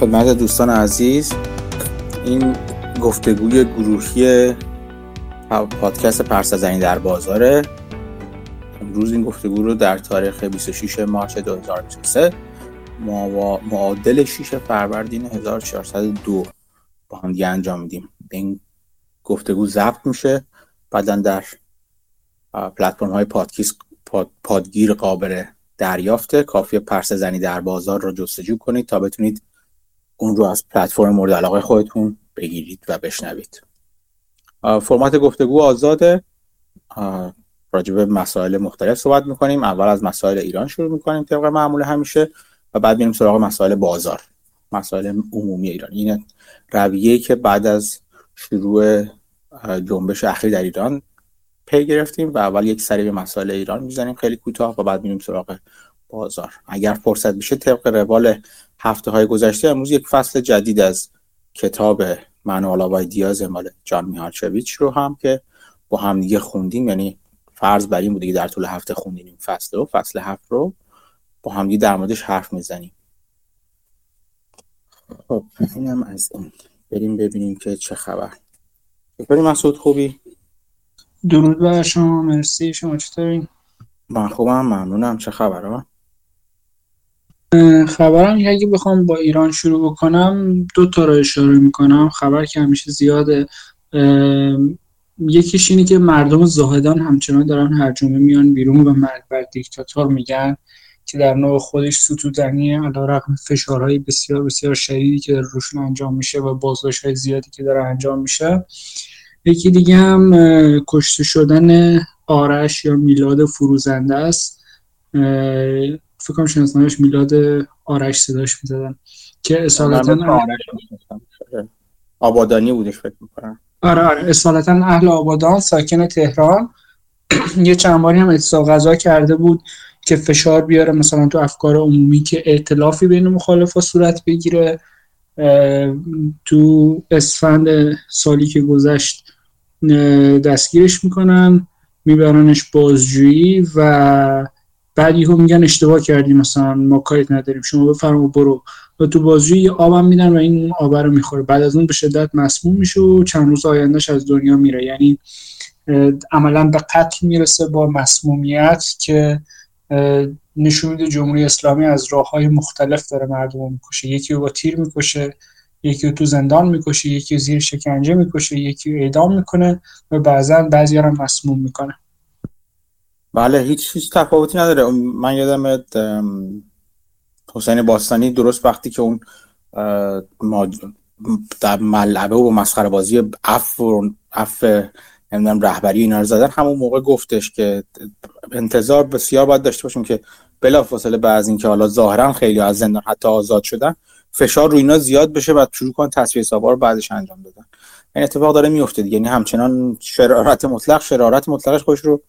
خدمت دوستان عزیز این گفتگوی گروهی پادکست پرسزنی در بازاره. امروز این گفتگو رو در تاریخ 26 مارچ 2023 معادل 6 فروردین 1402 با هم دیگه انجام میدیم. این گفتگو ضبط میشه. بعدا در پلتفرم های پادکیست پادگیر قابل دریافته کافی پرسه زنی در بازار رو جستجو کنید تا بتونید اون رو از پلتفرم مورد علاقه خودتون بگیرید و بشنوید. فرمت گفتگو آزاده. راجع به مسائل مختلف صحبت می‌کنیم. اول از مسائل ایران شروع می‌کنیم طبق معمول همیشه و بعد میریم سراغ مسائل بازار مسائل عمومی ایران. این رویه که بعد از شروع جنبش اخیر در ایران پی گرفتیم و اول یک سری به مسائل ایران می‌زنیم خیلی کوتاه و بعد میریم سراغ بازار. اگر فرصت بشه طبق روال هفته های گذشته امروز یک فصل جدید از کتاب منوال آبای دیاز مال جان میهالچویچ رو هم که با هم دیگه خوندیم یعنی فرض بر این بوده که در طول هفته خوندیم این فصل رو فصل هفت رو با هم در موردش حرف می‌زنیم. خب اینم از این بریم ببینیم که چه خبر. چطوری مسعود خوبی؟ درود بر شما مرسی. شما چطوری؟ من خوبم ممنونم. چه خبر خبرم اگه بخوام با ایران شروع بکنم دو تا رو اشاره می‌کنم. خبر که همیشه زیاده. یکیش اینه که مردم زاهدان همچنان دارن هرجمه میان بیرون و مرگ بر دیکتاتور میگن که در نوع خودش ستودنی علا رقم فشارهای بسیار بسیار شدیدی که در روشون انجام میشه و بازداشت های زیادی که داره انجام میشه. یکی دیگه هم کشته شدن آرش یا میلاد فروزنده است. فکر کنم شناسنامش میلاد آرش صداش می‌زدن. که اصالتا آبادانی بودش فکر می‌کنم. آره آره. اصالتا اهل آبادان ساکن تهران. یه چند باری هم اتصال غذا کرده بود که فشار بیاره مثلا تو افکار عمومی که ائتلافی بین مخالفا صورت بگیره. تو اسفند سالی که گذشت دستگیرش می‌کنن میبرنش بازجویی و بعد یهو میگن اشتباه کردیم مثلا ما کاریت نداریم شما بفرما برو. و تو بازجویی آبم میدن و این آب رو می‌خوره. بعد از اون به شدت مسموم میشه و چند روز آیندهش از دنیا میره. یعنی عملا به قتل می‌رسه با مسمومیت که نشون میده جمهوری اسلامی از راه های مختلف داره مردم رو می‌کشه. یکی رو با تیر می‌کشه یکی رو تو زندان می‌کشه یکی زیر شکنجه می‌کشه یکی رو اعدام می‌کنه و بعضا بعضی هم مسموم می‌کنه. بله هیچ هیچ تفاوتی نداره. من یادم حسین باستانی درست وقتی که اون در ملعبه و مسخره بازی اف و اف نمی‌دونم رهبری اینا رو زدن همون موقع گفتش که انتظار بسیار باید داشته باشیم که بلافاصله بعد اینکه حالا ظاهرا خیلی از زندان حتی آزاد شدن فشار رو اینا زیاد بشه و شروع کن تصفیه حسابا رو بعدش انجام دادن این اتفاق داره میفته یعنی همچنان شرارت مطلق شرارت مطلقش خوش رو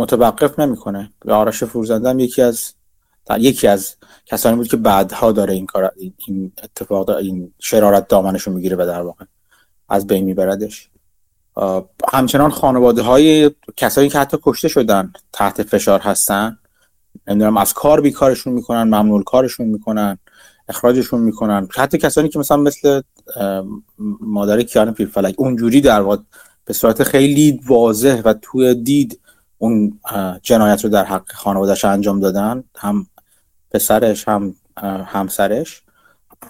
متوقف نمی‌کنه. آرش فروزنده هم یکی از یکی از کسانی بود که بعدها داره این کار این اتفاق این شرارت دامنش رو می‌گیره و در واقع از بین میبردش. همچنان خانواده های کسایی که حتی کشته شدن تحت فشار هستن نمی‌دونم از کار بیکارشون می‌کنن ممنول کارشون می‌کنن اخراجشون می‌کنن. حتی کسانی که مثلا مثل مادر کیان پیرفلک اونجوری در واقع به صورت خیلی واضح و توی دید اون جنایت رو در حق خانوادهش انجام دادن هم پسرش هم همسرش.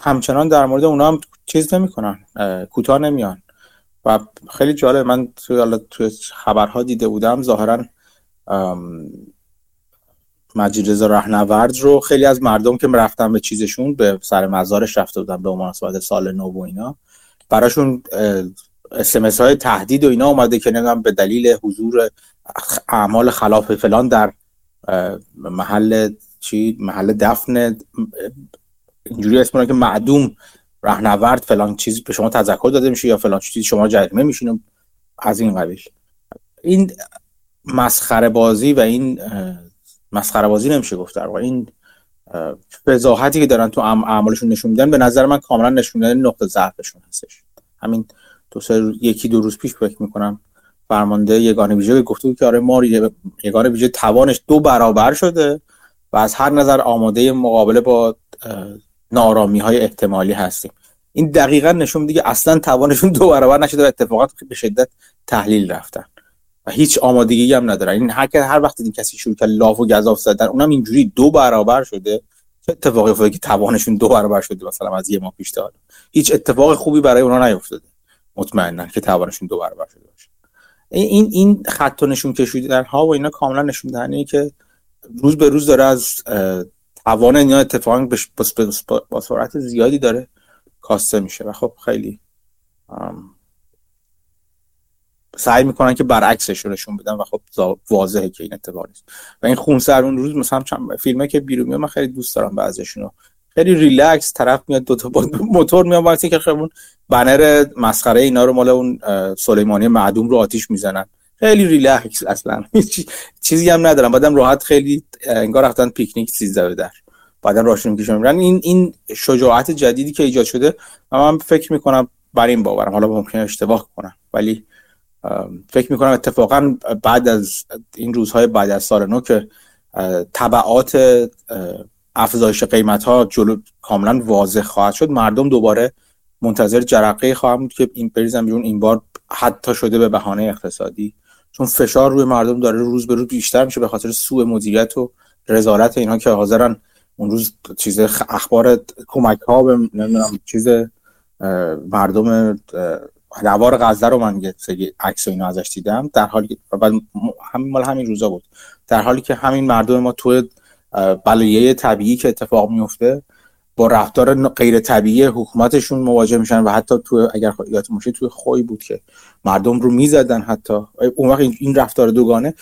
همچنان در مورد اونا هم چیز نمی‌کنن کوتاه نمیان. و خیلی جالب من توی توی خبرها دیده بودم ظاهرا رضا رهنورد رو خیلی از مردم که رفتن به چیزشون به سر مزارش رفته بودن به مناسبت سال نو و اینا. براشون اسمس های تهدید و اینا اومده که نمی‌دونم به دلیل حضور اعمال خلاف فلان در محل چی؟ محل دفن اینجوری اسم که معدوم رهنورد فلان چیز به شما تذکر داده میشه یا فلان چیز شما جریمه میشین از این قبیل. این مسخره بازی و این مسخره بازی نمیشه گفت در این فضاحتی که دارن تو اعمالشون نشون میدن به نظر من کاملا نشون میدن نقطه ضعفشون هستش. همین دو سه یکی دو روز پیش فکر می‌کنم فرمانده یگانه ویژه گفته بود که آره ما یگانه ویژه توانش دو برابر شده و از هر نظر آماده مقابله با نارامی های احتمالی هستیم. این دقیقا نشون دیگه اصلا توانشون دو برابر نشده و اتفاقات به شدت تحلیل رفتن و هیچ آمادگی هم ندارن. این هر هر وقت این کسی شروع کرد لاف و گزاف زدن اونم اینجوری دو برابر شده. چه اتفاقی افتاده که توانشون دو برابر شده مثلا از یه ماه پیش تا هیچ اتفاق خوبی برای اونا نیفتاده. مطمئنا که توانشون دو برابر شده باشه. این این خط نشون کشیدن ها و اینا کاملا نشون دهنه که روز به روز داره از توان اینا اتفاقا با سرعت زیادی داره کاسته میشه و خب خیلی سعی می‌کنن که برعکسش رو نشون بدن و خب واضحه که این اتفاق نیست. و این خونسر اون روز مثلا چند فیلمه که بیرون من خیلی دوست دارم بعضیشونو خیلی ریلکس طرف میاد دو تا موتور میاد واسه که خب بنر مسخره اینا رو مال اون سلیمانی معدوم رو آتیش می‌زنن. خیلی ریلکس اصلا. چیزی هم ندارم. بعدم راحت خیلی انگار رفتن پیکنیک 13 در. بعدا راشون می‌کشن این این شجاعت جدیدی که ایجاد شده من فکر می‌کنم بر این باورم. حالا ممکنه اشتباه کنم. ولی فکر می‌کنم اتفاقا بعد از این روزهای بعد از سال نو که طبعات افزایش قیمت ها جلو کاملا واضح خواهد شد. مردم دوباره منتظر جرقه خواهم بود که این بریزم بیرون. این بار حتی شده به بهانه اقتصادی. چون فشار روی مردم داره روز به روز بیشتر میشه به خاطر سوء مدیریت و رضارت اینها که حاضرن. اون روز چیز اخبار کمک ها به نمی‌دونم چیز مردم نوار غزه رو من یه عکس اینا ازش دیدم. در حالی بعد همین مال همین روزا بود. در حالی که همین مردم ما تو بلایه طبیعی که اتفاق میفته با رفتار غیر طبیعی حکومتشون مواجه میشن و حتی تو اگر یادتون باشه توی خوی بود که مردم رو می‌زدن حتی. اون وقت این رفتار دوگانه.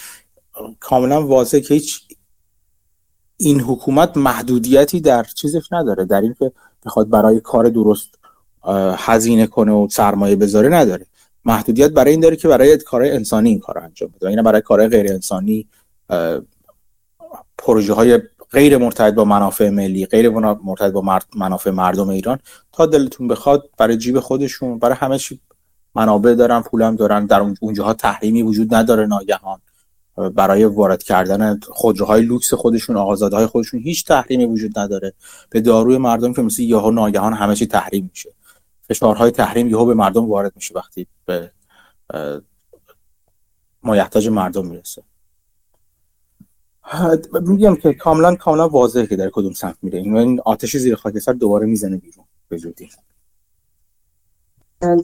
کاملا واضحه که هیچ این حکومت محدودیتی در چیزش نداره در اینکه بخواد برای کار درست هزینه کنه و سرمایه بذاره نداره. محدودیت برای این داره که برای کارهای انسانی این کار انجام بده این برای کارهای غیر انسانی پروژه های غیر مرتبط با منافع ملی غیر مرتبط با منافع مردم ایران تا دلتون بخواد برای جیب خودشون برای همه چی منابع دارن پولم دارن در اونجاها تحریمی وجود نداره ناگهان. برای وارد کردن خودروهای لوکس خودشون های خودشون هیچ تحریمی وجود نداره. به داروی مردم که مثل یهو ناگهان همه چی تحریم میشه. فشارهای تحریم یهو به مردم وارد میشه وقتی به مایحتاج مردم می‌رسه. میگم که کاملا کاملا واضحه که در کدوم سمت میره. این آتش زیر خاکستر دوباره می‌زنه بیرون به زودی.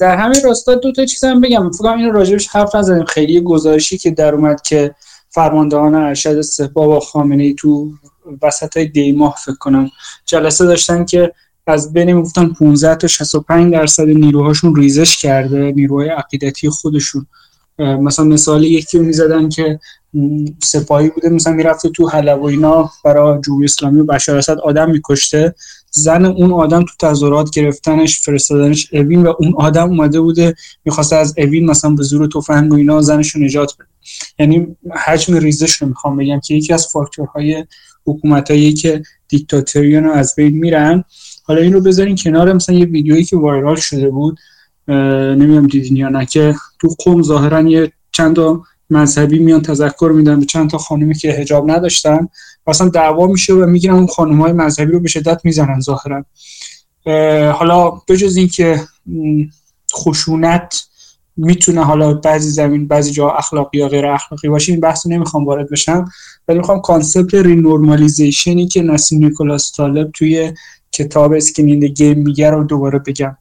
در همین راستا دو تا چیز هم بگم. فکر اینو راجبش حرف نزدیم خیلی گزارشی که در اومد که فرماندهان ارشد سپاه با خامنه تو وسط های دی ماه فکر کنم جلسه داشتن که از بین می‌گفتن 15 تا 65 درصد نیروهاشون ریزش کرده. نیروهای عقیدتی خودشون. مثلا مثالی یکی رو می‌زدن که سپاهی بوده مثلا می‌رفته تو حلب و اینا برای جمهوری اسلامی و بشار اسد آدم میکشته. زن اون آدم تو تظاهرات گرفتنش فرستادنش اوین و اون آدم اومده بوده می‌خواسته از اوین مثلا به زور تفنگ و اینا زنش رو نجات بده. یعنی حجم ریزش رو می‌خوام بگم که یکی از فاکتورهای حکومتایی که دیکتاتوریان از بین میرن. حالا این رو بذارین کنار مثلا یه ویدیویی که وایرال شده بود. نمی‌دونم دیدین یا نه که تو قوم ظاهرا یه چند تا مذهبی میان تذکر میدن به چند تا خانمی که حجاب نداشتن اصلا دعوا میشه و می‌گیرن اون خانم های مذهبی رو به شدت می‌زنن ظاهرا. حالا بجز اینکه خشونت می‌تونه حالا بعضی زمین بعضی جا اخلاقی یا غیر اخلاقی باشه این بحث نمی‌خوام وارد بشم. ولی می‌خوام concept renormalization ی که نسیم نیکولاس طالب توی کتاب Skin in the Game میگه رو دوباره بگم.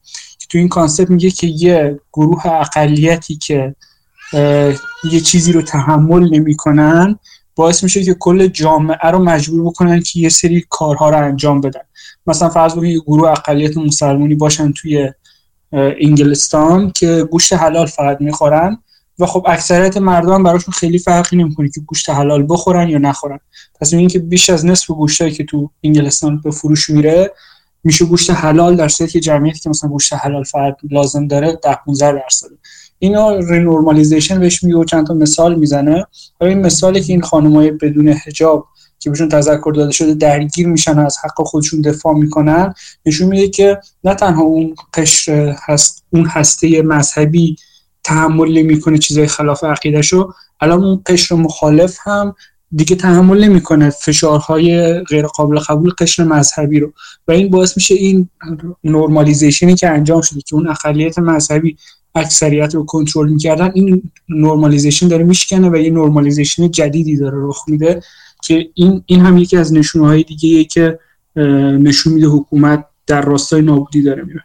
تو این concept میگه که یه گروه اقلیتی که یه چیزی رو تحمل نمی‌کنن باعث میشه که کل جامعه رو مجبور بکنن که یه سری کارها رو انجام بدن. مثلا فرض بکنید یه گروه اقلیت مسلمانی باشن توی انگلستان که گوشت حلال فقط می‌خورن و خب اکثریت مردم براشون خیلی فرقی نمی‌کنه که گوشت حلال بخورن یا نخورن. پس این که بیش از نصف گوشتایی که تو انگلستان به فروش میره میشه گوشت حلال در صورتی که جمعیتی که مثلا گوشت حلال فقط لازم داره 10 15 درصد. اینا رینورمالیزیشن بهش میگه و چند تا مثال می‌زنه. این مثالی که این خانمای بدون حجاب که بهشون تذکر داده شده درگیر میشن از حق خودشون دفاع می‌کنن نشون میده که نه تنها اون قشر هست اون هسته مذهبی تحمل می‌کنه چیزای خلاف عقیدهشو الان اون قشر مخالف هم دیگه تحمل نمی‌کنه فشارهای غیر قابل قبول قشر مذهبی رو. و این باعث میشه این normalization ی که انجام شده که اون اقلیت مذهبی اکثریت رو کنترل می‌کردن این normalization داره میشکنه و یه normalization جدیدی داره رخ میده که این این هم یکی از نشونه دیگه که نشون میده حکومت در راستای نابودی داره میره.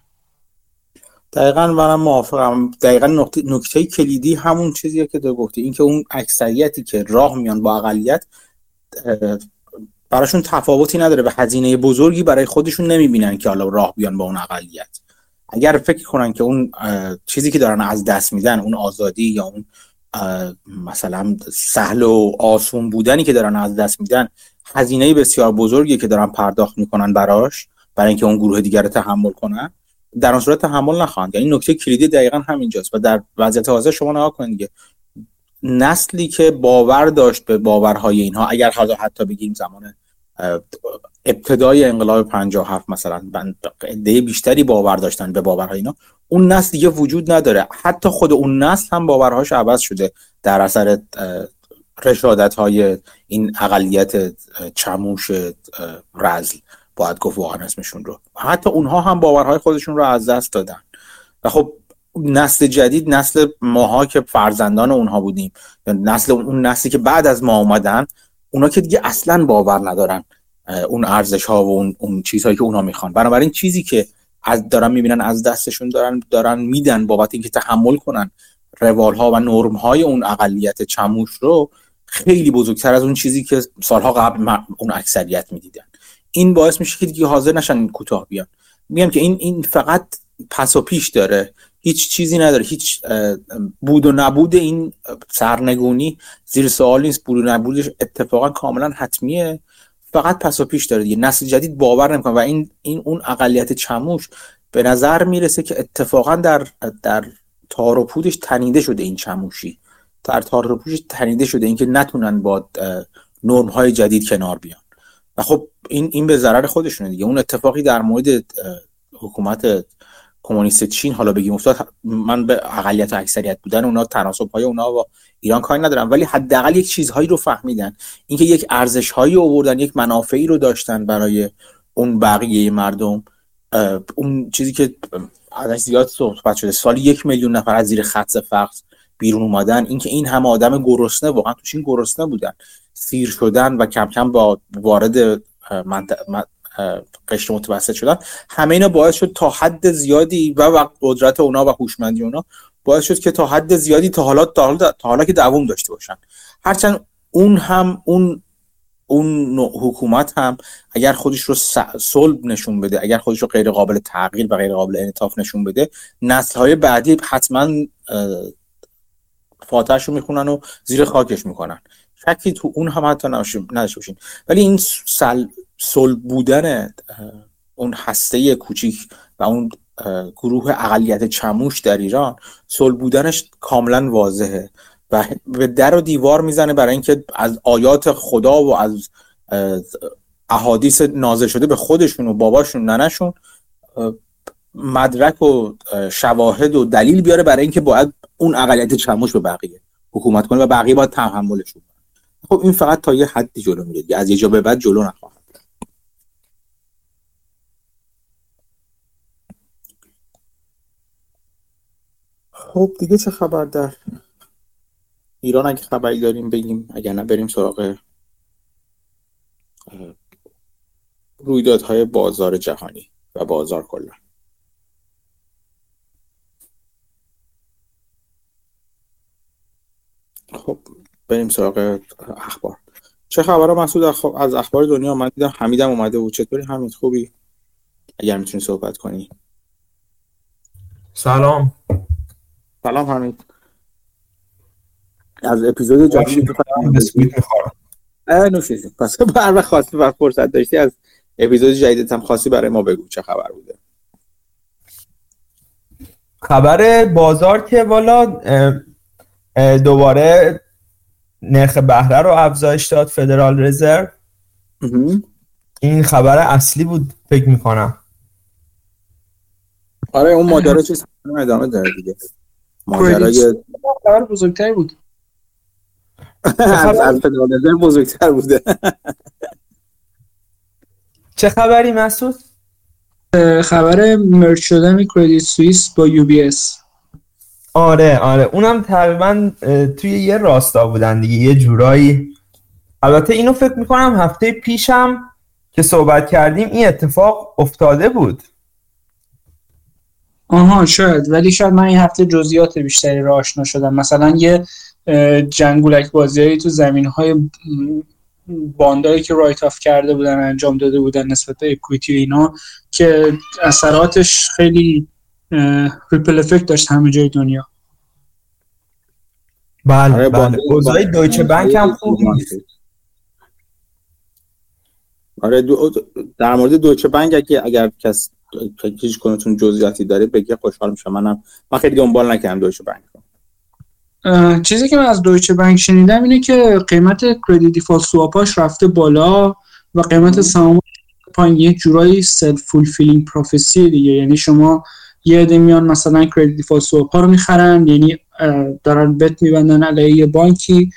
دقیقا منم موافقم. دقیقا نکته, نکته کلیدی همون چیزیه که تو گفتی. اینکه اون اکثریتی که راه میان با اقلیت براشون تفاوتی نداره به هزینه بزرگی برای خودشون نمی‌بینن که حالا راه بیان با اون اقلیت. اگر فکر کنن که اون چیزی که دارن از دست میدن اون آزادی یا اون مثلا سهل و آسون بودنی که دارن از دست میدن هزینه بسیار بزرگی که دارن پرداخت می‌کنن براش برای اینکه اون گروه دیگر رو تحمل کنن در اون صورت تحمل نخواهند. یعنی نکته کلیدی دقیقا همینجاست و در وضعیت حاضر شما نگاه کنید دیگه نسلی که باور داشت به باورهای اینها اگر حالا حتی بگیم زمان ابتدای انقلاب 57 مثلا عده بیشتری باور داشتن به باورهای اینا اون نسل دیگه وجود نداره. حتی خود اون نسل هم باورهاش عوض شده در اثر رشادت های این اقلیت چموش رزل. باید گفت واقعا اسمشون رو. حتی اونها هم باورهای خودشون رو از دست دادن. و خب نسل جدید نسل ماها که فرزندان اونها بودیم نسل اون نسلی که بعد از ما اومدن اونا که دیگه اصلا باور ندارن اون ارزش ها و اون, اون چیزهایی که اونا می‌خوان. بنابراین چیزی که از دارن می‌بینن از دستشون دارن دارن میدن بابت اینکه تحمل کنن روال ها و نرم های اون اقلیت چموش رو خیلی بزرگتر از اون چیزی که سالها قبل اون اکثریت می‌دیدن. این باعث میشه که دیگه حاضر نشن کوتاه بیان. میگم که این این فقط پس و پیش داره. هیچ چیزی نداره. هیچ بود و نبود این سرنگونی زیر سوال نیست. بود و نبودش اتفاقا کاملا حتمیه. فقط پس و پیش داره دیگه. نسل جدید باور نمی‌کنه و این این اون اقلیت چموش به نظر می‌رسه که اتفاقا در در تار و پودش تنیده شده این چموشی. در تار و پودش تنیده شده. اینکه نتونن با نرم های جدید کنار بیان. و خب این این به ضرر خودشونه دیگه. اون اتفاقی در مورد حکومت کمونیست چین حالا بگیم افتاد من به اقلیت و اکثریت بودن اونا تناسب های اونا و ایران کاری ندارم. ولی حداقل یک چیزهایی رو فهمیدن. اینکه یک ارزش هایی آوردن یک منافعی رو داشتن برای اون بقیه مردم اون چیزی که ازش زیاد صحبت شده سالی یک میلیون نفر از زیر خط فقر بیرون اومدن. اینکه این همه آدم گرسنه واقعا توش این گرسنه بودن. سیر شدن و کم کم با وارد قشر متوسط شدن. همه اینا باعث شد تا حد زیادی و قدرت اونا و هوشمندی اونا باعث شد که تا حد زیادی تا حالا تا حالا, تا حالا که دوام داشته باشن. هرچند اون هم اون اون حکومت هم اگر خودش رو صلب نشون بده اگر خودش رو غیر قابل تغییر و غیر قابل انعطاف نشون بده نسل های بعدی حتما فاتحش رو می‌خونن و زیر خاکش می‌کنن. شکی تو اون هم حتی نداشته باشین. ولی این سل صلب بودن اون هسته کوچیک و اون گروه اقلیت چموش در ایران صلب بودنش کاملا واضحه. و به در و دیوار می‌زنه برای اینکه از آیات خدا و از احادیث نازل شده به خودشون و باباشون ننشون مدرک و شواهد و دلیل بیاره برای اینکه باید اون اقلیت چموش به بقیه حکومت کنه و بقیه باید تحملشون. خب این فقط تا یه حدی جلو میره از یه جا به بعد جلو نخواهد خب دیگه چه خبر در ایران؟ اگه خبری داریم بگیم اگر نه بریم سراغ رویدادهای بازار جهانی و بازار کلا. خب بریم سراغ اخبار. چه خبر مسعود از اخبار دنیا من دیدم حمیدم اومده بود. چطوری حمید؟ خوبی؟ اگر می‌تونی صحبت کنی. سلام. سلام حمید. از اپیزود جدید نوشیدیم پس بر خواستی وقت فرصت داشتی از اپیزود جدیدت هم خواستی برای ما بگو چه خبر بوده. خبر بازار که والا دوباره نرخ بهره رو افزایش داد فدرال رزرو این خبر اصلی بود فکر می‌کنم. آره اون ماجرا چیز ادامه داره دیگه. ماجرای خبر بزرگتری بود. از بزرگتر بوده. چه خبری مسعود؟ خبر مرچ شدن کردیت سوئیس با یو بی اس آره آره. اونم تقریبا توی یه راستا بودن دیگه یه جورایی. البته اینو فکر می‌کنم هفته پیشم که صحبت کردیم این اتفاق افتاده بود. آها شاید. ولی شاید من این هفته جزئیات بیشتری را آشنا شدم. مثلا یه جنگولک بازیایی تو زمین های bond ایی که write off کرده بودن انجام داده بودن نسبت به equity اینا که اثراتش خیلی ripple effect داشت همه جای دنیا. بله آره، بله. اوضاع دویچه بانک هم خوب نیست. آره در مورد دویچه بانک اگه اگر کس هیچ کنتون جزئیاتی داره بگه خوشحال میشم. منم من خیلی دنبال نکردم دویچه بانک چیزی که من از دویچه بانک شنیدم اینه که قیمت credit default swap اش رفته بالا و قیمت سهام پایین. یه جورایی self-fulfilling prophecy دیگه. یعنی شما یه عده میان مثلا credit default swap رو می‌خرن یعنی دارن بت میبندن علیه یه بانکی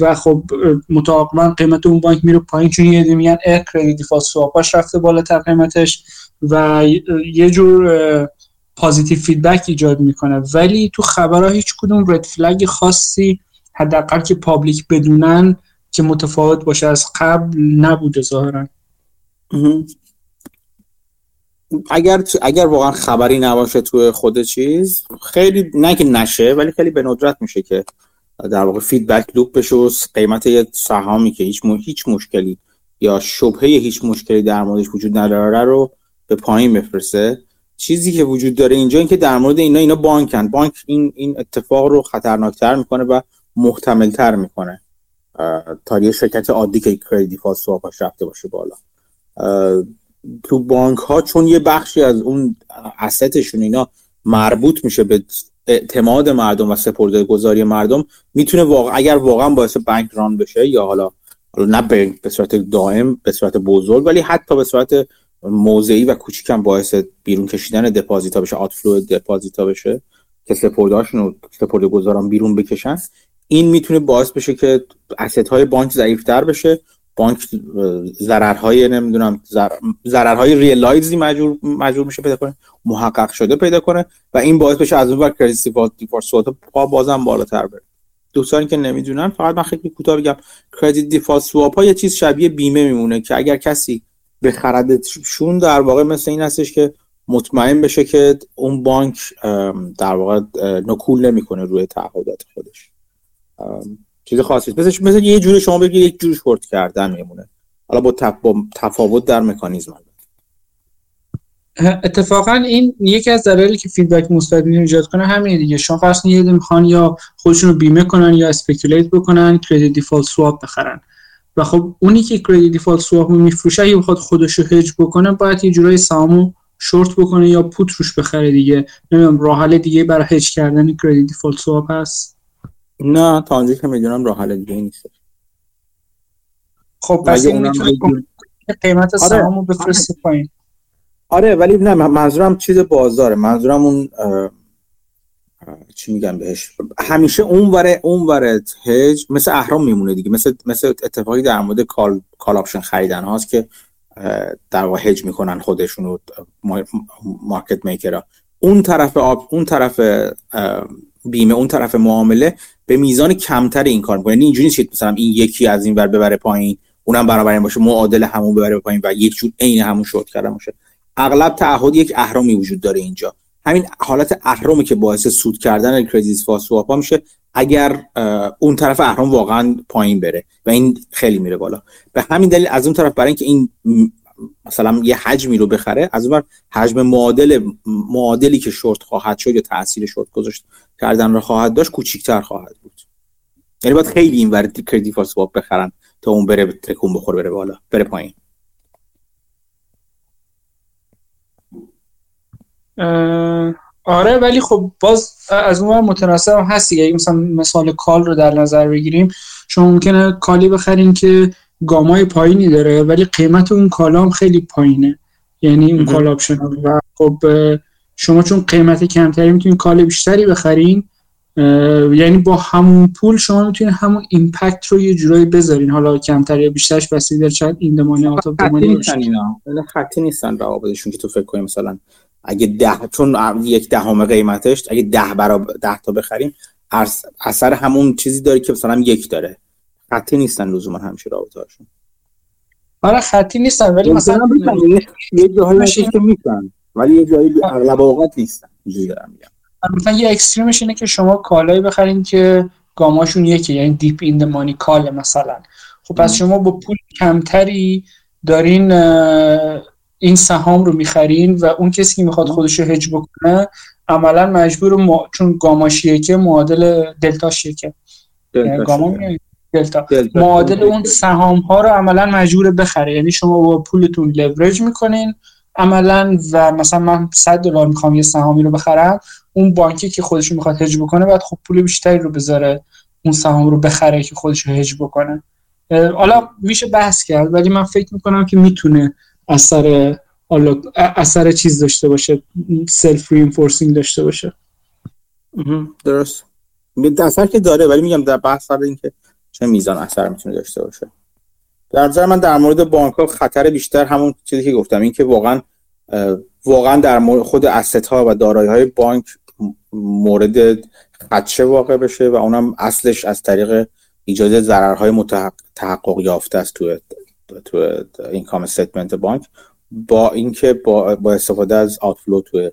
و خب متعاقبا قیمت اون بانک میره پایین چون یه عده میگن ا credit default swap اش رفته بالاتر قیمتش و یه جور positive feedback ایجاد می‌کنه. ولی تو خبرها هیچ کدوم red flag خاصی حداقل که public بدونن که متفاوت باشه از قبل نبوده ظاهرا. اگر اگر واقعا خبری نباشه تو خود چیز خیلی نه که نشه ولی خیلی به ندرت میشه که در واقع feedback loop بشه و قیمت یه سهامی که هیچ هیچ مشکلی یا شبهه هیچ مشکلی در موردش وجود نداره رو به پایین بفرسته. چیزی که وجود داره اینجا اینکه در مورد اینا اینا بانکن. بانک این این اتفاق رو خطرناکتر می‌کنه و محتملتر می‌کنه. تا یه شرکت عادی که credit default رفته باشه بالا. تو بانک ها چون یه بخشی از اون asset شون اینا مربوط میشه به اعتماد مردم و سپرده گذاری مردم می‌تونه واقع اگر واقعا باعث بانک ران بشه یا حالا نه به صورت دائم به صورت بزرگ ولی حتی به صورت موضعی و کوچیکم باعث بیرون کشیدن دپازیتا بشه آتفلو دپازیتا بشه که سپردهاشون سپرده گذاران بیرون بکشن این می‌تونه باعث بشه که اسست های بانک ضعیفتر بشه بانک ضررهای نمی‌دونم ضررهای realized ای مجبور مجبور میشه پیدا کنه محقق شده پیدا کنه و این باعث بشه از اون ور credit default swap ها بازم بالاتر بره. دوستانی که نمی‌دونن فقط من خیلی کوتاه بگم credit default swap ها یه چیز شبیه بیمه میمونه که اگر کسی بخردشون در واقع مثل این هستش که مطمئن بشه که اون بانک در واقع نکول نمی‌کنه روی تعهدات خودش. چیز خاصی مثل مثل یه جوری شما بگید یک جوری شورت کردن میمونه. حالا با, تفاوت در مکانیزم. اتفاقا این یکی از دلایلی که feedback مثبت ایجاد کنه همین دیگه. شما فرض یه می‌خوان یا خودشون رو بیمه کنن یا speculate بکنن credit default swap بخرن. و خب اونی که credit default swap رو میفروشه اگه بخواد خودش رو هج بکنه باید یه جورایی سامو شورت بکنه یا put روش بخره دیگه. نمی‌دونم راه حل دیگه برای هج کردن credit default swap هست؟ نه تا اونجایی که می‌دونم راه حل دیگه نیست. خب پس این قیمت آره. سهامو بفرسته پایین. آره ولی نه منظورم چیز بازاره. منظورم اون چی میگم بهش؟ همیشه اون وره اون وره hedge مثل اهرم میمونه دیگه. مثل مثل اتفاقی در مورد call call option خریدن هاست که در واقع هج می‌کنن خودشون و market maker ا اون طرف آب، اون طرف بیمه اون طرف معامله به میزان کمتر این کار می‌کنه. یعنی اینجوری نیست مثلا این یکی از این ور ببره پایین اونم برابر این باشه معادل همون ببره پایین و یک جور عین همون شورت کردن باشه. اغلب تعهد یک اهرامی وجود داره اینجا. همین حالت اهرامی که باعث سود کردن کردیت سواپ میشه. اگر اون طرف اهرام واقعا پایین بره و این خیلی میره بالا. به همین دلیل از اون طرف برای اینکه این مثلا یه حجمی رو بخره از اون حجم معادل معادلی که شورت خواهد شد یا تاثیر شورت گذاشت کردن رو خواهد داشت کوچیک‌تر خواهد بود. یعنی باید خیلی این ور کردیت سواپ بخرن تا اون بره تکون بخوره بره بالا بره پایین. آره ولی خب باز از اون متناسب هست دیگه مثلا مثال کال رو در نظر بگیریم شما ممکنه call ی بخرین که gamma ی پایینی داره ولی قیمت اون call ا هم خیلی پایینه. یعنی اون call option و خب شما چون قیمت کمتری می‌تونین call بیشتری بخرین یعنی با همون پول شما می‌تونید همون impact رو یه جورایی بذارین. حالا کمتر یا بیشترش بسیار depend این the money out ا اینا. خطی نیستن روابطشون که تو فکر کنی مثلا اگه ده چون یک دهم قیمتش اگه ده برابر ده تا بخریم اثر همون چیزی داره که مثلا یک داره. خطی نیستن لزوما همیشه رابطه هاشون آره خطی نیستن ولی مثلا یه جاهایی که می‌تونن ولی یه جایی اغلب اوقات نیستن. اینجوری دارم میگم. مثلا یه extreme ش اینه که شما call ایی بخرین که gamma شون یکی یعنی deep in money call مثلا. خب پس شما با پول کمتری دارین این سهام رو می‌خرین و اون کسی که می‌خواد خودش رو هج بکنه عملا مجبور ما... چون گاماش یکه معادل دلتاش یکه. یعنی گاما دلتا. معادل اون سهام ها رو عملا مجبور بخره. یعنی شما با پولتون لورج می‌کنین. عملا و مثلا من 100 دلار می‌خوام یه سهامی رو بخرم اون بانکی که خودش می‌خواد هج بکنه بعد خب پول بیشتری رو بذاره اون سهام رو بخره که خودش رو هج بکنه حالا میشه بحث کرد ولی من فکر می‌کنم که می‌تونه اثر اثر چیز داشته باشه self-reinforcing داشته باشه. درست. اثر که داره ولی میگم در بحث سر اینکه چه میزان اثر می‌تونه داشته باشه. در نظر من در مورد بانک ها خطر بیشتر همون چیزی که گفتم این که واقعا واقعا در مورد خود asset ها و دارایی های بانک مورد خدشه واقع بشه و اونم اصلش از طریق ایجاد ضررهای متحقق یافته است تو تو income statement بانک با اینکه با, با استفاده از outflow تو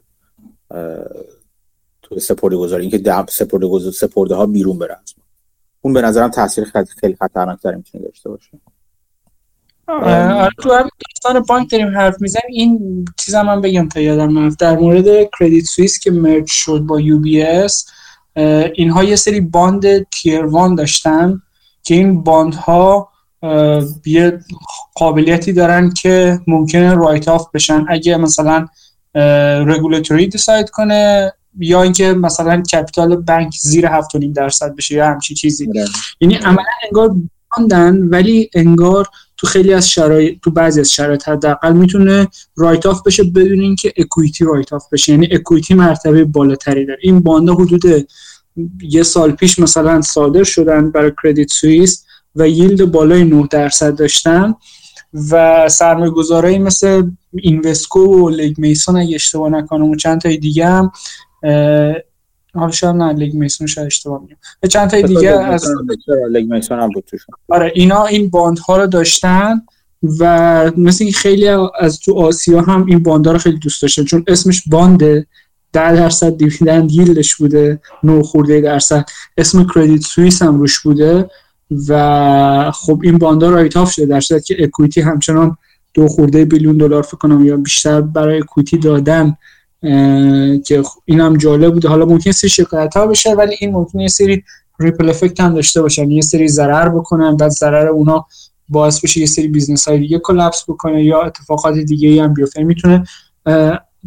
تو سپرده گذاری اینکه سپرده سپرده ها بیرون بره اون به نظرم تاثیر خیلی خطرناک می‌تونه داشته باشه. آره تو همین داستان بانک داریم حرف می‌زنیم. این چیز هم من بگم تا یادم رفت. در مورد کردیت سوئیس که merge شد با یو بی اس اینها یه سری bond tier one داشتن که این bond ها یه قابلیتی دارن که ممکنه write off بشن. اگه مثلا regulator ی decide کنه یا اینکه مثلا capital بانک زیر 7.5 درصد بشه یا همچین چیزی. آره. یعنی عملا انگار باندن ولی انگار تو خیلی از شرایط تو بعضی از شرایط حداقل می‌تونه write off بشه بدون اینکه equity write off بشه. یعنی equity مرتبه بالاتری داره. این bond ا حدود یه سال پیش مثلا صادر شدن برای کردیت سوئیس و yield بالای 9 درصد داشتن و سرمایه گذارایی مثل اینوسکو و لیگ میسون اگه اشتباه نکنم و چند تای دیگه هم حالا شاید نه لیگ میسون شاید اشتباه میگم. چند تای دیگه از لیگ میسون هم بود آره اینا این bond ها رو داشتن و مثل خیلی از تو آسیا هم این bond رو خیلی دوست داشتن چون اسمش bond ه ده درصد dividend yield ش بوده نو خورده درصد. اسم Credit Suisse هم روش بوده و خب این bond ا write off شده در که equity همچنان دو خورده بیلیون دلار فکر کنم یا بیشتر برای equity دادن. که این هم جالب بوده. حالا ممکن سری شکایت ها بشه ولی این ممکن یه سری ripple effect هم داشته باشن. یه سری ضرر بکنن بعد ضرر اونا باعث بشه یه سری business های دیگه collapse بکنه یا اتفاقات دیگه هم بیفته. می‌تونه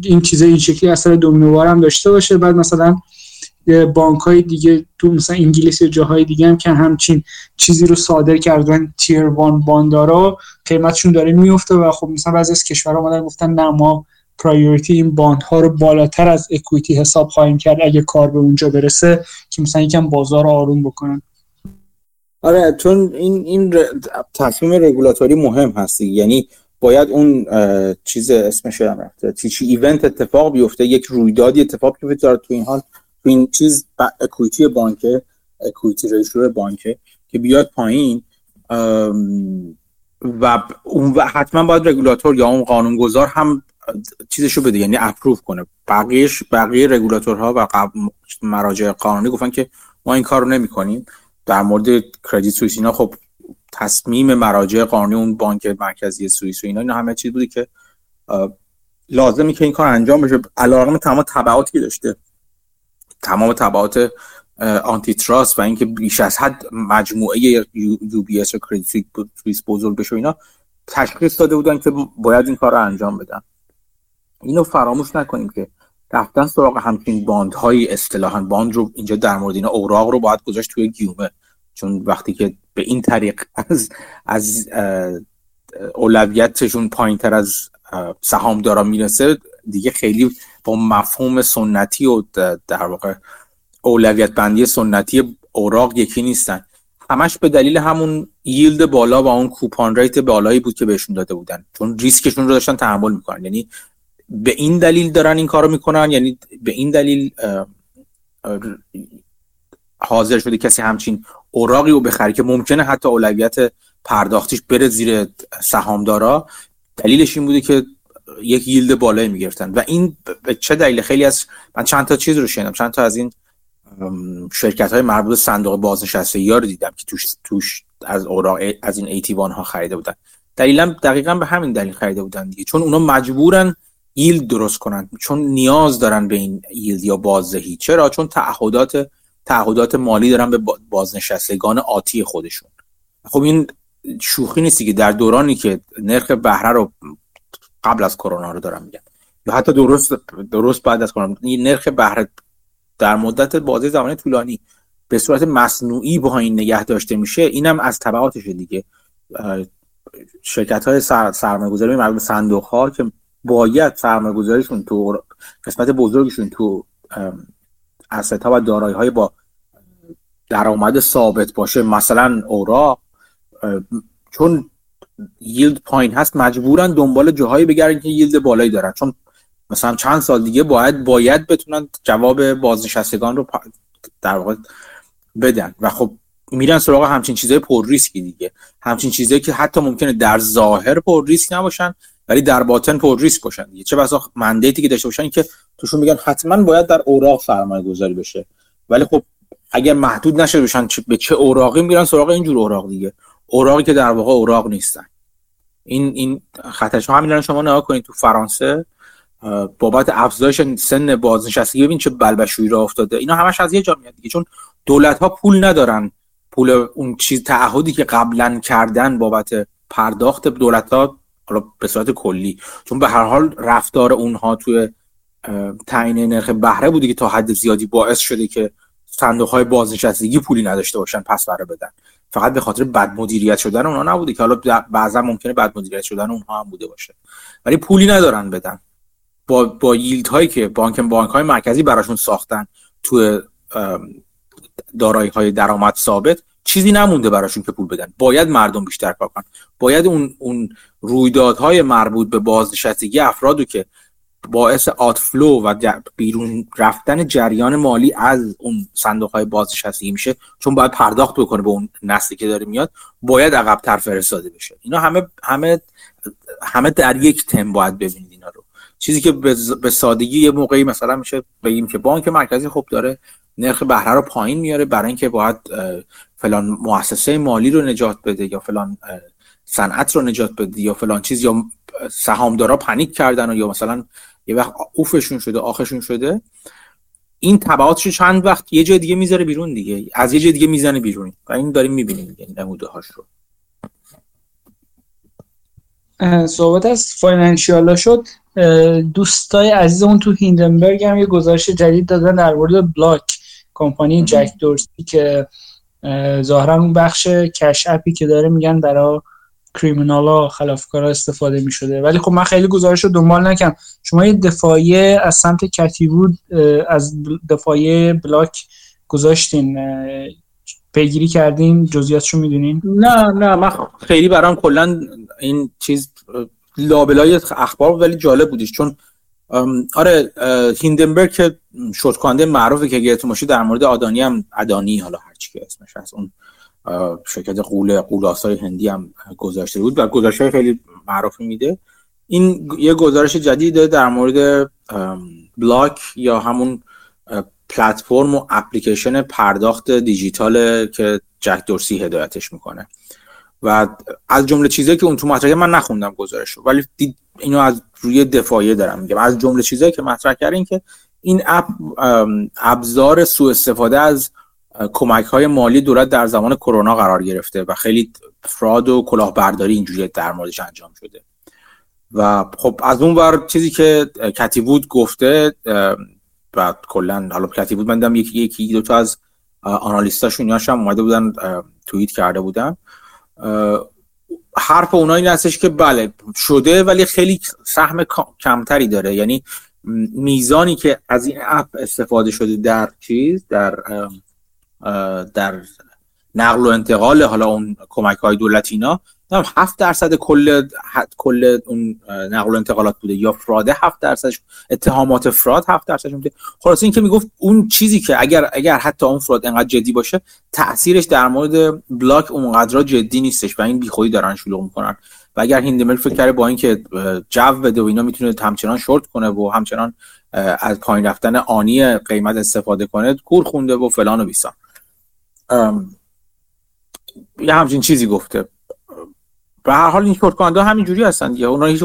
این چیزه این شکلی اثر دومینووار هم داشته باشه. بعد مثلا بانک های دیگه تو مثلا انگلیس یا جاهای دیگه هم که همچین چیزی رو صادر کردن tier one bond ا را قیمتشون داره میفته و خب مثلا بعضی از کشورها اومدن گفتن نه ما priority این bond ها رو بالاتر از equity حساب خواهیم کرد. اگه کار به اونجا برسه که مثلا یکم بازار رو آروم بکنن. آره چون این این تصمیم رگولاتوری مهم هستی یعنی باید اون چیز اسمش هم رفته. تیچی ایونت اتفاق بیفته یک رویدادی اتفاق بیفته تو این حال تو این چیز اکویتی بانکه اکویتی ریشو بانکه که بیاد پایین. و اون حتما باید رگولاتور یا اون قانونگذار هم چیزشو بده یعنی اپروف کنه. بقیهش بقیه رگولاتورها و مراجع قانونی گفتن که ما این کار رو نمی کنیم در مورد Credit Suisse اینا خب تصمیم مراجع قانونی اون بانک مرکزی سوئیس و اینا اینا همه چیز بودی که لازمی که این کار انجام بشه. علیرغم تمام تبعاتی که داشته. تمام تبعات antitrust و اینکه بیش از حد مجموعه UBS و Credit Suisse بزرگ بشه اینا تشخیص داده بودن که باید این کار رو انجام بدن. اینو فراموش نکنیم که رفتن سراغ همچین bond های اصطلاحا. bond رو اینجا در مورد اینا اوراق رو باید گذاشت توی گیومه. چون وقتی که به این طریق از از اولویتشون پایین تر از سهامدارا می‌رسه دیگه خیلی با مفهوم سنتی و در واقع اولویت بندی سنتی اوراق یکی نیستن. همش به دلیل همون ییلد بالا و اون کوپان ریت بالایی بود که بهشون داده بودن. چون ریسکشون رو داشتن تحمل می‌کنن یعنی به این دلیل دارن این کارو می‌کنن؟ یعنی به این دلیل حاضر شده کسی همچین اوراقی رو بخره که ممکنه حتی اولویت پرداختیش بره زیر سهامدارا؟ دلیلش این بوده که یک ییلد بالایی می‌گرفتن. و این به چه دلیل؟ خیلی از من چند تا چیز رو شنیدم. چند تا از این شرکت های مربوط صندوق بازنشستگی ها رو دیدم که توش توش از اوراق از این ایتیوان ها خریده بودن. دلیلا دقیقا به همین دلیل خریده بودن دیگه. چون اونا مجبورن ییلد درست کنن. چون نیاز دارن به این ییلد یا بازدهی. چرا؟ چون تعهدات تعهدات مالی دارن به بازنشستگان آتی خودشون. خب این شوخی نیستی که در دورانی که نرخ بهره رو قبل از کرونا رو دارم میگم. یا حتی درست درست بعد از کرونا. نرخ بهره در مدت بازه زمانی طولانی به صورت مصنوعی با این نگه داشته میشه. اینم از طبعاتش دیگه. شرکت های سر، سرمایه گذاری مربوط صندوق ها که باید سرمایه گذاریشون تو قسمت بزرگشون تو اسست ها و دارایی های با درآمد ثابت باشه. مثلا اورا چون ییلد پایین هست مجبورن دنبال جاهایی بگردن که ییلد بالایی دارن. چون مثلا چند سال دیگه باید باید بتونن جواب بازنشستگان رو در واقع بدن. و خب میرن سراغ همچین چیزای پر ریسکی دیگه. همچین چیزایی که حتی ممکنه در ظاهر پر ریسک نباشن. ولی در باطن پر ریسک باشن چه بسا مندیتی که داشته باشن که توشون میگن حتما باید در اوراق سرمایه گذاری بشه. ولی خب اگر محدود نشه بشن به چه اوراقی میرن سراغ اینجور اوراق دیگه. اوراقی که در واقع اوراق نیستن. این این خطرش همین شما نگاه کنید تو فرانسه بابت افزایش سن بازنشستگی ببین چه بلبشویی را افتاده. اینا همش از یه جا میاد دیگه. چون دولت ها پول ندارن. پول اون چیز تعهدی که قبلا کردن بابت پرداخت دولت ها حالا به صورت کلی. چون به هر حال رفتار اونها توی تعیین نرخ بهره بوده که تا حد زیادی باعث شده که صندوق های بازنشستگی پولی نداشته باشن پس بره بدن. فقط به خاطر بد مدیریت شدن اونها نبوده که. حالا بعضا ممکنه بد مدیریت شدن اونها هم بوده باشه. ولی پولی ندارن بدن. با با ییلد هایی که بانک بانک های مرکزی براشون ساختن تو دارایی های درآمد ثابت چیزی نمونده براشون که پول بدن. باید مردم بیشتر کار کنن. باید اون اون رویدادهای مربوط به بازنشستگی افرادو که باعث آتفلو و بیرون رفتن جریان مالی از اون صندوق های بازنشستگی میشه چون باید پرداخت بکنه به اون نسلی که داره میاد باید عقب فرستاده بشه. اینا همه همه همه در یک تم باید ببینید چیزی که به سادگی یه موقعی مثلا میشه بگیم که بانک مرکزی خوب داره نرخ بهره رو پایین میاره برای اینکه باید فلان مؤسسه مالی رو نجات بده یا فلان صنعت رو نجات بده یا فلان چیز یا سهامدارا پنیک کردن و یا مثلا یه وقت اوفشون شده آخشون شده این تبعاتش چند وقت یه جای دیگه می‌ذاره بیرون دیگه از یه جای دیگه می‌زنه بیرون و این داریم می‌بینیم دیگه نموده هاش رو. صحبت از فاینانشیالا شد دوستای عزیزمون تو هیندنبرگ هم یه گزارش جدید دادن در مورد بلاک کمپانی جک دورسی که ظاهرا اون بخش کش اپی که داره میگن برای کریمینالا خلافکارا استفاده می شده ولی خب من خیلی گزارش رو دنبال نکردم. شما یه دفاعیه از سمت کتی بود از دفاعیه بلاک گذاشتین پیگیری کردین؟ جزئیاتش رو می‌دونین؟ نه نه من خیلی برام کلا این چیز لابلای اخبار ولی جالب بودیش چون آره هیندنبرگ که شورت معروفه که گیرتون باشه در مورد آدانی هم ادانی حالا هرچی که اسمش هست اون شرکت قول قولاسای هندی هم گذاشته بود و گزارش خیلی معروفی میده. این یه گزارش جدیده در مورد بلاک یا همون پلتفرم و اپلیکیشن پرداخت دیجیتال که جک دورسی هدایتش می‌کنه. و از جمله چیزایی که اون تو مطرح من نخوندم گزارش رو. ولی اینو از روی دفاعیه دارم میگم. از جمله چیزایی که مطرح کردین که این اپ ابزار سوء استفاده از کمک های مالی دولت در زمان کرونا قرار گرفته و خیلی فراد و کلاهبرداری اینجوری در موردش انجام شده. و خب از اون ور چیزی که کتی بود گفته و کلا حالا کتی بود من یکی یکی دو تا از آنالیستاشون هم اومده بودن توییت کرده بودن. حرف اونایی این هستش که بله شده ولی خیلی سهم کمتری داره. یعنی میزانی که از این اپ استفاده شده در چیز در در نقل و انتقال حالا اون کمک های دولتینا 7 درصد کل حد کل اون نقل و انتقالات بوده یا فراده 7 درصدش اتهامات فراد 7 درصدش بوده. خلاص این که می‌گفت اون چیزی که اگر اگر حتی اون فراد انقدر جدی باشه تاثیرش در مورد بلاک اونقدر جدی نیستش و این بیخودی دارن شلوغ می‌کنن. و اگر هیندمل فکر کرده با اینکه جو بده و اینا می‌تونه همچنان شورت کنه و همچنان از پایین رفتن آنی قیمت استفاده کنه کور خونده و فلان و بیسان یه همچین چیزی گفته. به هر حال این شورت کننده همینجوری هستن دیگه. اونا هیچ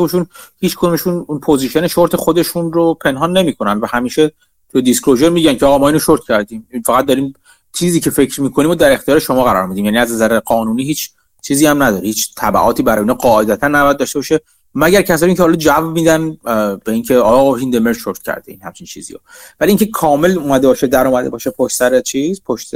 هیچ کدومشون اون position short خودشون رو پنهان نمی‌کنن و همیشه تو disclosure میگن که آقا ما اینو شورت کردیم. فقط داریم چیزی که فکر می‌کنیم و در اختیار شما قرار میدیم. یعنی از نظر قانونی هیچ چیزی هم نداره. هیچ تبعاتی برای اینا قاعدتا نباید داشته باشه. مگر کسایی که حالا جو میدن به اینکه آقا هیندمر شورت کرده این همچین چیزی ولی اینکه کامل اومده باشه در اومده باشه پشت سر چیز پشت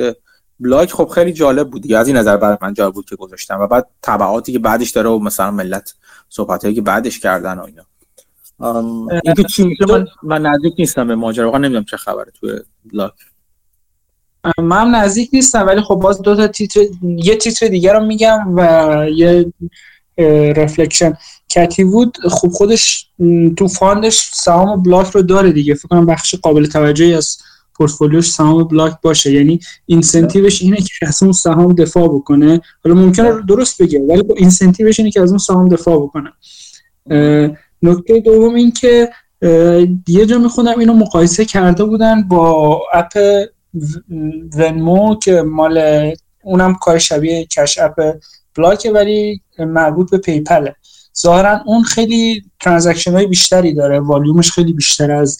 بلاک خب خیلی جالب بود از این نظر برای من جالب بود که گذاشتم و بعد تبعاتی که بعدش داره و مثلا ملت صحبت که بعدش کردن و اینا. اینکه چی؟ میشه من, من نزدیک نیستم به ماجرا واقعا نمی‌دونم چه خبره توی بلاک. من نزدیک نیستم ولی خب باز دو تا تیتر یه تیتر دیگه رو میگم و یه reflection. کتی وود خب خودش تو fund ش سهام بلاک رو داره دیگه. فکر کنم بخش قابل توجهی از پورتفولیوش سهام بلاک باشه. یعنی incentive ش اینه که از اون سهام دفاع بکنه. حالا ممکنه درست بگه ولی با incentive ش اینه که از اون سهام دفاع بکنه. نکته دوم این که یه جا می‌خونم اینو مقایسه کرده بودن با app Venmo که مال اونم کار شبیه Cash App بلاکه ولی مربوط به PayPal ه. ظاهرا اون خیلی transaction های بیشتری داره والیومش خیلی بیشتر از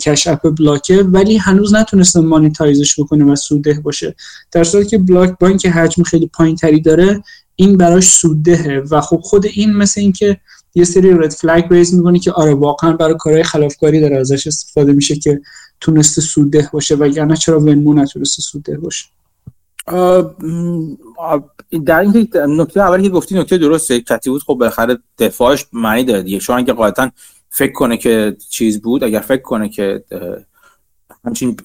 Cash App بلاکه ولی هنوز نتونسته monetize ش بکنه و سودده باشه. در صورتی که بلاک با اینکه حجم خیلی پایین تری داره این براش سوددهه و خب خود این مثل اینکه یه سری رد فلگ ریز می‌کنه که آره واقعا برای کارهای خلافکاری داره ازش استفاده میشه که تونسته سودده باشه وگرنه چرا ونمو نتونسته سودده باشه؟ در این نکته اولی که گفتی نکته درسته. کتی بود خب بالاخره دفاعش معنی داره دیگه. چون اگه قاعدتا فکر کنه که چیز بود اگر فکر کنه که همچین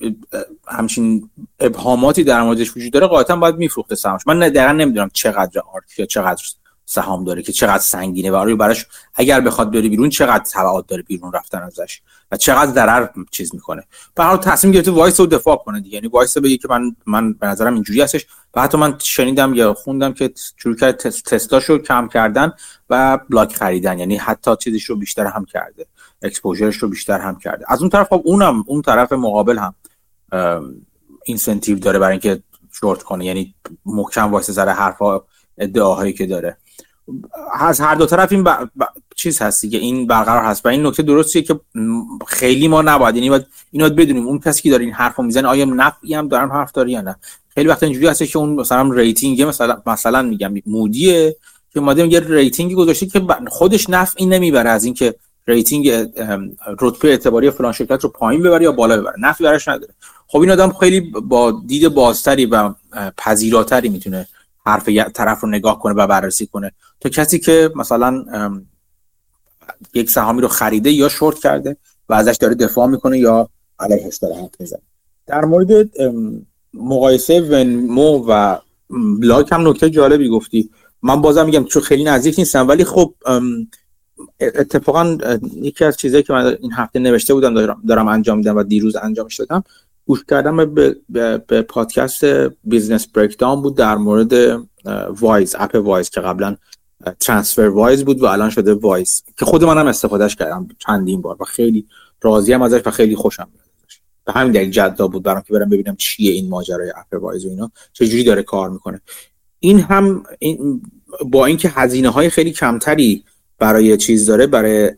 همچین ابهاماتی در موردش وجود داره قاعدتا باید میفروخته سهامش. من دقیقا نمی‌دونم چقدر آرت یا چقدر سهام داره که چقدر سنگینه و آره براش اگر بخواد بره بیرون چقدر تبعات داره بیرون رفتن ازش و چقدر ضرر چیز می‌کنه. به هر تصمیم گرفته وایس رو دفاع کنه دیگه. یعنی وایس بگه که من من به نظرم اینجوری هستش. و حتی من شنیدم یا خوندم که شروع کرد تستاشو کم کردن و بلاک خریدن. یعنی حتی چیزش رو بیشتر هم کرده. اکسپوژرش رو بیشتر هم کرده. از اون طرف خب اونم اون طرف مقابل هم incentive داره برای اینکه شورت کنه. یعنی محکم وایسه سر حرفا ادعاهایی که داره. از هر دو طرف این چیز هستی که این برقرار هست. و این نکته درستیه که خیلی ما نباید یعنی باید اینو بدونیم. اون کسی که داره این حرفو می‌زنه آیا نفعی هم دارن حرف داره یا نه؟ خیلی وقت اینجوری هست که اون مثلا rating مثلا مثلا میگم Moody's ه که اومده یه rating ی گذاشته که خودش نفعی نمی‌بره از اینکه rating رتبه اعتباری فلان شرکت رو پایین ببره یا بالا ببره. نفعی براش نداره. خب این آدم خیلی با دید بازتری و پذیراتری می‌تونه حرف طرف رو نگاه کنه و بررسی کنه. تا کسی که مثلا یک سهامی رو خریده یا شورت کرده و ازش داره دفاع می‌کنه یا علیهش داره حرف می‌زنه. در مورد مقایسه ونمو و بلاک هم نکته جالبی گفتی. من بازم میگم چون خیلی نزدیک نیستم ولی خب اتفاقا یکی از چیزهایی که من این هفته نوشته بودم دارم, دارم انجام میدم و دیروز انجامش دادم گوش کردم به, به, به پادکست Business Breakdowns بود در مورد Wise app Wise که قبلا TransferWise بود و الان شده Wise که خود منم استفادهش کردم چندین بار و خیلی راضیم ازش و خیلی خوشم میاد به همین دلیل جذاب بود برام که برم ببینم چیه این ماجرای app Wise و اینا چجوری داره کار می‌کنه. این هم این با اینکه هزینه های خیلی کمتری برای چیز داره برای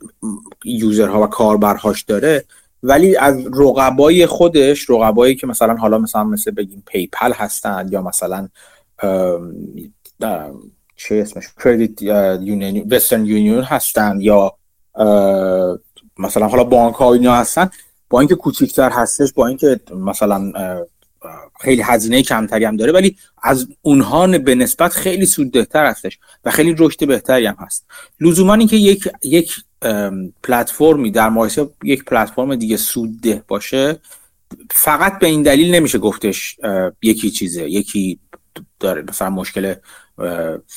user ها و کاربرهاش داره ولی از رقبای خودش رقبایی که مثلا حالا مثلا مثل بگیم PayPal هستن یا مثلا چه اسمش؟ credit union Western Union هستن یا مثلا حالا بانک ها اینا هستن. با اینکه کوچیکتر هستش با اینکه مثلا خیلی هزینه کمتری هم داره ولی از اونها به نسبت خیلی سوددهتر هستش و خیلی رشد بهتری هم هست. لزوما اینکه یک یک پلتفرمی در مقایسه یک پلتفرم دیگه سودده باشه فقط به این دلیل نمیشه گفتش یکی چیزه یکی داره مثلا مشکل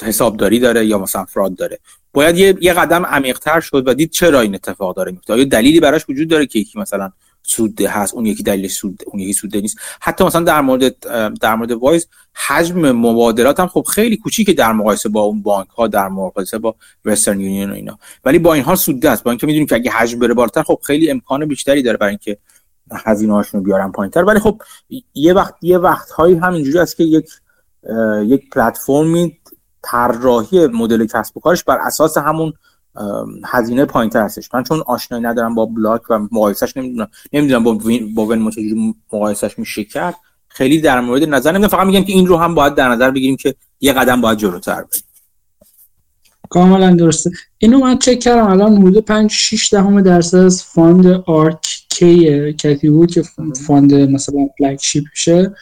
حسابداری داره یا مثلا فراد داره. باید یه, قدم عمیقتر شد و دید چرا این اتفاق داره میفته آیا دلیلی براش وجود داره که یکی مثلا سوده هست اون یکی دلیل سود اون یکی سوده نیست. حتی مثلا در مورد در مورد وایز حجم مبادلات هم خب خیلی کوچیکه در مقایسه با اون بانک ها در مقایسه با وسترن یونین و اینا. ولی با این حال سوده است. با اینکه می‌دونیم که اگه حجم بره بالاتر خب خیلی امکان بیشتری داره برای اینکه هزینه هاشون رو بیارن پایینتر. ولی خب یه وقت یه وقت هایی همینجوری است که یک یک پلتفرمی طراحی مدل کسب و کارش بر اساس همون هزینه پایینتر هستش. من چون آشنایی ندارم با بلاک و مقایسش نمی‌دونم نمی‌دونم با وین با Ven مقایسش میشه کرد. خیلی در مورد نظر نمی‌دونم فقط میگم که این رو هم باید در نظر بگیریم که یه قدم باید جلوتر بریم. کاملا درسته. اینو من چک کردم الان حدود 5 6 دهم درصد از fund ARKK کتی وود که fund مثلا flagship شه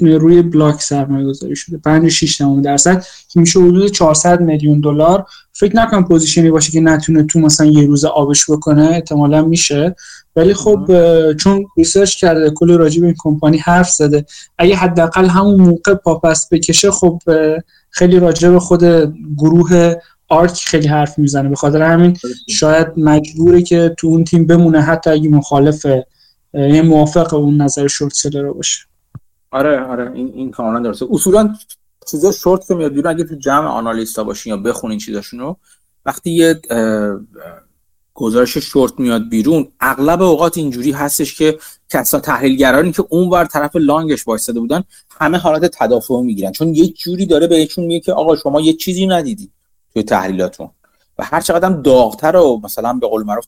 روی بلاک سرمایه گذاری شده 5 6 درصد که میشه حدود 400 میلیون دلار. فکر نکنم position ی باشه که نتونه تو مثلا یه روز آبش بکنه احتمالا میشه. ولی خب چون research کرده کل راجع به این کمپانی حرف زده. اگه حداقل همون موقع پا پس بکشه خب خیلی راجع به خود گروه آرک خیلی حرف می‌زنه. به خاطر همین شاید مجبوره که تو اون تیم بمونه حتی اگه مخالف یه موافق اون نظر short seller باشه. آره آره. این این کاملا درسته. اصولا چیزا شورت که میاد بیرون اگه تو جمع آنالیستا باشین یا بخونین چیزاشون رو وقتی یه گزارش شورت میاد بیرون اغلب اوقات اینجوری هستش که کسا تحلیلگرانی که اون ور طرف لانگش وایساده بودن همه حالت تدافع می‌گیرن. چون یه جوری داره بهشون میگه که آقا شما یه چیزی ندیدی توی تحلیلاتون. و هر چقدر داغتر و مثلا به قول معروف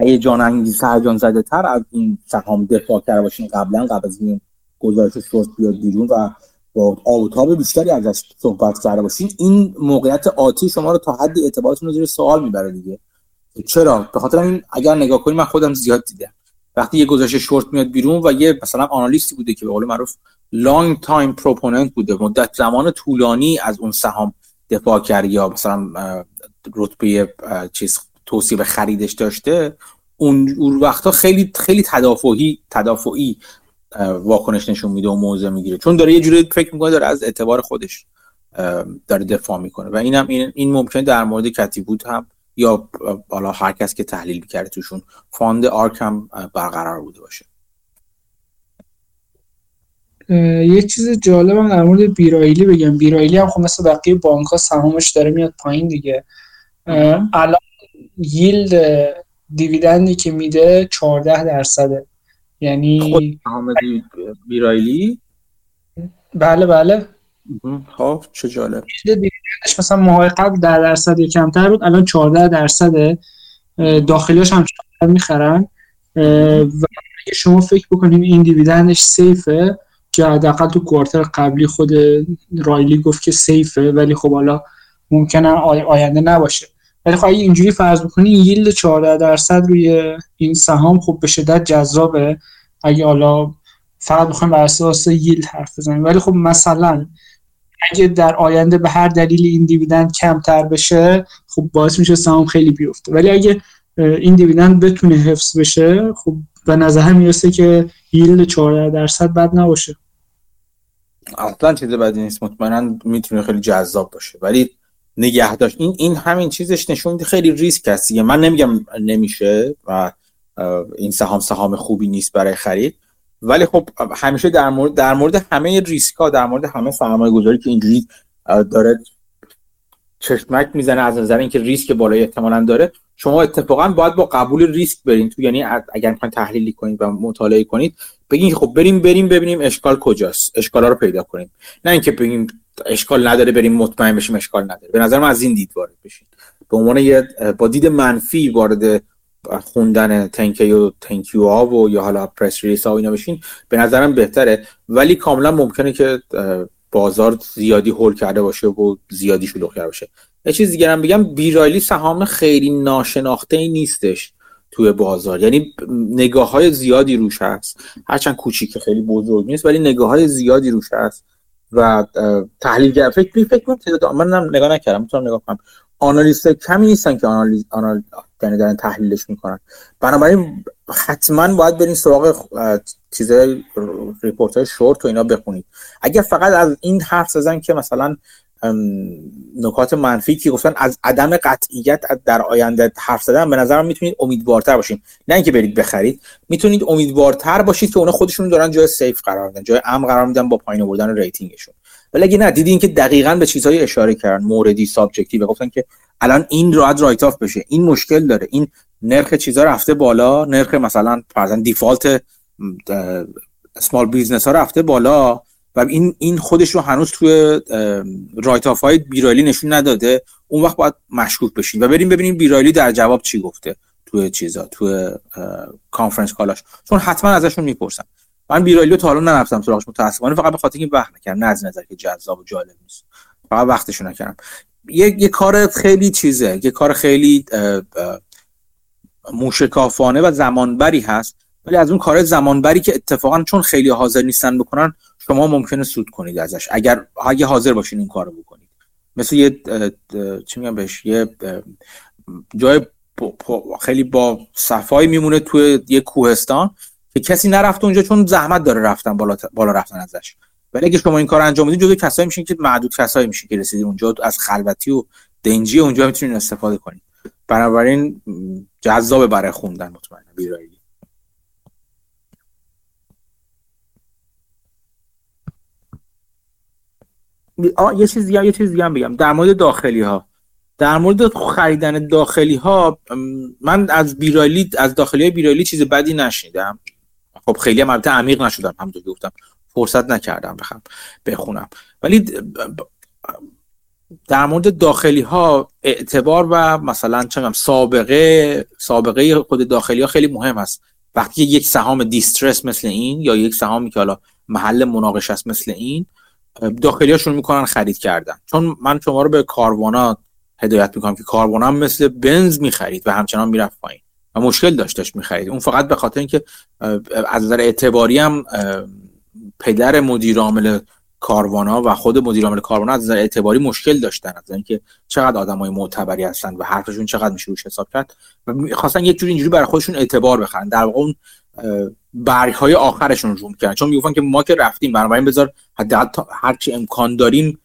هیجان انگیز هیجان زده تر از این سهام دفاع کرده باشین. قبلا قبل از این گزارش شورت بیاد بیرون و با آب و تاب بیشتری ازش صحبت کرده باشین. این موقعیت آتی شما رو تا حدی اعتبارتون رو زیر سوال می‌بره دیگه. چرا؟ به خاطر این اگر نگاه کنیم من خودم زیاد دیدم. وقتی یه گزارش شورت میاد بیرون و یه مثلا analyst ی بوده که به قول معروف long-time proponent بوده مدت زمان طولانی از اون سهام دفاع کرد یا مثلا رتبه چیز توصیه به خریدش داشته اون وقتا خیلی خیلی تدافعی تدافعی واکنش نشون میده و موضع می‌گیره. چون داره یه جوری فکر می‌کنه داره از اعتبار خودش داره دفاع می‌کنه. و اینم این این ممکنه در مورد کتی وود هم یا بالا هر کس که تحلیل کرده تو اون fund ARK هم برقرار بوده باشه. یه چیز جالبم در مورد B. Riley بگم. B. Riley هم خب مثل بقیه بانک ها سهامش داره میاد پایین دیگه. الان ییلد دیویدندی که میده 14 درصده. یعنی خود بیرایلی؟ بله بله. خب چه جالب. دیویدندش مثلا ماه قبل در درصد کمتر بود الان 14 درصده داخلیش هم می‌خرن. و اگه شما فکر بکنیم این دیویدندش سیفه که حداقل تو کوارتر قبلی خود رایلی گفت که سیفه ولی خب حالا ممکنه آینده نباشه. ولی خب اینجوری فرض بکنی ییلد 14 درصد روی این سهام خب به شدت جذابه. اگه حالا فقط بخوایم بر اساس ییلد حرف بزنیم. ولی خب مثلا اگه در آینده به هر دلیل این دیویدند کمتر بشه خب باعث میشه سهام خیلی بیفته. ولی اگه این دیویدند بتونه حفظ بشه خب به نظر می‌رسه که ییلد 14 درصد بد نباشه. اصلا چیز بدی نیست. مطمئنا می‌تونه خیلی جذاب باشه. ولی نگه داشت. این این همین چیزش نشون میده خیلی ریسک هست من نمیگم نمیشه و این سهام سهام خوبی نیست برای خرید. ولی خب همیشه در مورد در مورد همه ریسک ها در مورد همه سرمایه گذاری که اینجوری داره چشمک می‌زنه از نظر اینکه ریسک بالای احتمالا داره شما اتفاقا باید با قبول ریسک برین تو. یعنی اگر می‌خواین تحلیلی کنید و مطالعه کنید بگین خب بریم بریم ببینیم اشکال کجاست. اشکالا رو پیدا کنیم. نه اینکه بگیم اشکال نداره بریم مطمئن بشیم اشکال نداره. به نظر من از این دید وارد بشین به عنوان یه با دید منفی وارد خوندن تنکی و تنکیو ها و یا حالا پرس ریس ها و اینا بشین به نظرم بهتره. ولی کاملا ممکنه که بازار زیادی هول کرده باشه و زیادی شلوغ کرده باشه. یه چیز دیگه هم بگم بیرایلی سهام خیلی ناشناخته ای نیستش. توی بازار. یعنی نگاه های زیادی روش هست. هرچند کوچیک خیلی بزرگ نیست ولی نگاه های زیادی روش هست و تحلیل فکر فکر تعداد من نگاه نکردم می‌تونم نگاه کنم. آنالیست کمی نیستن که آنالیز آنال... یعنی دارن تحلیلش می‌کنن. بنابراین حتما باید برین سراغ چیزای ریپورت های شورت و اینا بخونید. اگر فقط از این حرف زدن که مثلا نکات منفی که گفتن از عدم قطعیت در آینده حرف زدن به نظرم می‌تونید امیدوارتر باشین. نه اینکه برید بخرید می‌تونید امیدوارتر باشید که اونا خودشون دارن جای safe قرار میدن جای امن قرار میدن با پایین آوردن rating شون. ولی اگه نه دیدین که دقیقا به چیزهای اشاره کردن موردی subjective گفتن که الان این راحت write-off بشه این مشکل داره این نرخ چیزا رفته بالا نرخ مثلا فرضاً default small business ها رفته بالا. و این این خودش رو هنوز توی write-off های B. Riley نشون نداده. اون وقت باید مشکوک بشین. و بریم ببینیم بیرایلی در جواب چی گفته توی چیزا توی کانفرنس کالاش چون حتما ازشون می‌پرسم من بیرایلی رو تا الان نرفتم سراغش متاسفانه فقط به خاطر اینکه وقت نکردم. نه از نظر که جذاب و جالب نیست. فقط وقتشو نکردم. یه،, یه کار خیلی چیزه. یه کار خیلی موشکافانه و زمانبری هست. ولی از اون کار زمانبری که اتفاقا چون خیلی حاضر نیستن بکنن شما ممکنه سود کنید ازش. اگر اگه حاضر باشین این کارو بکنید. مثل یه چی میگم بهش؟ یه جای خیلی با صفایی میمونه توی یه کوهستان که کسی نرفته اونجا چون زحمت داره رفتن بالا, بالا رفتن ازش. ولی اگه شما این کار انجام بدید جزو کسایی میشین که معدود کسایی میشین که رسیدین اونجا. از خلوتی و دنجی اونجا می‌تونین استفاده کنید بنابراین جذاب برای خوندن مطمئنا یه چیز دیگه یه چیز دیگه هم بگم. در مورد داخلی ها در مورد خریدن داخلی ها من از بیرالی از داخلی های بیرالی چیز بدی نشیدم خب خیلی هم البته عمیق نشدم همونطور گفتم. فرصت نکردم بخوام بخونم. ولی در مورد داخلی ها اعتبار و مثلا چه سابقه سابقه خود داخلی ها خیلی مهم است. وقتی یک سهام دیسترس مثل این یا یک سهامی که حالا محل مناقشه است مثل این داخلی هاشون می‌کنن خرید کردن. چون من شما رو به کاروانا هدایت می‌کنم که کاروانا مثل بنز می‌خرید و همچنان می‌رفت پایین. و مشکل داشتش می‌خرید. اون فقط به خاطر اینکه از نظر اعتباری هم پدر مدیر عامل کاروانا و خود مدیر عامل کاروانا از نظر اعتباری مشکل داشتن. از اینکه چقدر آدمای معتبری هستن و حرفشون چقدر میشه روش حساب کرد. و خواستن یک جوری اینجوری برای خودشون اعتبار بخرن. در واقع اون برگ های آخرشون رو کردن چون می‌گفتن که ما که رفتیم بنابراین بذار حداقل هرچی امکان داریم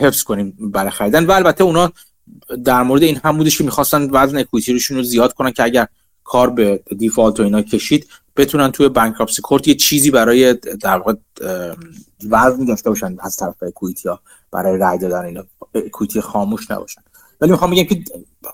حفظ کنیم برای خریدن. و البته اونا در مورد این هم بودش که می‌خواستن وزن اکویتیشون رو زیاد کنن که اگر کار به دیفالت و اینا کشید بتونن توی بانکراپسی کورت یه چیزی برای در واقع وزن داشته باشن از طرف اکویتی ها برای رای دادن اینا. اکویتی خاموش نباشن. ولی می‌خوام بگم که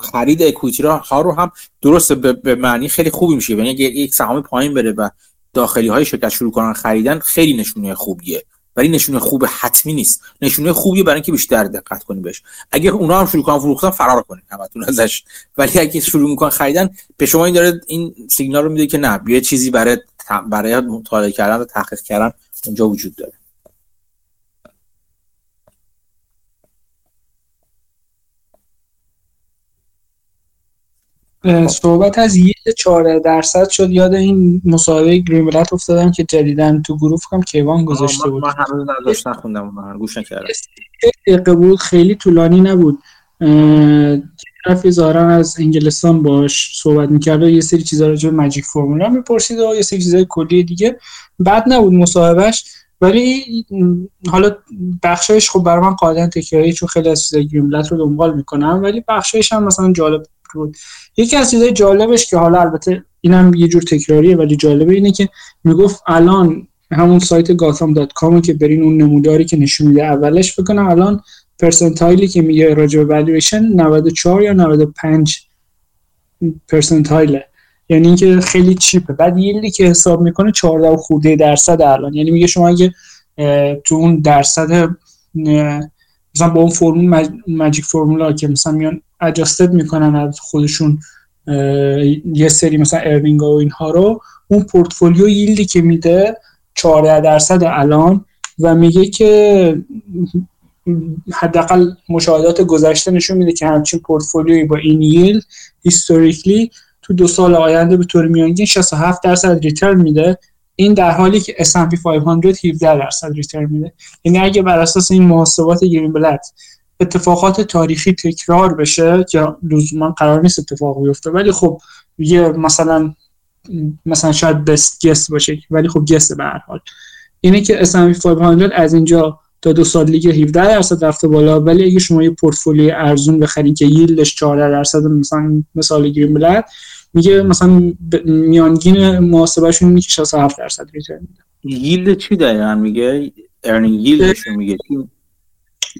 خرید اکویتی ها رو هم درست به معنی خیلی خوبی میشه. یعنی اگه یک سهام پایین بره و داخلی های شرکت شروع کنن خریدن خیلی نشونه خوبیه. ولی نشونه خوب حتمی نیست. نشونه خوبیه برای اینکه بیشتر دقت کنیم بهش. اگه اونا هم شروع کنن فروختن فرار کنین همتون ازش. ولی اگه شروع می‌کنن خریدن به شما این داره این سیگنال رو میده که نه یه چیزی برای برای مطالعه کردن و تحقیق کردن اونجا وجود داره. صحبت از یه 14 درصد شد. یاد این مسابقه گرین بلت افتادم که جدیدن تو گروه هم کیوان گذاشته بود. من هنوز نداشت نخوندم گوش نکردم. دقیقه بود خیلی طولانی نبود. طرفی ظاهرا از انگلستان باش صحبت می‌کرد و یه سری چیزا راجع به ماجیک فرمولا می‌پرسید و یه سری چیزای کلی دیگه. بعد نبود مصاحبهش. ولی حالا بخشایش خب برای من قاعدتا تکراری چون خیلی از چیزای گریملت رو دنبال می‌کنم. ولی بخشایش هم مثلا جالب بود. یکی از چیزای جالبش که حالا البته اینم یه جور تکراریه ولی جالبه اینه که می‌گفت الان همون سایت Gotham dot com و که برین اون نموداری که نشون میده اولش بکنم الان percentile ی که میگه راجع به والویشن 94 یا 95 percentile ه. یعنی اینکه خیلی cheap ه. بعد yield ی که حساب می‌کنه 14 و خورده درصد الان. یعنی میگه شما اگه تو اون درصد مثلا با اون فرمول magic formula که مثلا میان adjusted می‌کنن از خودشون یه سری مثلا earning و اینها رو. اون portfolio yield ی که میده 14 درصد الان و میگه که حداقل مشاهدات گذشته نشون میده که همچین پورتفولیوی با این yield historically تو دو سال آینده به طور میانگین 67 درصد return میده. این در حالی که S&P 500 17 درصد return میده. یعنی اگه بر اساس این محاسبات گرین بلد اتفاقات تاریخی تکرار بشه که لزوما قرار نیست اتفاق بیفته. ولی خب یه مثلا مثلا شاید بست گست باشه ولی خب گست به هر حال. اینه که S&P 500 از اینجا تا دو سال دیگه 17 درصد رفته بالا ولی اگه شما یه پورتفولیوی ارزون بخرین که ییلدش 14 درصد مثلا مثال گرین بلد میگه مثلا میانگین محاسبهشون اینه که 67 درصد ریترن میده. ییلد چی دقیقا میگه؟ earning yield ش میگه.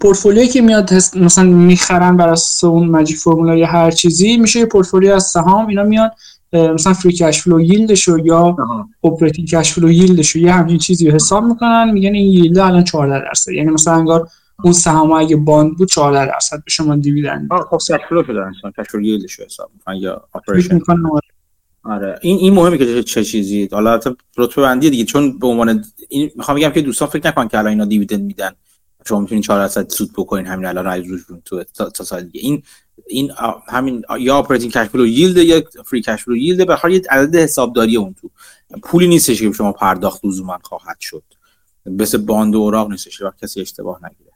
پورتفولیویی که میاد مثلا می‌خرن بر اساس اون magic formula یا هر چیزی میشه یه پورتفولیو از سهام اینا میان مثلا free cash flow yield ش یا operating cash flow yield ش یه همچین چیزی رو حساب می‌کنن میگن این yield الان 14 درصد. یعنی مثلا انگار اون سهام اگه bond بود 14 درصد به شما dividend. خب cash flow شده مثلا cash flow yield ش حساب می‌کنن یا operation آره. این این مهمه که چه چیزی. حالا رتبه بندی دیگه چون به عنوان این می‌خوام بگم که دوستان فکر نکن که الان اینا dividend میدن. شما می‌تونید 4 درصد سود بکنین همین الان از روش تو تا سال دیگه. این این همین یا operating cash flow yield یا free cash flow yield به یه عدد حسابداری اون تو. پولی نیستش که شما پرداخت لزوما خواهد شد. مثل bond و اوراق نیستش که کسی اشتباه نگیره.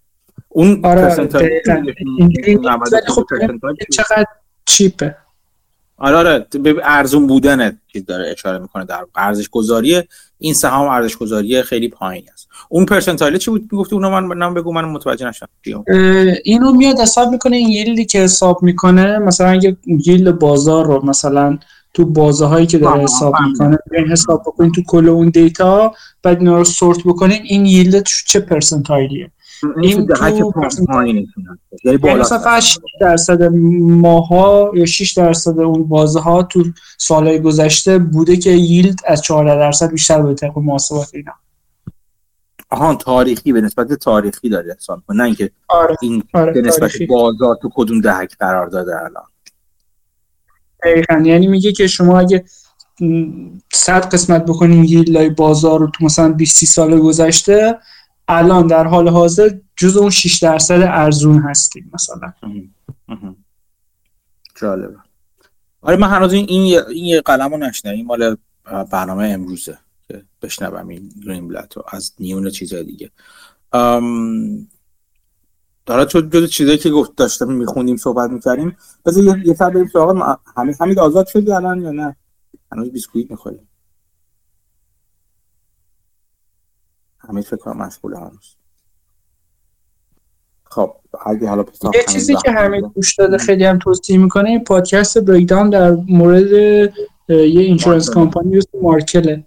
اون آره خب چقدر cheap ه. آره آره. به ارزون بودن چیز داره اشاره می‌کنه در ارزش گذاری این سهام ارزش گذاری خیلی پایینی است. اون پرسنتایل چی بود؟ می‌گفتی اونو من نام بگو من متوجه نشدم. اینو میاد حساب می‌کنه این ییلدی که حساب می‌کنه. مثلا اگه ییلد بازار رو مثلا تو بازه هایی که داره حساب می‌کنه این حساب بکنین تو کل اون دیتا بعد اینا رو سورت بکنین این ییلد چه پرسنتایلیه؟ این تو یعنی مثلا 6 درصد ماها یا 6 درصد اون بازه ها تو سالهای گذشته بوده که ییلد از 14 درصد بیشتر بوده طبق محاسبات اینا. آهان تاریخی به نسبت تاریخی داره حساب نه اینکه آره. این آره. به نسبت بازار تو کدوم دهک قرار داده الان؟ دقیقا. یعنی میگه که شما اگه صد قسمت بکنیم ییلد بازار رو تو مثلا 20 سال گذشته الان در حال حاضر جز اون 6 درصد ارزون هستیم مثلا. جالبه. آره من هنوز این این یه قلم رو نشنم این مال برنامه امروزه که بشنوم این گرین بلت رو از نیون چیزای دیگه. داره چون جز چیزایی که گفت داشتم میخوندیم صحبت می‌کردیم بذار یه, سر بریم سراغ. همین آزاد شدی الان یا نه؟ هنوز بیسکویت می‌خوریم همه فکر کنم مشغول هنوز خب اگه حالا یه چیزی که همه گوش داده خیلی هم توصیه می‌کنه این پادکست بریکداون در مورد یه اینشورنس کمپانی اسم مارکله.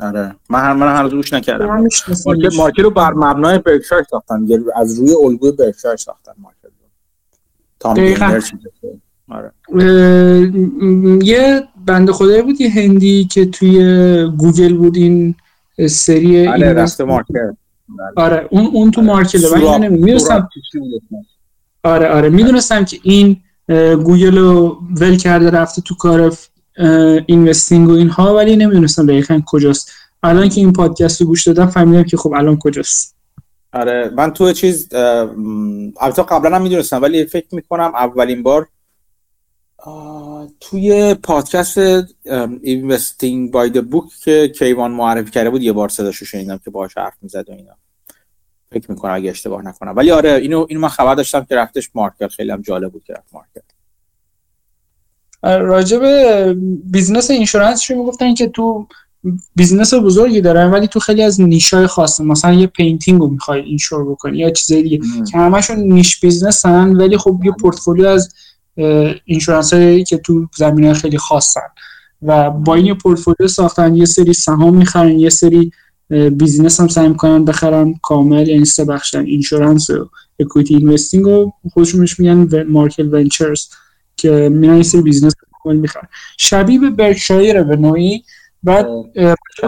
آره. من من هنوز گوش نکردم. مارکل مارکل رو بر مبنای برکشایر ساختن. از روی الگوی برکشایر ساختن مارکل رو. آره. یه بنده خدایی بود یه هندی که توی گوگل بود این سری بله رفته Markel. آره اون اون تو Markel ولی می‌دونستم آره آره می‌دونستم که این گوگل رو ول کرده رفته تو کار investing و اینها ولی نمی‌دونستم دقیقا کجاست. الان که این پادکست رو گوش دادم فهمیدم که خب الان کجاست. آره من تو چیز البته قبلا هم می‌دونستم ولی فکر می‌کنم اولین بار توی پادکست Investing by the Book که کیوان معرفی کرده بود یه بار صداشو شنیدم که باهاش حرف می‌زد و اینا. فکر می‌کنم اگه اشتباه نکنم. ولی آره اینو اینو من خبر داشتم که رفتش Markel. خیلی هم جالب بود که رفت Markel. راجب business insurance شو می‌گفتن که تو business بزرگی دارن ولی تو خیلی از niche های خاصه مثلا یه painting رو می‌خوای insure بکنی یا چیزای دیگه. که همشون niche business ن ولی خب یه پورتفولیو از insurance هایی که تو زمینه خیلی خاصن. و با این پورتفولیو ساختن یه سری سهام می‌خرن یه سری business هم سعی می‌کنن بخرن کامل یعنی سه بخشن insurance و equity investing و خودشونش میگن Markel Ventures که میان یه سری business کامل می‌خرن. شبیه به برکشایر به نوعی. بعد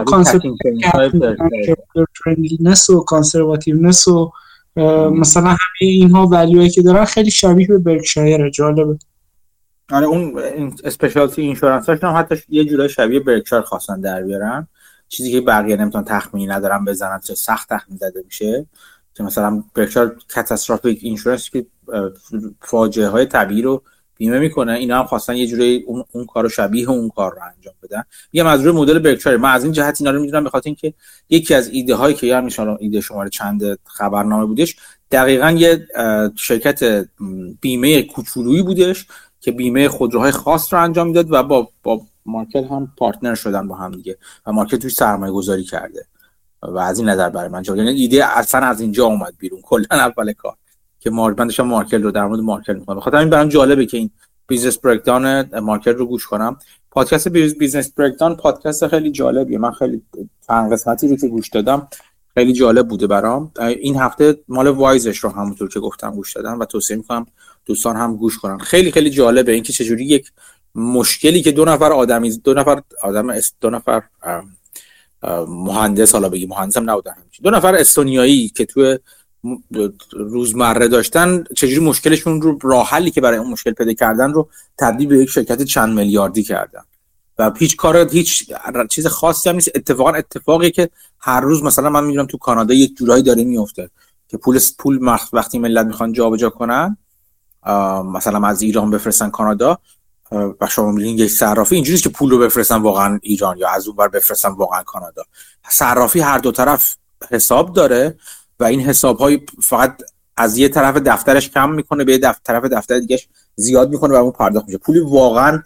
concept و conservativeness و مثلا همه اینها value هایی که دارن خیلی شبیه به برکشایر جالبه. آره اون specialty insurance هم حتی یه جورای شبیه برکشایر خواستن در بیارن. چیزی که بقیه نمی‌تونن تخمینی ندارن بزنن چه سخت تخمین زده میشه. که مثلا Berkshire catastrophic insurance که فاجعه های طبیعی رو بیمه می‌کنه اینا هم خواستن یه جوری اون, اون کارو شبیه اون کار رو انجام بدن. یه از مدل برکشایر من از این جهت اینا رو می‌دونم بخاطر اینکه یکی از ایده هایی که یعنی میشن ایده شماره چند خبرنامه بودش دقیقا یه شرکت بیمه کوچولویی بودش که بیمه خودروهای خاص رو انجام می‌داد و با با Markel هم partner شدن با هم دیگه و Markel توش سرمایه گذاری کرده. و از این نظر برای من جالب. یعنی ایده اصلا از اینجا اومد بیرون. کلا اول کار. که Markel Markel رو در مورد Markel می‌کنم بخاطر این برام جالبه که این Business Breakdown Markel رو گوش کنم. پادکست business breakdown پادکست خیلی جالبیه. من خیلی چند قسمتی رو که گوش دادم خیلی جالب بوده برام. این هفته مال Wise ش رو همونطور که گفتم گوش دادم و توصیه می‌کنم دوستان هم گوش کنن. خیلی خیلی جالبه اینکه چجوری یک مشکلی که دو نفر آدمی دو نفر آدم دو نفر مهندس حالا بگی مهندس هم نبودن دو نفر استونیایی که تو روزمره داشتن چجوری مشکلشون رو راه حلی که برای اون مشکل پیدا کردن رو تبدیل به یک شرکت چند میلیاردی کردن. و هیچ کار هیچ چیز خاصی هم نیست. اتفاقا اتفاقی که هر روز مثلا من می‌دونم تو کانادا یک جورایی داره میفته که پول پول وقتی ملت می‌خوان جابجا کنن مثلا از ایران بفرستن کانادا و شما می‌بینید یک صرافی اینجوریه که پول رو بفرستن واقعا ایران یا از اون بفرستن واقعا کانادا. صرافی هر دو طرف حساب داره. و این حساب های فقط از یه طرف دفترش کم می‌کنه به یه دفتر طرف دفتر دیگه زیاد می‌کنه و اون پرداخت میشه. پولی واقعا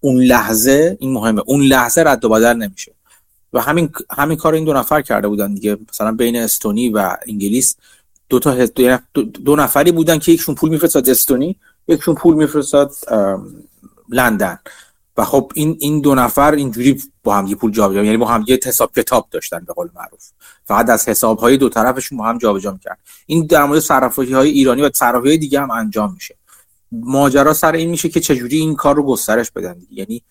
اون لحظه این مهمه اون لحظه رد و بدل نمیشه. و همین همین کار این دو نفر کرده بودن دیگه. مثلا بین استونی و انگلیس دو تا دو, نفری بودن که یکشون پول میفرستاد استونی یکشون پول میفرستاد لندن. و خب این این دو نفر اینجوری با هم یه پول جابجا یعنی با هم یه حساب کتاب داشتن به قول معروف. فقط از حساب های دو طرفشون با هم جابجا می‌کرد این در مورد صرافی های ایرانی و صرافی های دیگه هم انجام میشه. ماجرا سر این میشه که چجوری این کار رو گسترش بدن یعنی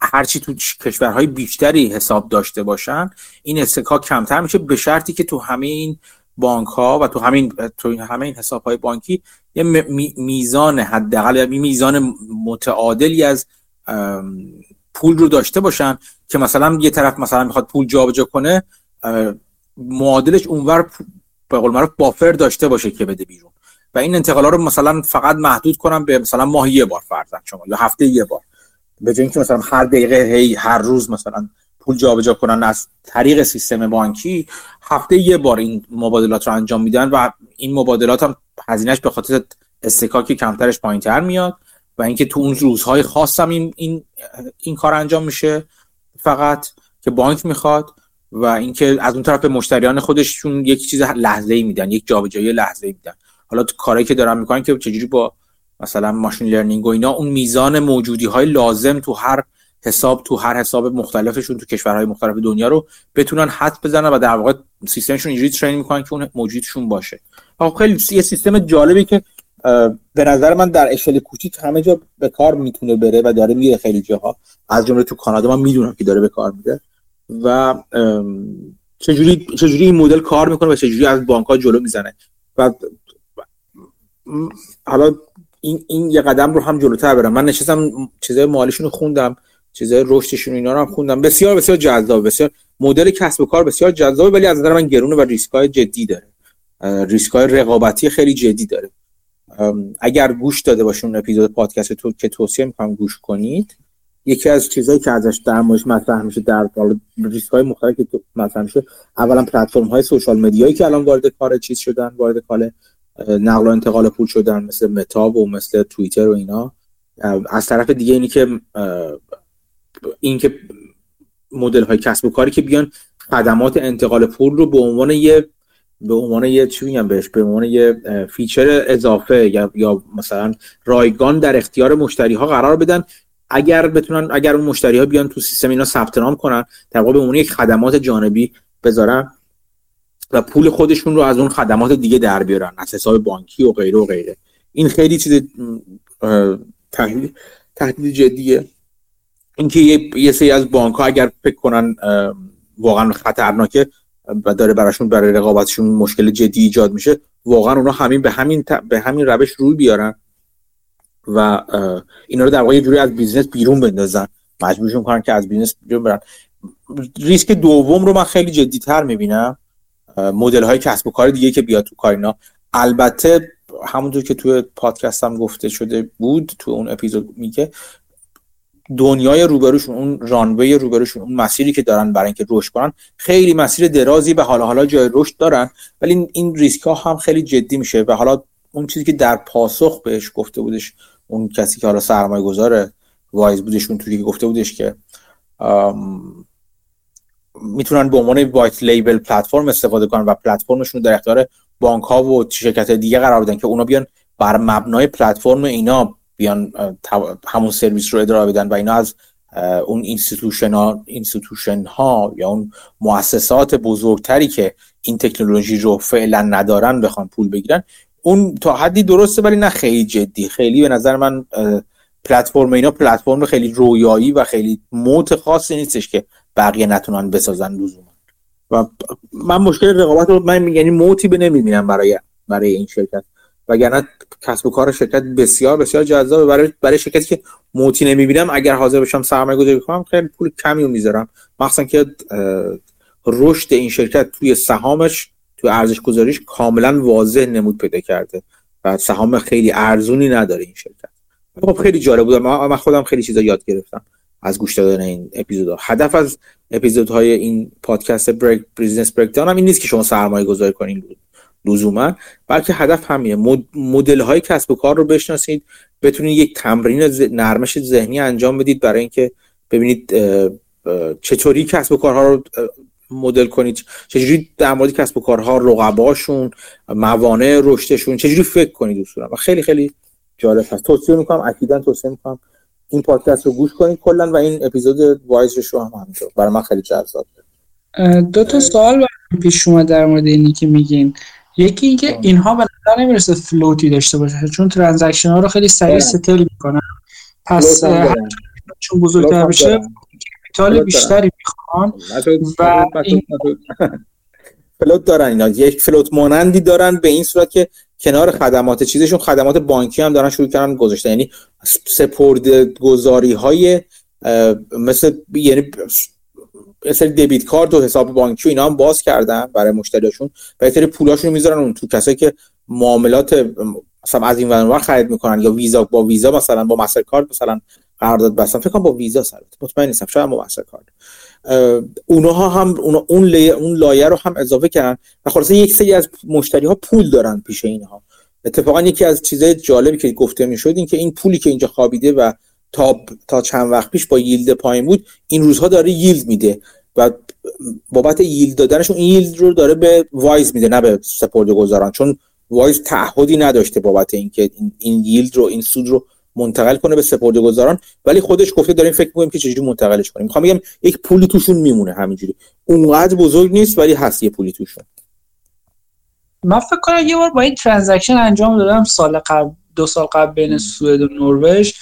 هرچی تو کشورهای بیشتری حساب داشته باشن این استکاک کمتر میشه به شرطی که تو همه این بانک ها و تو همین تو همه این حساب های بانکی یه میزان حداقل یا میزان متعادلی از پول رو داشته باشن که مثلا یه طرف مثلا می‌خواد پول جابجا کنه معادلش اونور به قول معروف بافر داشته باشه که بده بیرون. و این انتقالا رو مثلا فقط محدود کنم به مثلا ماهی یه بار فرضاً شما یا هفته یه بار. به جای اینکه مثلا هر دقیقه هی هر روز مثلا پول جابجا کنن از طریق سیستم بانکی هفته یه بار این مبادلات رو انجام میدن و این مبادلات هم هزینهش به خاطر استکاکی کمترش پایینتر میاد و اینکه تو اون روزهای خاص هم این, این, این کار انجام میشه فقط که بانک می‌خواد و اینکه از اون طرف به مشتریان خودشون یک چیز لحظه ای میدن یک جابجایی لحظه ای میدن. حالا تو کاری که دارن می‌کنن که چجوری با مثلا ماشین لرنینگ و اینا اون میزان موجودی های لازم تو هر حساب تو هر حساب مختلفشون تو کشورهای مختلف دنیا رو بتونن حد بزنن و در واقع سیستمشون اینجوری ترین می‌کنن که اون موجودشون باشه. خب خیلی یه سیستم جالبی که به نظر من در اشل کوچیک همه جا به کار می‌تونه بره و داره میره خیلی جاها. از جمله تو کانادا من می‌دونم که داره به کار میره. و چجوری چجوری این مدل کار می‌کنه و چجوری از بانک ها جلو می‌زنه. و حالا این این یه قدم رو هم جلوتر برم. من نشستم چیزای مالیشون رو خوندم. چیزای رشدشون اینا رو هم خوندم. بسیار بسیار جذاب بسیار مدل کسب و کار بسیار جذابه ولی از نظر من گرونه و ریسکای جدی داره. ریسکای رقابتی خیلی جدی داره. اگر گوش داده باشون اپیزود پادکست تو که توصیه می‌کنم گوش کنید. یکی از چیزهایی که ازش در موردش مطرح میشه در ریسک های مختلفی که مطرح میشه اولا پلتفرم های سوشال مدیایی که الان وارد کار چیز شدن وارد کار نقل و انتقال پول شدن مثل متاب و مثل توییتر و اینا. از طرف دیگه اینی که این که مدل های کسب و کاری که بیان خدمات انتقال پول رو به عنوان یه به عنوان یه چی میگم بهش؟ به عنوان یه feature اضافه یا یا مثلا رایگان در اختیار مشتری ها قرار بدن. اگر بتونن اگر اون مشتری ها بیان تو سیستم اینا ثبت نام کنن در واقع به عنوان یک خدمات جانبی بذارن و پول خودشون رو از اون خدمات دیگه در بیارن از حساب بانکی و غیره و غیره. این خیلی چیز تهدید جدیه. اینکه یه, سری از بانک ها اگر فکر کنن واقعا خطرناکه و داره براشون برای رقابتشون مشکل جدی ایجاد میشه واقعا اونا همین به همین به همین روش روی بیارن و اینا رو در واقع یه جوری از business بیرون بندازن. مجبورشون کنن که از بیزنس بیرون برن. ریسک دوم رو من خیلی جدی تر می‌بینم مدل های کسب و کار دیگه که بیاد تو کار اینا. البته همونطور که توی پادکست هم گفته شده بود تو اون اپیزود میگه دنیای روبروشون اون رانوی روبروشون اون مسیری که دارن برای اینکه رشد کنن خیلی مسیر درازی به حالا حالا جای رشد دارن ولی این ریسک ها هم خیلی جدی میشه و حالا اون چیزی که در پاسخ بهش گفته بودش اون کسی که حالا سرمایه گذاره وایز بودش اون توی که گفته بودش که می‌تونن به عنوان وایت لیبل پلتفرم استفاده کنن و پلتفرمشون در اختیار بانک ها و شرکت دیگه قرار بدن که اونا بیان بر مبنای پلتفرم اینا بیان همون سرویس رو ارائه بدن و اینا از اون institution ها, institution ها یا اون مؤسسات بزرگتری که این تکنولوژی رو فعلا ندارن بخوان پول بگیرن اون تا حدی درسته ولی نه خیلی جدی. خیلی به نظر من پلتفرم اینا پلتفرم خیلی رویایی و خیلی moat خاصی نیستش که بقیه نتونن بسازن لزوما. و من مشکل رقابت رو من یعنی موتی به نمی‌بینم برای برای این شرکت. وگرنه کسب و کار شرکت بسیار بسیار جذابه. برای برای شرکتی که موتی نمی‌بینم اگر حاضر بشم سرمایه گذاری کنم خیلی پول کمی می‌ذارم. مخصوصا که رشد این شرکت توی سهامش توی ارزش گذاریش کاملا واضح نمود پیدا کرده و سهام خیلی ارزونی نداره این شرکت. خب خیلی جالب بود. من خودم خیلی چیزا یاد گرفتم از گوش دادن این اپیزودها. هدف از اپیزودهای این پادکست break business break هم این نیست که شما سرمایه گذاری کنین. لزوما بلکه هدف همینه. مدل های کسب و کار رو بشناسید بتونید یک تمرین نرمش ذهنی انجام بدید برای اینکه ببینید چطوری کسب و کارها رو مدل کنید. چجوری در مورد کسب و کارها رقباشون موانع رشدشون چجوری فکر کنید اصولا. و خیلی خیلی جالب هست. توصیه می‌کنم اکیدا توصیه می‌کنم این پادکست رو گوش کنید کلا و این اپیزود Wise رو هم همینطور برای من خیلی جذاب دو تا سوال پیش شما در مورد اینی که میگین. یکی اینکه اینها به نظر نمی‌رسه float ی داشته باشه چون transaction ها رو خیلی سریع settle می‌کنن. پس چون بزرگتر بشه capital بیشتری می‌خوان. و این float دارن اینا. یک float مانندی دارن به این صورت که کنار خدمات چیزشون خدمات بانکی هم دارن شروع کردن گذاشتن. یعنی سپرد گذاری های مثل یعنی مثل دبیت کارت و حساب بانکی و اینا هم باز کردن برای مشتریاشون و یه پولاشون می‌ذارن اون تو کسایی که معاملات مثلا از این ور خرید می‌کنن یا ویزا با ویزا مثلا با مستر کارت مثلا قرارداد بستن. فکر کنم با ویزا سر مطمئن نیستم. شاید با مستر کارت اونها هم اون لی... اون لایه رو هم اضافه کردن و خلاصه یک سری از مشتری ها پول دارن پیش اینها. اتفاقا یکی از چیزای جالبی که گفته می‌شد این که این پولی که اینجا خوابیده و تا تا چند وقت پیش با ییلد پایین بود این روزها داره ییلد میده و بابت ییلد دادنشون این ییلد رو داره به وایز میده نه به سپرده گذاران چون وایز تعهدی نداشته بابت اینکه این, ییلد رو این سود رو منتقل کنه به سپرده گذاران ولی خودش گفته داریم فکر می‌کنیم که چجوری منتقلش کنیم. می‌خوام بگم یک پولی توشون میمونه همینجوری. اونقدر بزرگ نیست ولی هست یه پولی توشون. من فکر کنم یه بار با این transaction انجام دادم سال قبل دو سال قبل بین سوئد و نروژ.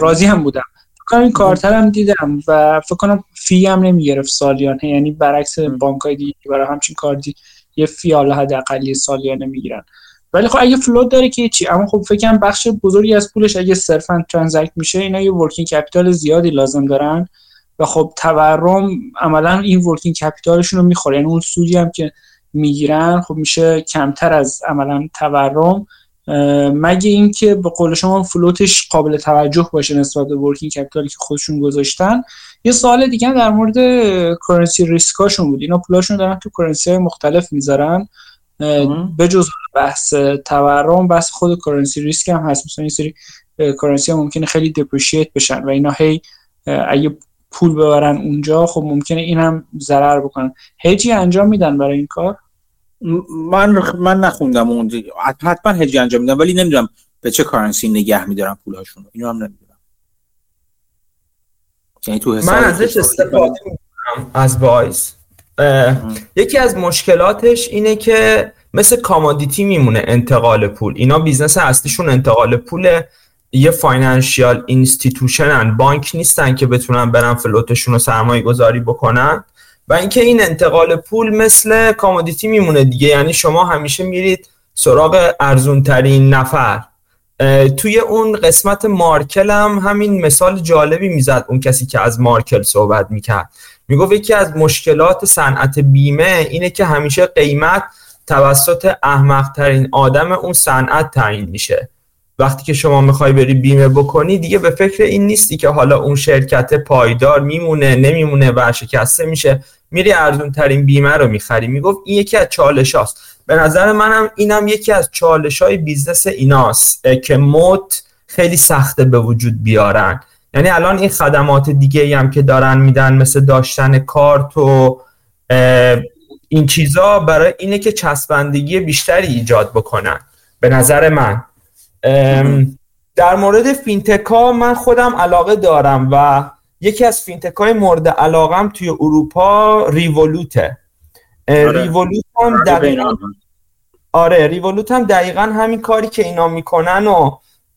راضی هم بودم. فکر کنم این کارت رو هم دیدم و فکر کنم fee هم نمی‌گرفت سالیانه یعنی برعکس بانک های دیگه برای همچین کارتی یه fee حالا حداقلی سالیانه می‌گیرن. ولی خب اگه float داره که چی؟ اما خب فکر کنم بخش بزرگی از پولش اگه صرفا transact میشه اینا یه working capital زیادی لازم دارن و خب تورم عملا این working capital شون رو می‌خوره. یعنی اون سودی هم که می‌گیرن خب میشه کمتر از عملا تورم. مگه اینکه به قول شما float ش قابل توجه باشه نسبت به working capital ی که خودشون گذاشتن؟ یه سوال دیگه در مورد currency risk اشون بود. اینا پولاشون دارن تو currency های مختلف می‌ذارن. به جز بحث تورم بحث خود currency risk هم هست. مثلا این سری currency ها ممکنه خیلی depreciate بشن و اینا هی اگه پول ببرن اونجا خب ممکنه این هم ضرر بکنن. هیچی انجام میدن برای این کار؟ من من نخوندم اون حتما hedge ی انجام میدن ولی نمی‌دونم به چه currency نگه میدارن پولهاشون اینو هم نمی‌دونم. یعنی تو من ازش استفاده می‌کنم. از Wise. یکی از مشکلاتش اینه که مثل commodity میمونه انتقال پول. اینا business اصلیشون انتقال پول یه financial institution ن. بانک نیستن که بتونن برن float شون رو سرمایه گذاری بکنن. و اینکه این انتقال پول مثل commodity میمونه دیگه. یعنی شما همیشه میرید سراغ ارزون ترین نفر توی اون قسمت Markel هم همین مثال جالبی می‌زد اون کسی که از Markel صحبت می‌کرد. می‌گفت یکی از مشکلات صنعت بیمه اینه که همیشه قیمت توسط احمقترین آدم اون صنعت تعیین میشه. وقتی که شما می‌خوای بری بیمه بکنی دیگه به فکر این نیستی که حالا اون شرکت پایدار میمونه نمیمونه و ورشکسته میشه. میری ارزون ترین بیمه رو می‌خری. می‌گفت این یکی از چالش هاست به نظر منم اینم یکی از چالش های business ایناست که moat خیلی سخته به وجود بیارن. یعنی الان این خدمات دیگه هم که دارن میدن مثل داشتن کارت و این چیزا برای اینه که چسبندگی بیشتری ایجاد بکنن. به نظر من. در مورد fintech ها من خودم علاقه دارم و یکی از fintech های مورد علاقم توی اروپا Revolut ه. آره. Revolut هم آره، دقیقا آره Revolut هم دقیقا همین کاری که اینا می‌کنن و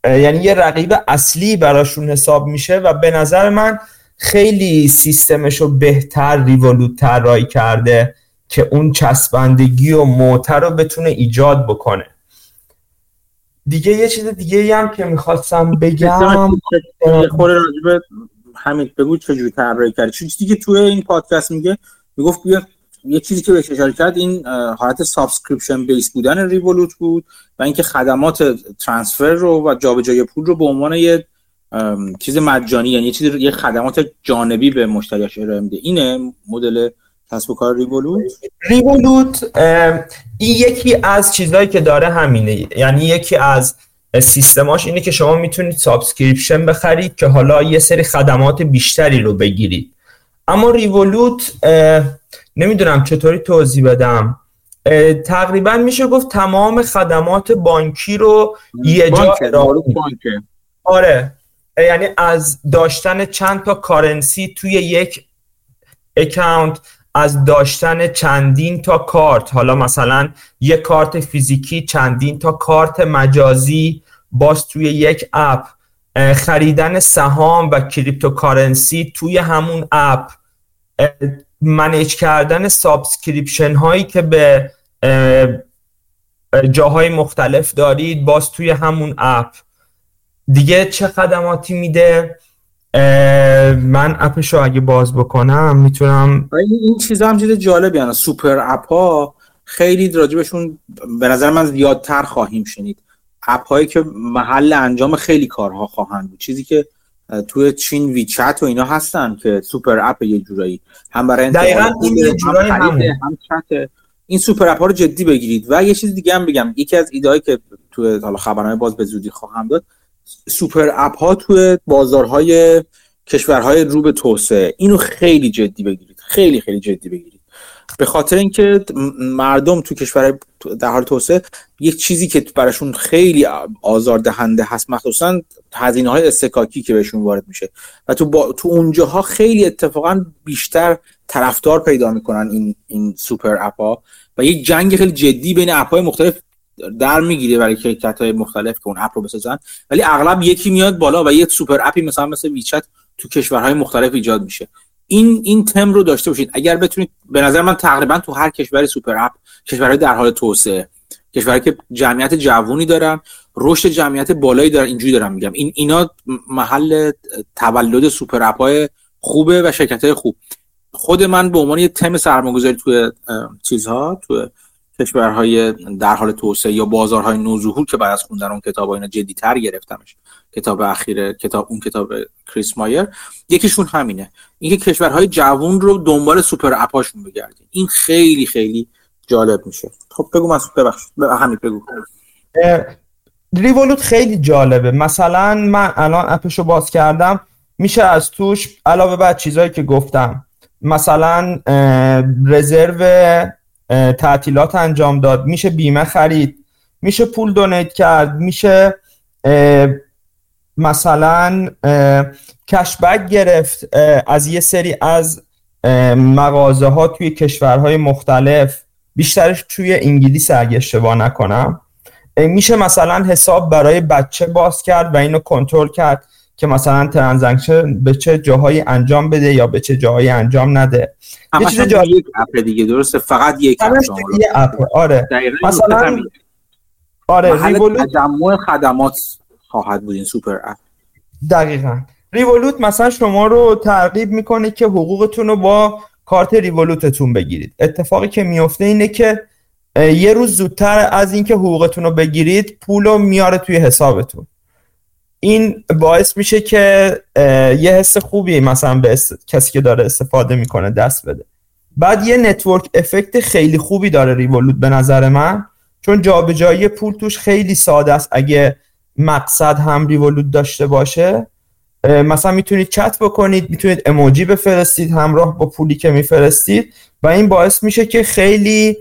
یعنی یه رقیب اصلی براشون حساب میشه و به نظر من خیلی سیستمش رو بهتر Revolut طراحی کرده که اون چسبندگی و moat رو بتونه ایجاد بکنه. دیگه یه چیز دیگه هم که می‌خواستم بگم. خود راجبه همین بگو چجوری طراحی کردی چیزی که توی این پادکست میگه می‌گفت بیا یه چیزی که بهش اشاره کرد این حالت subscription base بودن Revolut بود و اینکه خدمات transfer رو و جابجایی پول رو به عنوان یه چیز مجانی یعنی یه چیز یه خدمات جانبی به مشتریاش ارائه میده. اینه مدل کسب و کار Revolut Revolut این یکی از چیزهایی که داره همینه. یعنی یکی از سیستماش اینه که شما می‌تونید subscription بخرید که حالا یه سری خدمات بیشتری رو بگیرید. اما Revolut نمی‌دونم چطوری توضیح بدم. تقریبا میشه گفت تمام خدمات بانکی رو یه جا آره. یعنی از داشتن چند تا currency توی یک account از داشتن چندین تا کارت حالا مثلا یک کارت فیزیکی چندین تا کارت مجازی باز توی یک اپ. خریدن سهام و cryptocurrency توی همون اپ. manage کردن subscription هایی که به جاهای مختلف دارید باز توی همون اپ. دیگه چه خدماتی میده؟ من اپش رو اگه باز بکنم می‌تونم این چیزا هم چیز جالبی هست super app ها خیلی راجبشون به نظر من زیادتر خواهیم شنید. اپ هایی که محل انجام خیلی کارها خواهند بود. چیزی که توی چین WeChat و اینا هستن که super app یه جورایی. هم برای دقیقاً این یه جورایی هم, این super app ها رو جدی بگیرید. و یه چیز دیگه هم بگم. یکی از ایده که توی حالا خبرنامه باز به زودی خواهم داد super app ها توی بازارهای کشورهای رو به توسعه. اینو خیلی جدی بگیرید. خیلی خیلی جدی بگیرید. به خاطر اینکه مردم تو کشور در حال توسعه یک چیزی که براشون خیلی آزار دهنده هست مخصوصا هزینه های اصطکاکی که بهشون وارد میشه. و تو با... تو اونجاها خیلی اتفاقا بیشتر طرفدار پیدا می‌کنن این این super app ها و یک جنگ خیلی جدی بین اپ های مختلف در می‌گیره برای شرکت های مختلف که اون اپ رو بسازن. ولی اغلب یکی میاد بالا و یه super app ی مثلا مثل WeChat تو کشورهای مختلف ایجاد میشه. این این تم رو داشته باشید اگر بتونید به نظر من تقریبا تو هر کشور super app کشورهای در حال توسعه کشورهایی که جمعیت جوونی دارن رشد جمعیت بالایی دارن اینجوری دارم میگم. این اینا محل تولد super app های خوبه و شرکت های خوب. خود من به عنوان یه تم سرمایه‌گذاری توی چیزها تو کشورهای در حال توسعه یا بازارهای نوظهور که بعد از خوندن اون کتاب اینا تر گرفتمش. کتاب اخیر کتاب اون کتاب کریس مایر. یکیشون همینه. اینکه کشورهای جوون رو دنبال super app اشون بگردین. این خیلی خیلی جالب میشه. خب بگو مسعود ببخشید. همین بگو. ریولوت خیلی جالبه. مثلا من الان اپشو باز کردم. میشه از توش علاوه بر چیزهایی که گفتم. مثلا رزرو تعطیلات انجام داد. میشه بیمه خرید میشه پول دونیت کرد میشه مثلا کشبک گرفت از یه سری از مغازه ها توی کشورهای مختلف. بیشترش توی انگلیس اگه اشتباه نکنم. میشه مثلا حساب برای بچه باز کرد و اینو کنترل کرد. که مثلا transaction به چه جاهایی انجام بده یا به چه جاهایی انجام نده. یه چیز جا... یک اپ دیگه درسته؟ فقط یک اپ یه اپ. آره. مثلا آره Revolut تجمع خدمات خواهد بود این super app. دقیقا. Revolut مثلا شما رو ترغیب می‌کنه که حقوقتون رو با کارت Revolut تون بگیرید. اتفاقی که میفته اینه که یه روز زودتر از اینکه حقوقتون رو بگیرید پول رو میاره توی حسابتون. این باعث میشه که یه حس خوبی مثلا به کسی که داره استفاده می‌کنه دست بده. بعد یه network effect خیلی خوبی داره Revolut به نظر من چون جابجایی پول توش خیلی ساده است. اگه مقصد هم Revolut داشته باشه مثلا می‌تونید چت بکنید می‌تونید اموجی بفرستید همراه با پولی که میفرستید و این باعث میشه که خیلی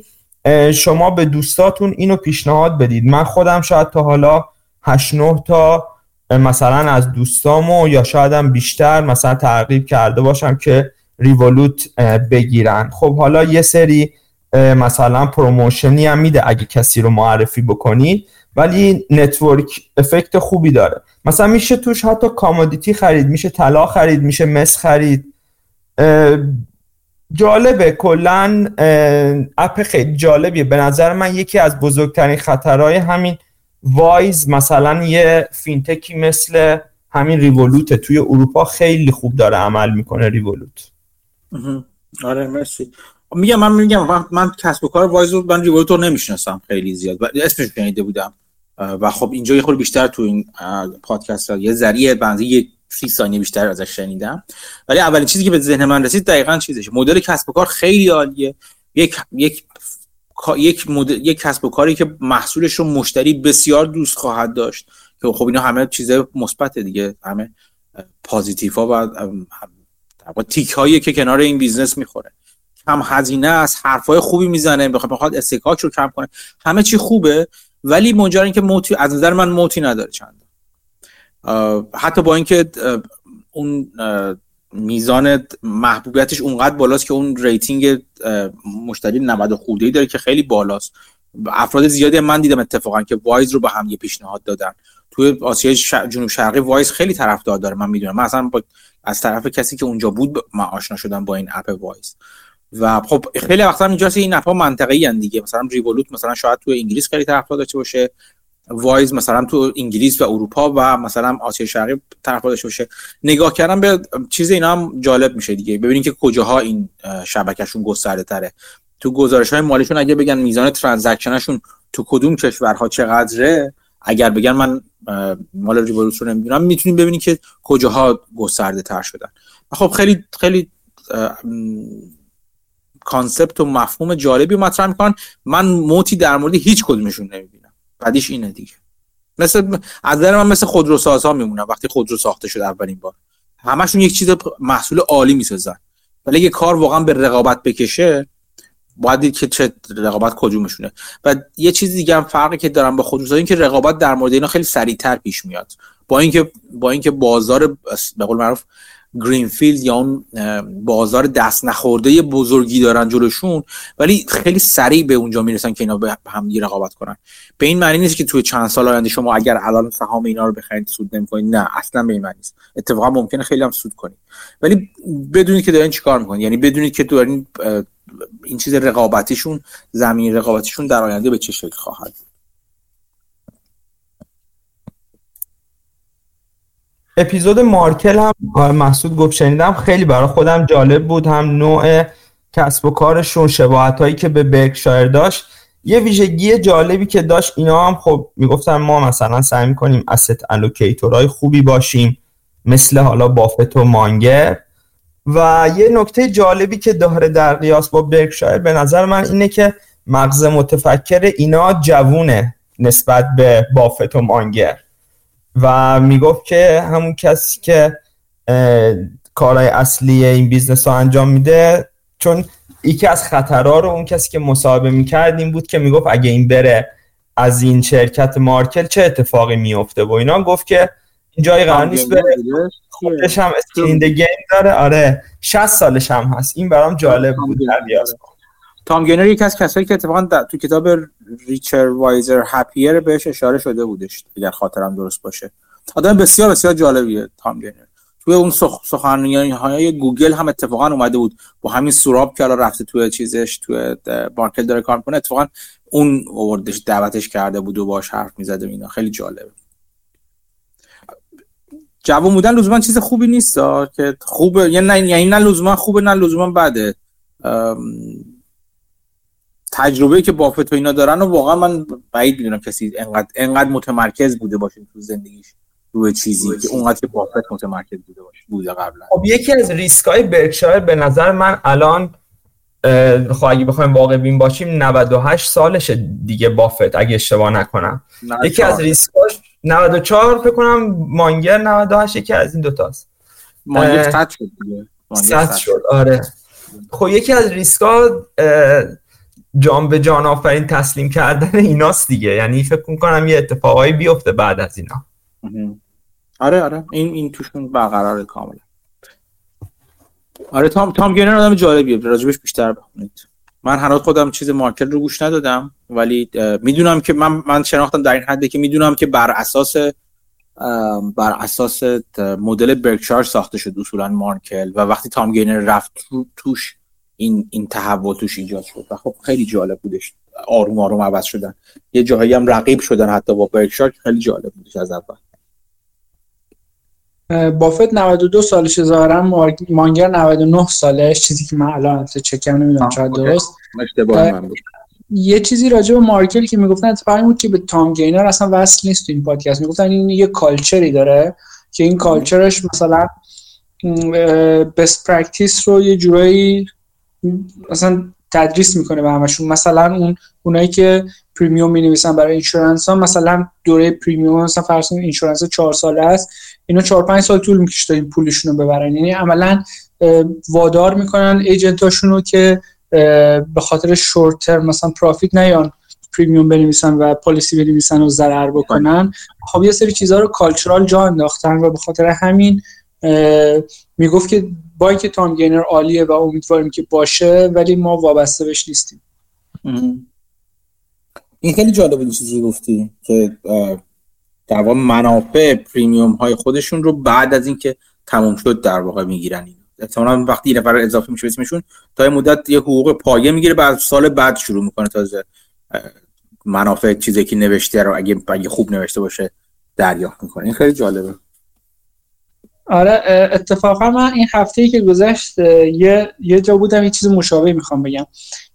شما به دوستاتون اینو پیشنهاد بدید. من خودم شاید تا حالا 8 9 تا مثلا از دوستامو یا شایدم بیشتر مثلا ترغیب کرده باشم که ریولوت بگیرن. خب حالا یه سری مثلا پروموشنی هم میده اگه کسی رو معرفی بکنید ولی network effect خوبی داره. مثلا میشه توش حتی commodity خرید میشه طلا خرید میشه مس خرید. جالبه کلا اپ خیلی جالبیه. به نظر من یکی از بزرگترین خطرهای همین Wise مثلا یه fintech ی مثل همین Revolut توی اروپا خیلی خوب داره عمل می‌کنه Revolut. آره مرسی. میگم من میگم من, من کسب و کار Wise رو من Revolut رو نمی‌شناسم خیلی زیاد. و اسمش شنیده بودم. و خب اینجا یه خورده بیشتر تو این پادکست یه ذریعه بنزی یه سی ثانیه بیشتر ازش شنیدم. ولی اولین چیزی که به ذهن من رسید دقیقا چیزش مدل کسب و کار خیلی عالیه. یک یک یک مدل یک کسب و کاری که محصولش رو مشتری بسیار دوست خواهد داشت. که خب اینا همه چیز مثبت دیگه. همه positive ها و تیک هایی که کنار این business می‌خوره. کم هزینه است حرفای خوبی می‌زنه بخواد بخواد اصطکاک رو کم کنه. همه چی خوبه ولی منجر اینکه moat ی از نظر من moat ی نداره چند حتی با اینکه اون میزان محبوبیتش اونقدر بالاست که اون rating مشتری 90 خورده داره که خیلی بالاست. افراد زیادی من دیدم اتفاقا که Wise رو به هم یه پیشنهاد دادن. توی آسیای جنوب شرقی Wise خیلی طرفدار داره من می‌دونم. من اصلا با از طرف کسی که اونجا بود من آشنا شدم با این اپ Wise. و خب خیلی وقتا اینجاست این اپ ها منطقه‌ای دیگه. مثلا ریولوت مثلا شاید تو انگلیس خیلی طرفدار داشته باشه. وایز مثلا تو انگلیس و اروپا و مثلا آسیا شرقی طرف داشته باشه. نگاه کردن به چیز اینا هم جالب میشه دیگه. ببینید که کجاها این شبکهشون گسترده تره تو گزارش های مالیشون اگه بگن میزان ترانزکشنشون تو کدوم کشورها چقدره اگر بگن من مال ریولوت رو نمی‌دونم می‌تونید ببینید که کجاها گسترده تر شدن. خب خیلی خیلی کانسپت و مفهوم جالبی مطرح می‌کنن. من موتی در مورد هیچ کدومشون نمی‌بینم. بعدیش اینه دیگه. مثل از نظر من مثل خودروسازها میمونم وقتی خودرو ساخته شد اولین بار. همشون یک چیز محصول عالی می‌سازن. ولی اگه کار واقعا به رقابت بکشه باید دید که چه رقابت کجومشونه و یه چیز دیگه هم فرقی که دارم با خودروسازی که رقابت در مورد اینا خیلی سریعتر پیش میاد. با اینکه با اینکه بازار به قول معروف گرینفیلد یا اون بازار دست نخورده بزرگی دارن جلوشون ولی خیلی سریع به اونجا می‌رسن که اینا به هم رقابت کنن. به این معنی نیست که توی چند سال آینده شما اگر الان سهام اینا رو بخرید سود نمی‌کنید نه اصلا به این معنی نیست. اتفاقا ممکنه خیلی هم سود کنید. ولی بدونید که دارین چیکار می‌کنید. یعنی بدونید که دارین این چیز رقابتیشون زمین رقابتیشون در آینده به چه شکل خواهد اپیزود مارکل هم محسود گفت شنیدم. خیلی برای خودم جالب بود. هم نوع کسب و کارشون شباهت هایی که به برکشایر داشت. یه ویژگی جالبی که داشت اینا هم خب می‌گفتن ما مثلا سعی می‌کنیم asset های خوبی باشیم مثل حالا بافت و مانگر و یه نکته جالبی که داره در قیاس با برکشایر به نظر من اینه که مغز متفکر اینا جوونه نسبت به بافت و مانگر و می‌گفت که همون کسی که کارهای اصلی این business رو انجام میده چون یکی از خطرها رو اون کسی که مصاحبه می‌کرد این بود که می‌گفت اگه این بره از این شرکت مارکل چه اتفاقی میفته و اینا. گفت که این جایی قرار نیست بره. خودش هم skin in the game داره. آره 60 سالش هم هست. این برام جالب بود. تام گینر یکی از کسایی که اتفاقا تو کتاب Richer Wiser Happier بهش اشاره شده بودش اگر خاطرم درست باشه. آدم بسیار بسیار جالبیه تام گینر توی اون سخنرانی های گوگل هم اتفاقا اومده بود با همین سوراب که الان رفته توی چیزش توی مارکل داره کار می‌کنه اتفاقا اون اوردش دعوتش کرده بود و باش حرف می‌زده اینا. خیلی جالبه. جالب بودن لزوما چیز خوبی نیست که خوبه. یعنی نه یعنی نه لزوما خوبه نه لزوما بده. تجربه که بافت و اینا دارن و واقعا من بعید می‌دونم کسی انقدر انقدر متمرکز بوده باشه تو زندگیش روی چیزی که اونقدر که بافت متمرکز بوده باشه بوده قبلا. خب یکی از ریسک های برکشایر به نظر من الان خب اگه بخوایم واقع بین باشیم 98 سالشه دیگه بافت اگه اشتباه نکنم. یکی از ریسکاش 94 فکر کنم مانگر 98 یکی از این دوتاست مانگر قطع شد دیگه. قطع شد آره. خب یکی از ریسکا جان به جان آفرین تسلیم کردن ایناست دیگه. یعنی فکر می‌کنم یه اتفاقایی بیفته بعد از اینا. آره آره. این این توشون برقرار کاملا. آره تام تام گینر آدم جالبیه. راجبش بیشتر بخونید. من هنوز خودم چیز مارکل رو گوش ندادم ولی می‌دونم که من من شناختم در این حده که می‌دونم که بر اساس بر اساس مدل برکشایر ساخته شد اصولا مارکل و وقتی تام گینر رفت توش این این تحول توش ایجاد شد و خب خیلی جالب بودش. آروم آروم عوض شدن. یه جاهایی هم رقیب شدن حتی با برکشایر خیلی جالب بودش از اول. بافت 92 سالش ظاهرا مانگر 99 سالش چیزی که من الان چکم نمی‌دونم شاید درست. یه چیزی راجع به مارکل که می‌گفتن اتفاقی بود که به تام گینر اصلا وصل نیست تو این پادکست. می‌گفتن این یه culture ی داره که این culture ش مثلا best practice رو یه جورایی مثلا تدریس می‌کنه به همشون. مثلا اون اونایی که premium می نویسن برای insurance ها مثلا دوره premium مثلا فرض کنید insurance 4 ساله است اینا 4 5 سال طول می‌کشه تا این پولشون رو ببرن. یعنی عملا وادار می‌کنن agent اشون رو که به خاطر short term مثلا profit نیان premium بنویسن و policy بنویسن و ضرر بکنن. خب یه سری چیزها رو کالچورال جا انداختن و به خاطر همین می‌گفت که با اینکه تام گینر عالیه و امیدواریم که باشه ولی ما وابسته بهش نیستیم. این خیلی جالب بود چیزی گفتی که در واقع منافع پریمیوم های خودشون رو بعد از اینکه تموم شد در واقع می‌گیرن احتمالاً وقتی یه نفر اضافه میشه اسمشون تا مدت یه حقوق پایه می‌گیره بعد سال بعد شروع می‌کنه تازه منافع چیزی که نوشته رو اگه, اگه خوب نوشته باشه دریافت می‌کنه. این خیلی جالبه. آره اتفاقا من این هفته ای که گذشت یه یه جا بودم یه چیز مشابه می‌خوام بگم.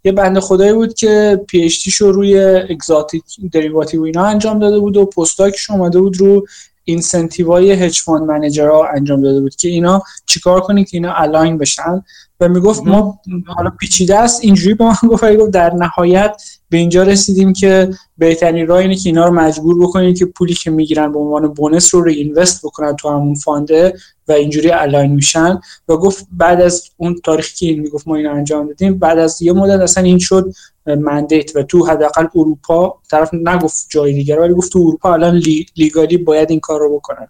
یه بنده خدایی بود که PhD شو روی exotic derivative اینا انجام داده بود و postdoc ش اومده بود رو incentive های hedge fund manager ها انجام داده بود که اینا چیکار کنید که اینا align بشن. و می‌گفت ما حالا پیچیده است. اینجوری به من گفت. در نهایت به اینجا رسیدیم که بهترین راه اینه که اینا رو مجبور بکنیم که پولی که می‌گیرن به عنوان بونس رو اینوست بکنن تو همون فانده و اینجوری الاین میشن. و گفت بعد از اون تاریخی که این می‌گفت ما اینو انجام دادیم بعد از یه مدت اصلا این شد مندیت و تو حداقل اروپا طرف نگفت جای دیگر ولی گفت تو اروپا الان لیگالی باید این کار رو بکنن.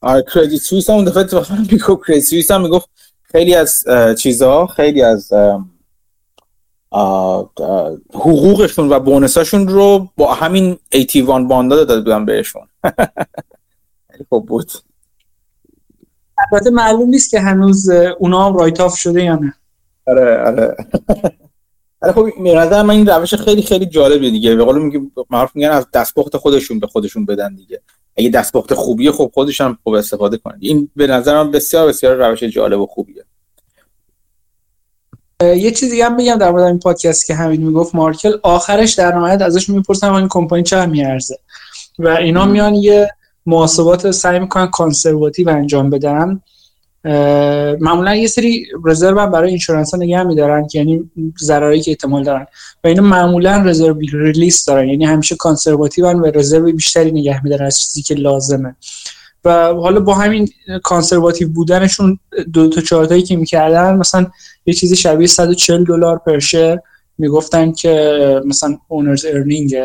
آره کردیت سوئیس هم دفعه می‌گفت کردیت سوئیس هم می‌گفت خیلی از چیزها خیلی از حقوقشون و بونساشون رو با همین 81 باندا داده بودن بهشون. خب بود. البته معلوم نیست که هنوز اونا هم رایت آف شده یا نه. آره آره. آره خب نظر من این روش خیلی خیلی جالبه دیگه. به قول میگه معروف میگن از دستپخت خودشون به خودشون بدن دیگه. اگه دستپخت خوبیه خب خودشون هم خوب استفاده کنن این به نظر من بسیار بسیار روش جالب و خوبیه. یه چیزی هم بگم در مورد این پادکست که همین می‌گفت مارکل آخرش در نهایت ازش می‌پرسن این کمپانی چقدر میارزه و اینا میان یه محاسبات سعی می‌کنن conservative انجام بدن. معمولا یه سری reserve هم برای insurance ها نگه میدارن که یعنی ضرری که احتمال دارن. و اینا معمولا reserve release دارن. یعنی همیشه conservative و reserve بیشتری نگه میدارن از چیزی که لازمه. و حالا با همین conservative بودنشون دو تا چارتایی که می‌کردن مثلا یه چیزی شبیه 140 دلار per share. می‌گفتن که مثلا owner's earning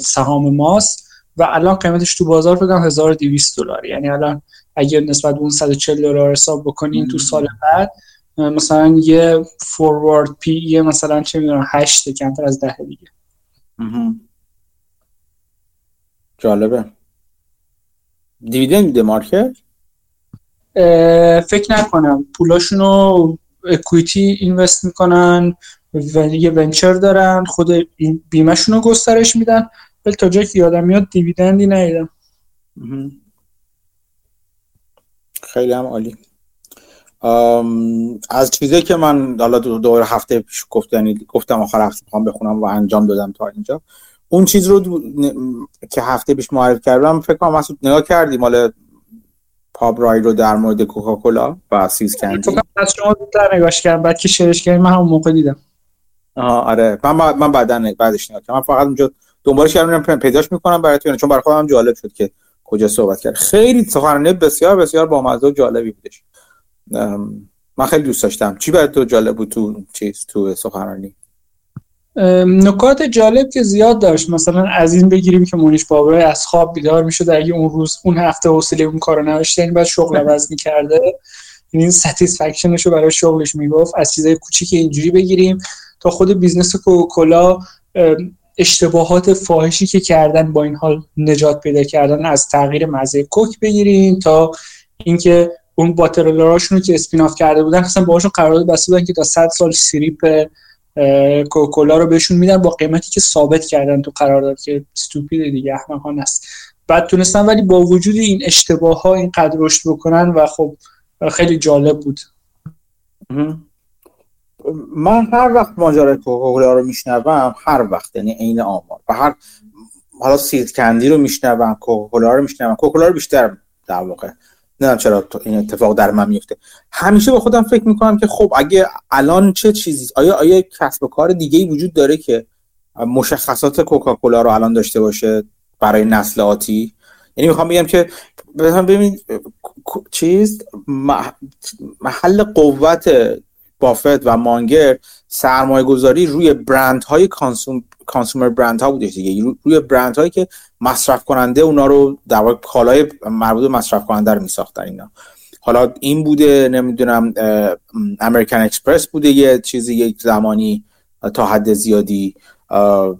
سهام ماست. و الان قیمتش تو بازار فکر 1200 دلار. یعنی الان اگر نسبت به اون 140 دلار حساب بکنین تو سال بعد مثلا یه forward P/E یه مثلا چه می‌دونم 8 کمتر از 10 دیگه. جالبه. دیویدند میده مارکت؟ فکر نکنم. پولاشونو اکویتی اینوست می‌کنن و یه ونچر دارن خود بیمهشون رو گسترش میدن. ولی تا جایی که یادم میاد دیویدندی ندیدم. خیلی هم عالی. از چیزی که من حالا دور هفته پیش گفتم گفتم آخر هفته می‌خوام بخونم و انجام دادم تا اینجا. اون چیز رو که هفته پیش معرفی کردم فکر کنم مسعود نگاه کردی مال پاب رای رو در مورد کوکاکولا و سیز کندی؟ از شما زودتر نگاش کردم بعد که شرش کردیم من همون موقع دیدم. آها آره. من من بعدا بعدش نگاه کردم. من فقط اونجا دنبالش کردم پیداش می‌کنم براتون چون برای خودم جالب شد که کجا صحبت کرد. خیلی سخنرانی بسیار بسیار بامزه و جالبی بودش. من خیلی دوست داشتم. چی برای تو جالب بود تو چیز تو سخنرانی؟ نکات جالب که زیاد داشت. مثلا از این بگیریم که مونیش بابرای از خواب بیدار می‌شد اگه اون روز اون هفته حوصله اون کارو نداشته یعنی بعد شغل عوض می‌کرده. یعنی این satisfaction ش رو برای شغلش می‌گفت. از چیزای کوچیک اینجوری بگیریم تا خود business کوکاکولا اشتباهات فاحشی که کردن با این حال نجات پیدا کردن از تغییر مزه کوک بگیریم تا اینکه اون bottler اشون که spin off کرده بودن اصلا باهاشون قرارداد بسته بودن که تا 100 سال syrup کوکولا رو بهشون میدن با قیمتی که ثابت کردن تو قرارداد که استوپید دیگه احمقانه است. بعد تونستن ولی با وجود این اشتباه ها این قدر رشد بکنن و خب خیلی جالب بود. من هر وقت ماجرای کوکاکولا رو میشنوم هر وقت یعنی عین آمار. و هر حالا سیلد کندی رو میشنوم کوکاکولا رو میشنوم. کوکاکولا رو بیشتر در واقع نه چرا این اتفاق در من میفته همیشه به خودم فکر می‌کنم که خب اگه الان چه چیزی آیا آیا کسب و کار دیگه ای وجود داره که مشخصات کوکاکولا رو الان داشته باشه برای نسل آتی؟ یعنی می‌خوام بگم که ببین چیز محل قوت بافت و مانگر سرمایه گذاری روی برند های کانسوم کانسومر برند ها بوده دیگه. روی برند هایی که مصرف کننده اونا رو در واقع کالای مربوط مصرف کننده رو میساختن اینا. حالا این بوده نمی‌دونم امریکن اکسپرس بوده یه چیزی یک زمانی تا حد زیادی.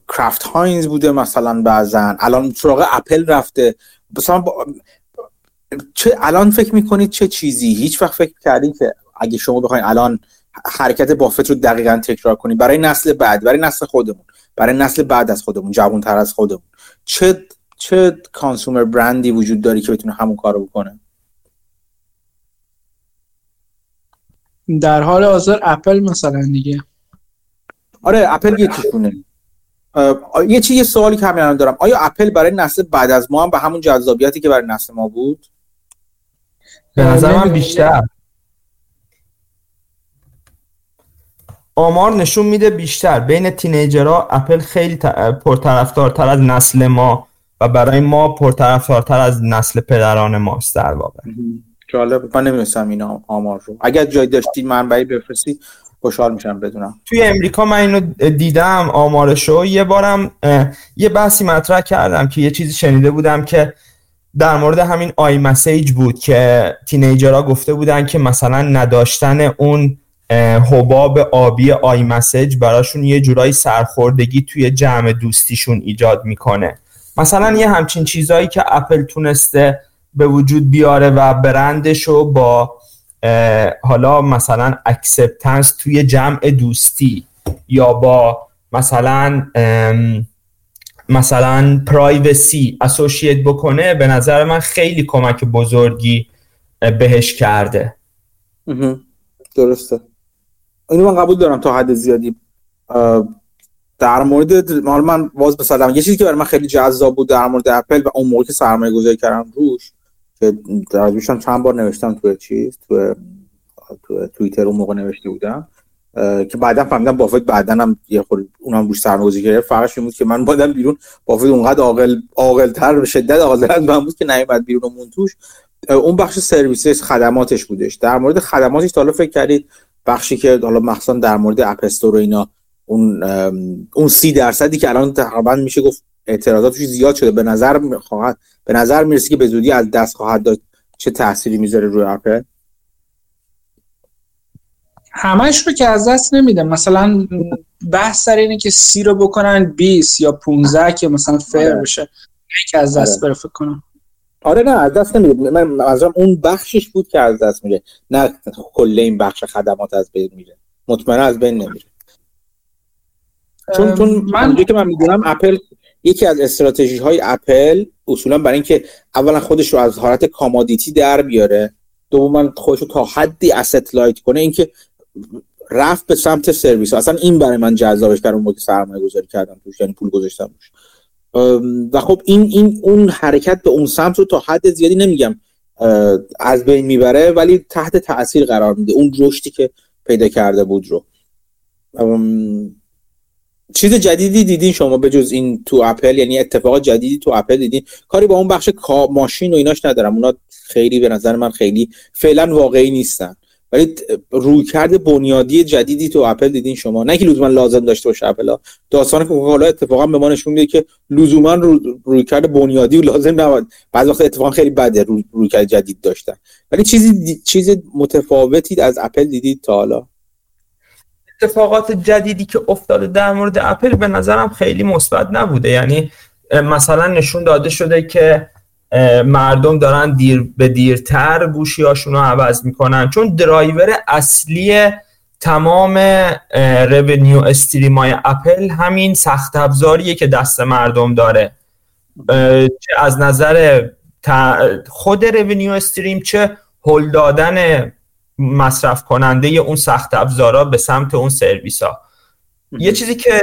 کرافت هاینز بوده مثلا بعضا الان سراغ اپل رفته. مثلا چه الان فکر می‌کنید چه چیزی؟ هیچ وقت فکر کردین که اگه شما بخواید الان حرکت بافت رو دقیقا تکرار کنید برای نسل بعد برای نسل خودمون برای نسل بعد از خودمون جوان تر از خودمون. چه چه کانسومر برندی وجود داری که بتونه همون کارو بکنه؟ در حال حاضر اپل مثلا دیگه. آره اپل یه چیزونه یه چیز یه سوالی که همین دارم. آیا اپل برای نسل بعد از ما هم به همون جذابیتی که برای نسل ما بود؟ به نظر من بیشتر. آمار نشون میده بیشتر. بین تینیجرها اپل خیلی پرطرفدارتر از نسل ما و برای ما پرطرفدارتر از نسل پدران ماست در واقع. جالب. من نمی‌دونستم این آمار رو. اگر جای داشتی منبعی بفرستی خوشحال میشم بدونم. توی امریکا من اینو دیدم آمارشو. یه بارم یه بحثی مطرح کردم که یه چیزی شنیده بودم که در مورد همین آی مسیج بود که تینیجرها گفته بودن که مثلا نداشتن اون حباب آبی iMessage براشون یه جورایی سرخوردگی توی جمع دوستیشون ایجاد می‌کنه. مثلا یه همچین چیزهایی که اپل تونسته به وجود بیاره و برندشو با حالا مثلا acceptance توی جمع دوستی یا با مثلا مثلا privacy associate بکنه به نظر من خیلی کمک بزرگی بهش کرده. درسته. اینو من قبول دارم تا حد زیادی. در مورد حالا من باز بسالم یه چیزی که برای من خیلی جذاب بود در مورد اپل و اون موقع که سرمایه گذاری کردم روش که در چند بار نوشتم تو چیز تو تو توییتر اون موقع نوشته بودم. که بعدا فهمیدم بافت بعدا هم یه خورده اونم روش سرمایه‌گذاری کرد. فرقش این بود که من بودم بیرون بافت اونقدر عاقل عاقل‌تر به شدت عاقل‌تر از من بود که نیومد بیرون و مون توش. اون بخش سرویسش خدماتش بودش. در مورد خدماتش تا حالا فکر کردید بخشی که حالا مخصوصا در مورد App Store و اینا اون اون سی درصدی که الان تقریبا میشه گفت اعتراضاتش زیاد شده. به نظر خواهد به نظر می‌رسه که به زودی از دست خواهد داد چه تأثیری می‌ذاره روی اپل همش رو که از دست نمیده. مثلا بحث سر اینه که سی رو بکنن 20 یا 15 که مثلا fair آره. بشه. که از دست آره. بره فکر کنم. آره نه از دست نمیده. من منظورم اون بخشش بود که از دست میره نه کل این بخش خدمات از بین میره. مطمئنا از بین نمیره. چون چون من که من می‌دونم اپل یکی از استراتژی های اپل اصولا برای اینکه اولا خودش رو از حالت commodity در بیاره دوما خودش تا حدی asset light کنه اینکه رفت به سمت سرویس. اصلا این برای من جذابش کردم موقع سرمایه گذاری کردم توش یعنی پول گذاشتم توش. و خب این این اون حرکت به اون سمت رو تا حد زیادی نمیگم از بین می‌بره ولی تحت تاثیر قرار میده. اون رشدی که پیدا کرده بود رو. چیز جدیدی دیدین شما به جز این تو اپل؟ یعنی اتفاق جدیدی تو اپل دیدین؟ کاری با اون بخش ماشین و ایناش ندارم. اونا خیلی به نظر من خیلی فعلا واقعی نیستن. ولی روی کرده بنیادی جدیدی تو اپل دیدین شما. نه که لزوما لازم داشته باشه اپل داستان کوکاکولا اتفاقا به ما نشون میده که لزوما رو روی کرده بنیادی و لازم نبود. بعضی وقت اتفاقا خیلی بده روی, روی کرده جدید داشتن. ولی چیزی چیز متفاوتی از اپل دیدید تا حالا؟ اتفاقات جدیدی که افتاده در مورد اپل به نظرم خیلی مثبت نبوده. یعنی مثلا نشون داده شده که مردم دارن دیر به دیرتر گوشی رو عوض می‌کنن. چون درایور اصلی تمام رونیو استریم های اپل همین سخت افزاریه که دست مردم داره. چه از نظر خود رونیو استریم چه هل دادن مصرف کننده اون سخت افزارا به سمت اون سرویس ها یه چیزی که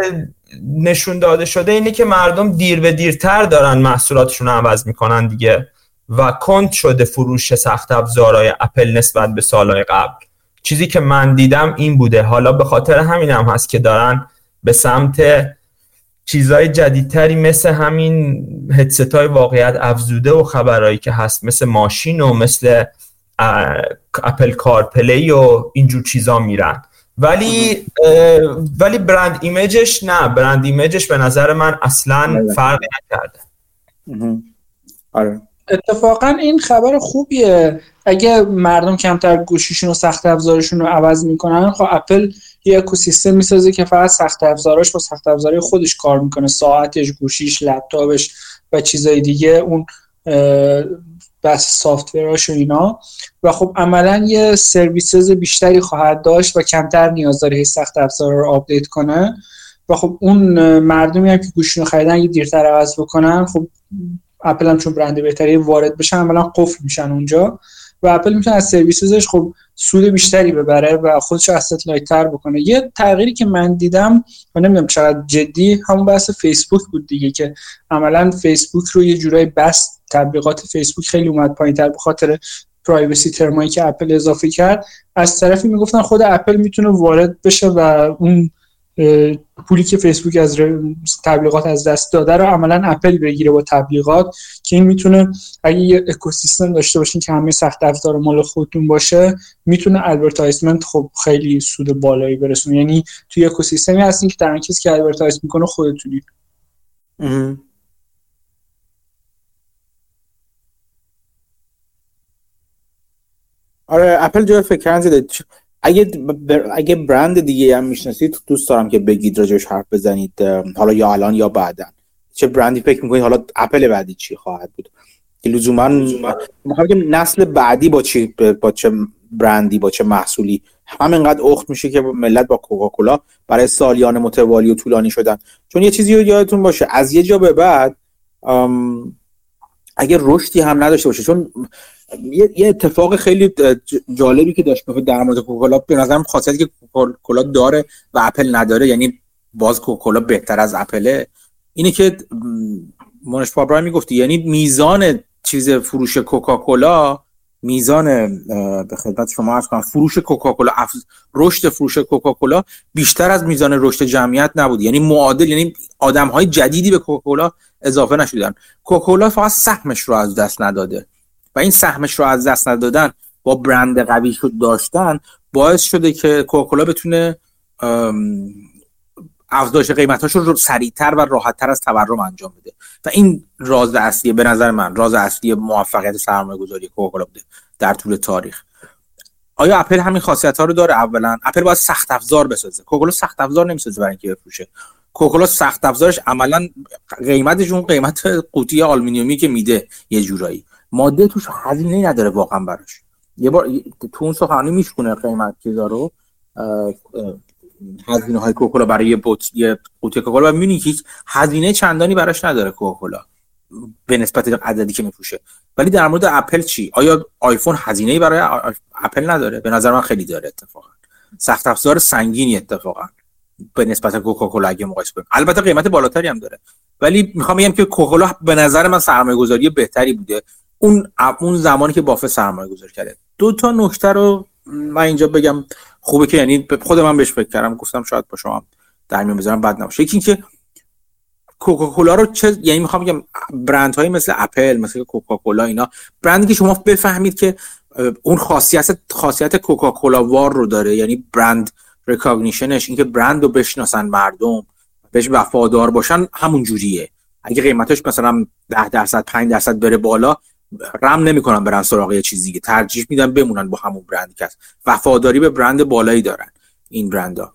نشون داده شده اینه که مردم دیر به دیرتر دارن محصولاتشون رو عوض می‌کنن دیگه و کند شده فروش سخت افزارهای اپل نسبت به سالهای قبل. چیزی که من دیدم این بوده. حالا به خاطر همین هم هست که دارن به سمت چیزهای جدیدتری مثل همین هدست های واقعیت افزوده و خبرهایی که هست مثل ماشین و مثل Apple CarPlay و اینجور چیزا میرن. ولی ولی brand image ش نه. brand image ش به نظر من اصلا فرقی نکرده. آره. اتفاقا این خبر خوبیه. اگه مردم کمتر گوشیشون و سخت افزارشون رو عوض می‌کنن خب اپل یه اکوسیستم می‌سازه که فقط سخت افزاراش با سخت افزارهای خودش کار می‌کنه. ساعتش گوشیش لپتاپش و چیزای دیگه. اون بس software اش و اینا. و خب عملا یه services بیشتری خواهد داشت و کمتر نیاز داره سخت افزار رو آپدیت کنه. و خب اون مردمی هم که گوشی رو خریدن یه دیرتر عوض بکنن. خب اپل هم چون برند بهتری وارد بشن عملا قفل میشن اونجا. و اپل می‌تونه از services ش خب سود بیشتری ببره و خودش asset lighter بکنه. یه تغییری که من دیدم و نمی‌دونم چقدر جدی همون بحث فیسبوک بود دیگه که عملا فیسبوک رو یه جورایی بست تبلیغات فیسبوک خیلی اومد پایین تر به خاطر privacy term ایی که اپل اضافه کرد. از طرفی می‌گفتن خود اپل می‌تونه وارد بشه و اون پولی که فیسبوک از تبلیغات از دست داده رو عملا اپل بگیره با تبلیغات که این می‌تونه اگه یه اکوسیستم داشته باشین که همه سخت افزار مال خودتون باشه می‌تونه advertisement خب خیلی سود بالایی برسونه. یعنی توی اکوسیستمی هستین که در کسی که advertise می‌کنه خودتونی. آره اپل جای فکر کردن اگه اگه برند دیگه هم می‌شناسید دوست دارم که بگید راجعش حرف بزنید حالا یا الان یا بعدا. چه برندی فکر می‌کنید حالا اپل بعدی چی خواهد بود؟ که لزوما می‌خوام نسل بعدی با چی با چه برندی با چه محصولی؟ همینقدر اخت میشه که ملت با کوکاکولا برای سالیان متوالی و طولانی شدن. چون یه چیزی رو یادتون باشه از یه جا به بعد اگه رشدی هم نداشته باشه چون یه اتفاق خیلی جالبی که داشت در مورد کوکاکولا به نظرم خاصیتی که کوکاکولا داره و اپل نداره یعنی باز کوکاکولا بهتر از اپله اینه که مونش پابرای می‌گفتی یعنی میزان چیز فروش کوکاکولا میزان به خدمت شما عرض کنم فروش کوکاکولا رشد فروش کوکاکولا بیشتر از میزان رشد جمعیت نبود. یعنی معادل یعنی آدم های جدیدی به کوکاکولا اضافه نشدن. کوکاکولا فقط سهمش رو از دست نداده. و این سهمش رو از دست ندادن با برند قوی شد داشتن باعث شده که کوکاکولا بتونه افزایش قیمتاش رو سریعتر و راحتتر از تورم انجام بده. و این راز اصلی به نظر من راز اصلی موفقیت سرمایه گذاری کوکاکولا بوده در طول تاریخ. آیا اپل همین خاصیت ها رو داره؟ اولا اپل باید سخت افزار بسازه. کوکاکولا سخت افزار نمی‌سازه برای اینکه بفروشه. کوکاکولا سخت افزارش عملا قیمتش اون قیمت قوطی آلومینیومی که میده یه جورایی. ماده توش هزینه نداره واقعا براش. یه بار تو اون سخنرانی میشکونه قیمت چیزا رو هزینه های کوکاکولا برای یه بوت یه قوطی کوکاکولا و می‌بینی هیچ هزینه چندانی براش نداره کوکاکولا به نسبت عددی که می‌فروشه ولی در مورد اپل چی؟ آیا آیفون هزینه برای اپل نداره؟ به نظر من خیلی داره اتفاقا. سخت افزار سنگینی اتفاقا به نسبت کوکاکولا اگه مقایسه کنیم. البته قیمت بالاتری هم داره. ولی می‌خوام بگم که کوکاکولا به نظر من سرمایه گذاری بهتری بوده. اون اون زمانی که بافت سرمایه گذاری کرده. دو تا نکته رو من اینجا بگم. خوبه که یعنی خود من بهش فکر کردم. گفتم شاید با شما در میون بذارم بد نباشه. یکی اینکه کوکاکولا رو چه یعنی می‌خوام بگم برند های مثل اپل مثل کوکاکولا اینا برندی که شما بفهمید که اون خاصیت خاصیت کوکاکولا وار رو داره. یعنی برند ریکاگنیشنش اینکه برند رو بشناسن مردم بهش وفادار باشن همون جوریه. اگه قیمتش مثلا 10 درصد 5 درصد بره بالا رم نمی‌کنن برن سراغ یه چیزی دیگه. ترجیح میدن بمونن با همون برندی که وفاداری به برند بالایی دارن این برندها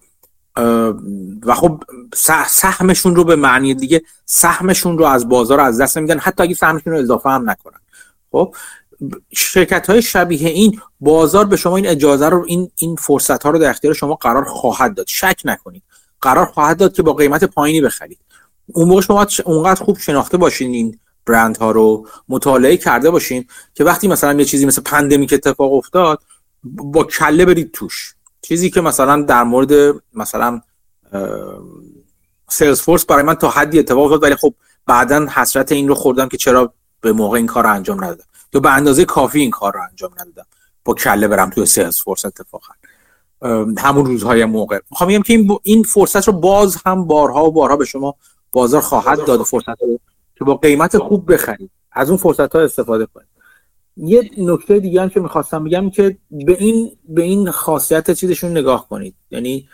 و خب سهمشون رو به معنی دیگه سهمشون رو از بازار از دست میدن حتی اگه سهمشون رو اضافه هم نکنن. خب شرکت های شبیه این بازار به شما این اجازه رو این این فرصت ها رو در اختیار شما قرار خواهد داد. شک نکنید. قرار خواهد داد که با قیمت پایینی بخرید. اون موقع شما اونقدر خوب شناخته باشین این برند ها رو مطالعه کرده باشین که وقتی مثلا یه چیزی مثل pandemic اتفاق افتاد با کله برید توش. چیزی که مثلا در مورد مثلا Salesforce برای من تا حدی اتفاق افتاد ولی خب بعدا حسرت این رو خوردم که چرا به موقع این کار رو انجام ندادم. یا به اندازه کافی این کار رو انجام ندادم. با کله برم توی سیلز فورس اتفاقا همون روزهای موقع. می‌خوام بگم که این, این فرصت رو باز هم بارها و بارها به شما بازار خواهد داد فرصت رو که با قیمت خوب بخرید از اون فرصت ها استفاده کنید یه نکته دیگه هم که می‌خواستم بگم که به این به این خاصیت چیزشون نگاه کنید. یعنی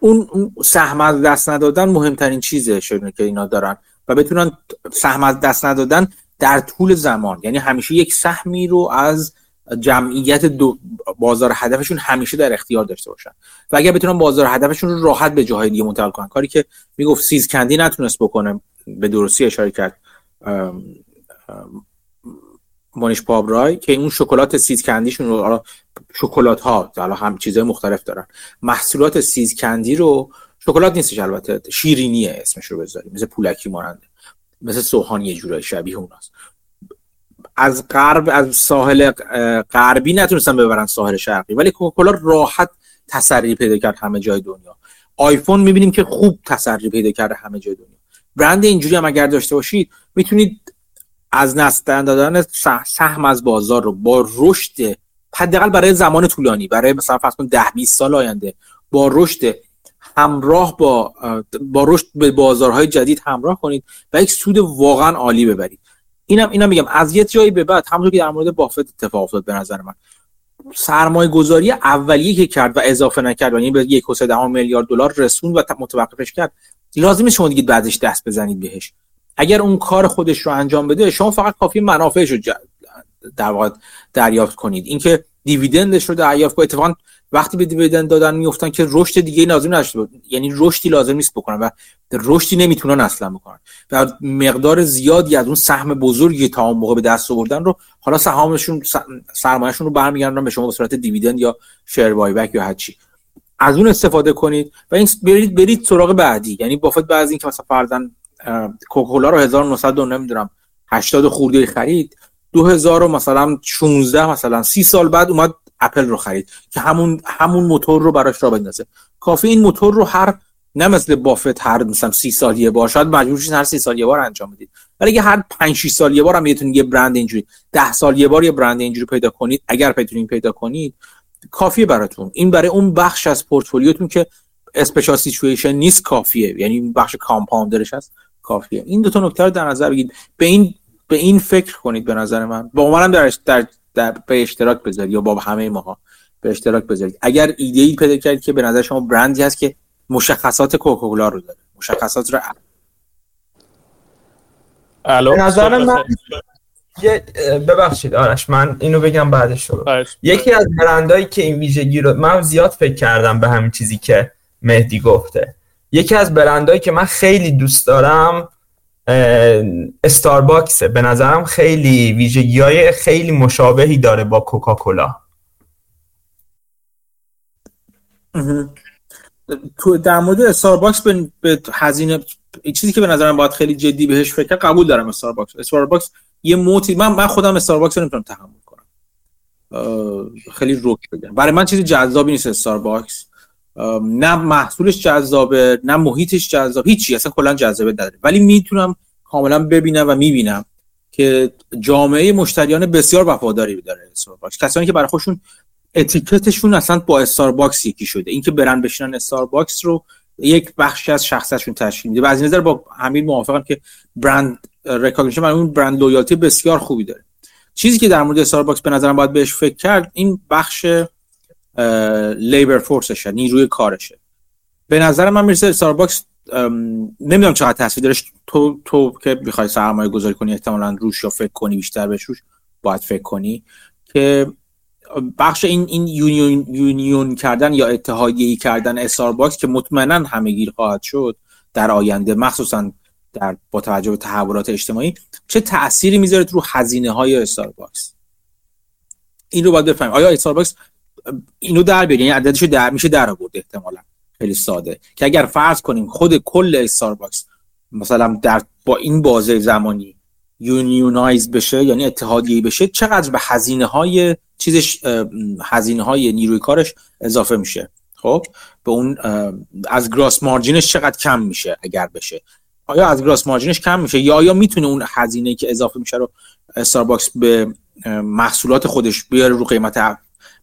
اون سهم از دست ندادن مهمترین چیزه که اینا دارن. و بتونن سهم از دست ندادن در طول زمان. یعنی همیشه یک سهمی رو از جمعیت دو بازار هدفشون همیشه در اختیار داشته باشن. و اگر بتونن بازار هدفشون رو راحت به جاهای دیگه منتقل کنن. کاری که می‌گفت سیز کندی نتونست بکنه به درستی اشاره کرد مانیش پابرای که اون شکلات سیز کندیشون رو شکلات ها حالا هم چیزهای مختلف دارن. محصولات سیز کندی رو شکلات نیستش البته شیرینیه اسمش رو بذاریم. مثل پولکی ماننده. مثل سوهان یه جورای شبیه اوناست. از غرب از ساحل غربی نتونستن ببرن ساحل شرقی ولی کوکاکولا راحت تسری پیدا کرد همه جای دنیا. آیفون می‌بینیم که خوب تسری پیدا کرده همه جای دنیا. برند اینجوری هم اگر داشته باشید می‌تونید از نستن دادن سهم از بازار رو با رشد حداقل برای زمان طولانی برای مثلا فرض کن 10 20 سال آینده با رشد همراه با با رشد به بازارهای جدید همراه کنید و یک سود واقعا عالی ببرید. اینم اینم میگم. از یه جایی به بعد همونطور که در مورد بافت اتفاق افتاد به نظر من. سرمایه گذاری اولیه که کرد و اضافه نکرد یعنی به یک میلیارد دلار رسون و متوقفش کرد. لازم شما دیگه بعدش دست بزنید بهش. اگر اون کار خودش رو انجام بده شما فقط کافی منافعش رو در واقع دریافت کنید. اینکه دیویدندش رو دریافت کنید. وقتی به دیویدند دادن میفتن که رشد دیگه لازم نشده بود. یعنی رشدی لازم نیست بکنن و رشدی نمی‌تونن اصلا بکنن. و مقدار زیادی از اون سهم بزرگی تا اون موقع به دست آوردن رو حالا سهامشون سرمایه‌شون رو برمیگردن به شما به صورت دیویدند یا شیر بای بک یا هر چی. از اون استفاده کنید و این برید برید سراغ بعدی. یعنی بافت بعد این که مثلا فرضاً کوکاکولا رو 1900 نمی‌دونم 80 خورده خرید 2000 مثلا 16 مثلا 30 سال بعد اومد اپل رو خرید که همون همون موتور رو براش را بندازه. کافی این موتور رو هر نه مثل بافت هر مثلا 30 سال یه بار شاید مجبور هر 30 سال یه بار انجام بدید. ولی اگه هر 5 6 سال یه بار هم بهتون یه برند اینجوری 10 سال یه بار یه برند اینجوری پیدا کنید اگر بتونین پیدا کنید کافیه براتون. این برای اون بخش از پورتفولیوتون که special situation نیست کافیه. یعنی بخش compounder ش هست کافیه. این دو تا نکته رو در نظر بگیرید. به این به این فکر کنید به نظر من. با منم در, در, در به اشتراک بذارید یا با همه ماها به اشتراک بذارید. اگر ایده ای پیدا کردید که به نظر شما برندی هست که مشخصات کوکاکولا رو داره مشخصات رو الو؟ به نظر من ببخشید آرش من اینو بگم بعدش رو. یکی از برندهایی که این ویژگی رو من زیاد فکر کردم به همین چیزی که مهدی گفته. یکی از برندهایی که من خیلی دوست دارم استارباکسه به نظرم خیلی ویژگی های خیلی مشابهی داره با کوکاکولا. تو در مورد استارباکس به, به هزینه چیزی که به نظرم باید خیلی جدی بهش فکر قبول دارم استارباکس استارباکس یه moat ی من من خودم استارباکس رو نمی‌تونم تحمل کنم. خیلی روک بگم. برای من چیزی جذابی نیست استارباکس نه محصولش جذابه نه محیطش جذاب هیچی اصلا کلا جذابیت نداره. ولی می‌تونم کاملا ببینم و می‌بینم که جامعه مشتریان بسیار وفاداری داره استارباکس کسانی که برای خودشون identity شون اصلا با استارباکس یکی شده. اینکه برن بشینن استارباکس رو یک بخشی از شخصشون تشکیل میده. و از نظر با همین موافقم که brand recognition اون brand loyalty بسیار خوبی داره. چیزی که در مورد استارباکس به نظرم باید بهش فکر کرد این بخش labor force شه نیروی کارشه. به نظر من می‌رسه استارباکس نمی‌دونم چقدر تاثیر داره. تو تو که می‌خوای سرمایه گذاری کنی احتمالا روش یا فکر کنی بیشتر بهش روش باید فکر کنی که بخش این این union, union کردن یا اتحادیه‌ای کردن استارباکس که مطمئنا همه‌گیر خواهد شد در آینده مخصوصا در با توجه به تحولات اجتماعی چه تأثیری می‌ذاره رو هزینه های استارباکس این رو باید بفهمیم. آیا استارباکس اینو در بیاره یعنی عددشو در میشه در آورد احتمالا. خیلی ساده. که اگر فرض کنیم خود کل استارباکس مثلا در با این بازه زمانی unionize بشه یعنی اتحادیه بشه چقدر به هزینه های چیزش هزینه های نیروی کارش اضافه میشه؟ خب به اون از gross margin ش چقدر کم میشه اگر بشه؟ آیا از gross margin ش کم میشه؟ یا آیا می‌تونه اون هزینه که اضافه میشه رو استارباکس به محصولات خودش بیاره رو قیمت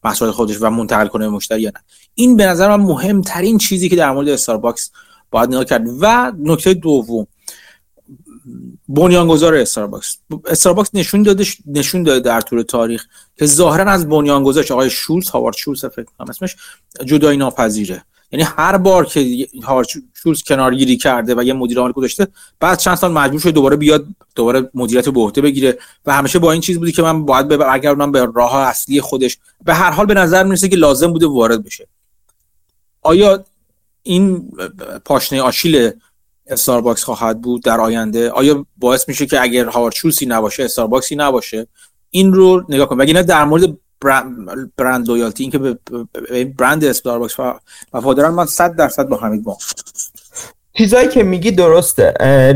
محصولات خودش و منتقل کنه به مشتری یا نه. این به نظر من مهمترین چیزی که در مورد استارباکس باید نگاه کرد. و نکته دوم بنیانگذار استارباکس. استارباکس نشون داده نشون داده در طول تاریخ که ظاهرا از بنیانگذارش آقای شولز هاوارد شولز فکر کنم اسمش جدایی ناپذیره یعنی هر بار که هاوارد شولز کنارگیری کرده و یه مدیر عامل گذاشته بعد چند سال مجبور شده دوباره بیاد دوباره مدیریت به عهده بگیره و همیشه با این چیز بودی که من باید برگردم به راه اصلی خودش. به هر حال به نظر می‌رسه که لازم بوده وارد بشه. آیا این پاشنه آشیل استارباکس خواهد بود در آینده؟ آیا باعث میشه که اگر هاوارچوسی نباشه استارباکسی نباشه؟ این رو نگاه کنیم. نه در مورد brand loyalty اینکه به برند استارباکس وفادارن من 100 درصد با حمید با چیزایی که میگی درسته.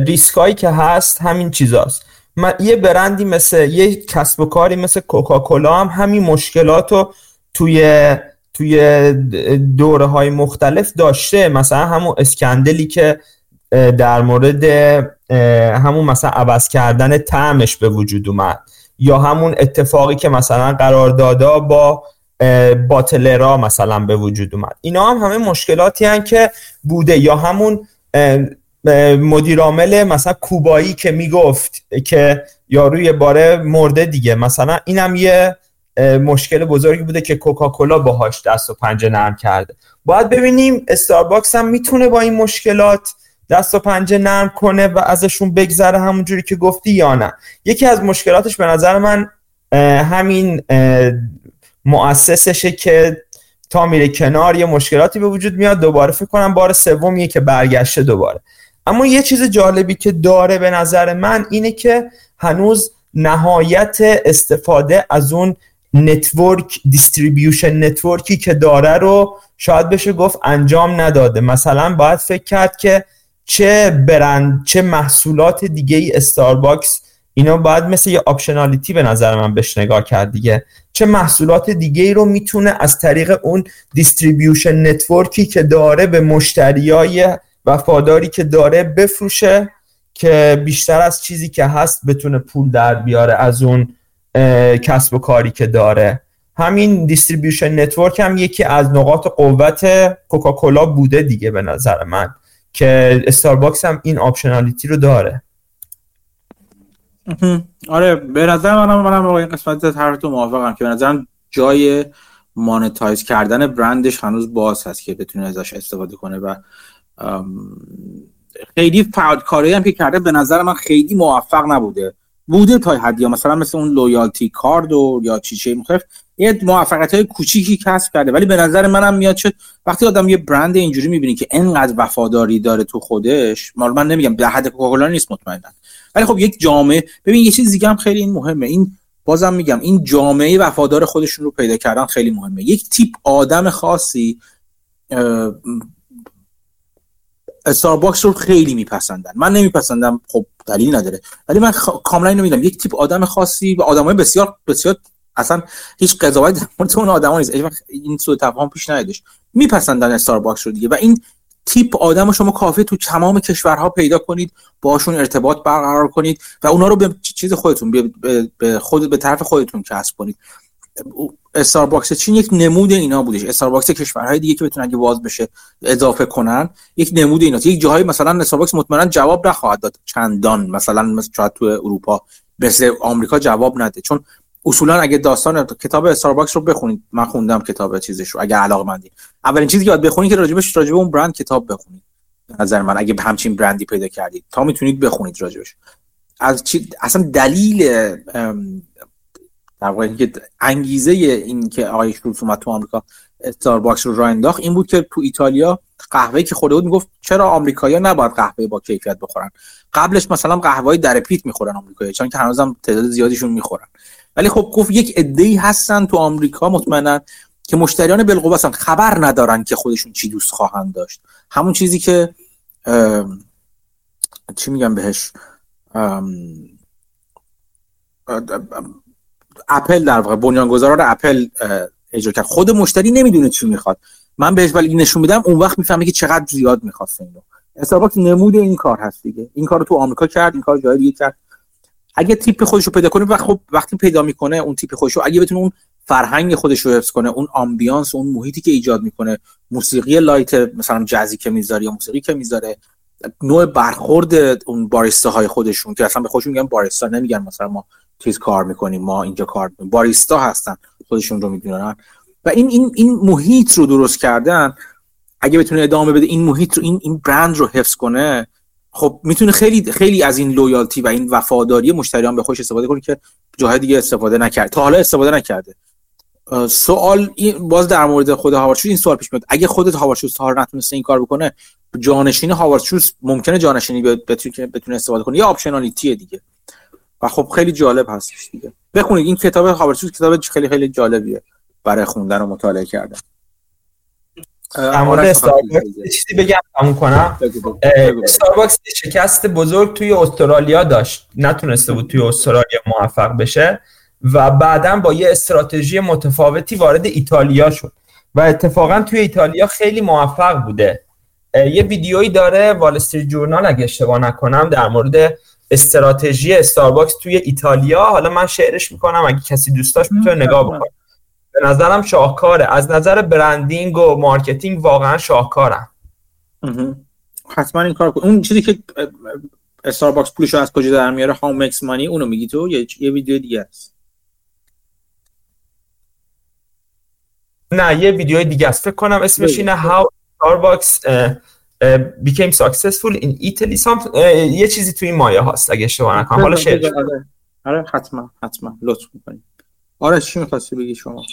ریسکایی که هست همین چیزاست. من یه برندی مثل یه کسب و کاری مثل کوکاکولا هم همین مشکلات رو توی توی دوره های مختلف داشته. مثلا همون scandal ی که در مورد همون مثلا عوض کردن تعمش به وجود اومد. یا همون اتفاقی که مثلا قراردادا با باتلرا مثلا به وجود اومد. اینا هم همه مشکلاتی هن که بوده. یا همون مدیر عامل مثلا کوبایی که می‌گفت که یاروی باره مرده دیگه. مثلا اینم یه مشکل بزرگی بوده که کوکاکولا باهاش دست و پنجه نرم کرده. باید ببینیم استارباکس هم می‌تونه با این مشکلات دست و پنجه نرم کنه و ازشون بگذره همونجوری که گفتی یا نه. یکی از مشکلاتش به نظر من همین مؤسسشه که تا میره کنار یه مشکلاتی به وجود میاد دوباره فکر کنم بار سومیه که برگشته دوباره. اما یه چیز جالبی که داره به نظر من اینه که هنوز نهایت استفاده از اون network distribution network ی که داره رو شاید بشه گفت انجام نداده. مثلا باید فکر کرد که چه برند چه محصولات دیگه ای استارباکس اینا باید مثل یه optionality به نظر من بهش نگاه کرد دیگه. چه محصولات دیگه ای رو می‌تونه از طریق اون distribution network ی که داره به مشتریای وفاداری که داره بفروشه که بیشتر از چیزی که هست بتونه پول در بیاره از اون کسب و کاری که داره. همین distribution network هم یکی از نقاط قوت کوکاکولا بوده دیگه به نظر من. که استارباکس هم این optionality رو داره. آره به نظر منم منم با این قسمت طرف تو موافقم که به نظرم جای monetize کردن برندش هنوز باز هست که بتونه ازش استفاده کنه و خیلی فعال کاری هم که کرده به نظر من خیلی موفق نبوده. بوده تا حدی مثلا مثل اون loyalty card و یا چیزی مختلف یه موفقیت های کوچیکی کسب کرده. ولی به نظر منم میاد چه وقتی آدم یه برند اینجوری می‌بینی که انقدر وفاداری داره تو خودش مال من نمیگم به حد کوکاکولا نیست مطمئنا. ولی خب یک جامعه ببین یه چیز دیگه هم خیلی این مهمه. این بازم میگم این جامعه وفادار خودشون رو پیدا کردن خیلی مهمه. یک تیپ آدم خاصی استارباکس رو خیلی میپسندن. من نمیپسندم. خب دلیل نداره. ولی من خ... کاملا اینو میدم یک تیپ آدم خاصی و آدمای بسیار بسیار اصلا هیچ قضاوت در مورد اون آدما نیست. این سوء تفاهم پیش نیادش. میپسندن استارباکس رو دیگه. و این تیپ آدم شما کافی تو تمام کشورها پیدا کنید باشون ارتباط برقرار کنید و اونا رو به چیز خودتون به خود به طرف خودتون کسب کنید. استارباکس چین یک نمود اینا بودش. استارباکس کشورهای دیگه که بتونن اگه باز بشه اضافه کنن یک نمود اینا یک جاهای مثلا استارباکس مطمئنا جواب نخواهد داد. چندان. مثلا مثلا تو اروپا مثل آمریکا جواب نده. چون اصولا اگه داستان کتاب استارباکس رو بخونید من خوندم کتاب چیزش رو اگه علاقه مندی اولین چیزی که باید بخونید که راجبش راجب اون برند کتاب بخونید. نظر من اگه همچین برندی پیدا کردید. تا می‌تونید بخونید راجبش. از چی؟ اصلا دلیل در واقع اینکه انگیزه این که آقای شولتز اومد تو آمریکا استارباکس رو راه انداخت این بود که تو ایتالیا قهوه که خورده بود می‌گفت چرا آمریکایی‌ها نباید قهوه با کیفیت بخورن؟ قبلش مثلا قهوه در پیت می‌خورن آمریکایی چون که هنوزم تعداد زیادیشون می‌خورن. ولی خب گفت یک عده‌ای هستن تو آمریکا مطمئنا که مشتریان بالقوه هستن خبر ندارن که خودشون چی دوست خواهند داشت. همون چیزی که چی میگم بهش؟ اپل در واقع بنیانگذاران اپل اجرا کرد. خود مشتری نمی‌دونه چی می‌خواد. من بهش ولی نشون میدم اون وقت می‌فهمه که چقدر زیاد می‌خواست اینو استارباکس نمود این کار هست دیگه. این کار تو آمریکا کرد این کار جای دیگه کرد. اگه تیپ خودش رو پیدا کنه و خب وقتی پیدا می‌کنه اون تیپ خودش رو اگه بتونه اون فرهنگ خودش رو حفظ کنه اون ambiance اون محیطی که ایجاد می‌کنه موسیقی light مثلا جزی که می‌ذاره یا موسیقی که می‌ذاره نوع برخورد اون باریستا های خودشون که اصلا به خودشون میگن باریستا نمیگن مثلا ما چیز کار می‌کنیم ما اینجا کار می‌کنیم. باریستا هستن خودشون رو می‌دونن. و این این این محیط رو درست کردن اگه بتونه ادامه بده این محیط رو این این برند رو حفظ کنه خب می‌تونه خیلی خیلی از این لویالتی و این وفاداری مشتریان به خوش استفاده کنه که جاهای دیگه استفاده نکرد. تا حالا استفاده نکرده. سوال باز در مورد خود هاوارد این سوال پیش میاد. اگه خودت هاوارد تا نتونسته این کار بکنه جانشین هاوارد ممکنه جانشینی بتونه بتونه استفاده کنه. یا optionality دیگه. و خب خیلی جالب هستش دیگه. بخونید. این کتاب هاوارد کتاب خیلی خیلی جالبیه برای خوندن و مطالعه کردن. در چیزی بگم تموم کنم. استارباکس شکست بزرگ توی استرالیا داشت. نتونسته بود توی استرالیا موفق بشه. و بعدا با یه استراتژی متفاوتی وارد ایتالیا شد. و اتفاقا توی ایتالیا خیلی موفق بوده. یه ویدیویی داره وال استریت جورنال اگه اشتباه نکنم در مورد استراتژی استارباکس توی ایتالیا. حالا من شعرش می‌کنم اگه کسی دوست داشت می‌تونه نگاه بکنه. به نظرم شاهکاره. از نظر branding و marketing واقعا شاهکارم حتما این کار اون چیزی که استارباکس پولشو از کجا در میاره؟ how makes money اونو میگی تو؟ یه, یه ویدیو دیگه است. نه یه ویدیو دیگه است. فکر کنم اسمش اینه How Starbucks became successful in Italy. Some, یه چیزی توی این مایه هاست اگه اشتباه نکنم. حالا شعر. آره حتما حتما. لطف می‌کنیم آره چی می‌خواستی بگی شما؟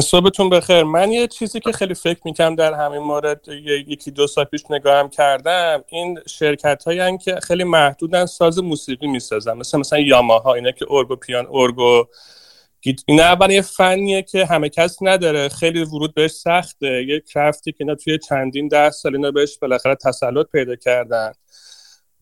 صبحتون بخیر. من یه چیزی که خیلی فکر می‌کنم در همین مورد یکی دو سال پیش نگاهم کردم. این شرکت هایی که خیلی محدودن ساز موسیقی می‌سازن. مثل مثلا یاماها اینا که ارگو پیان ارگو این اول یه فنیه که همه کس نداره. خیلی ورود بهش سخته. یه کرفتی که اینا توی چندین ده سال اینا بهش بالاخره تسلط پیدا کردن.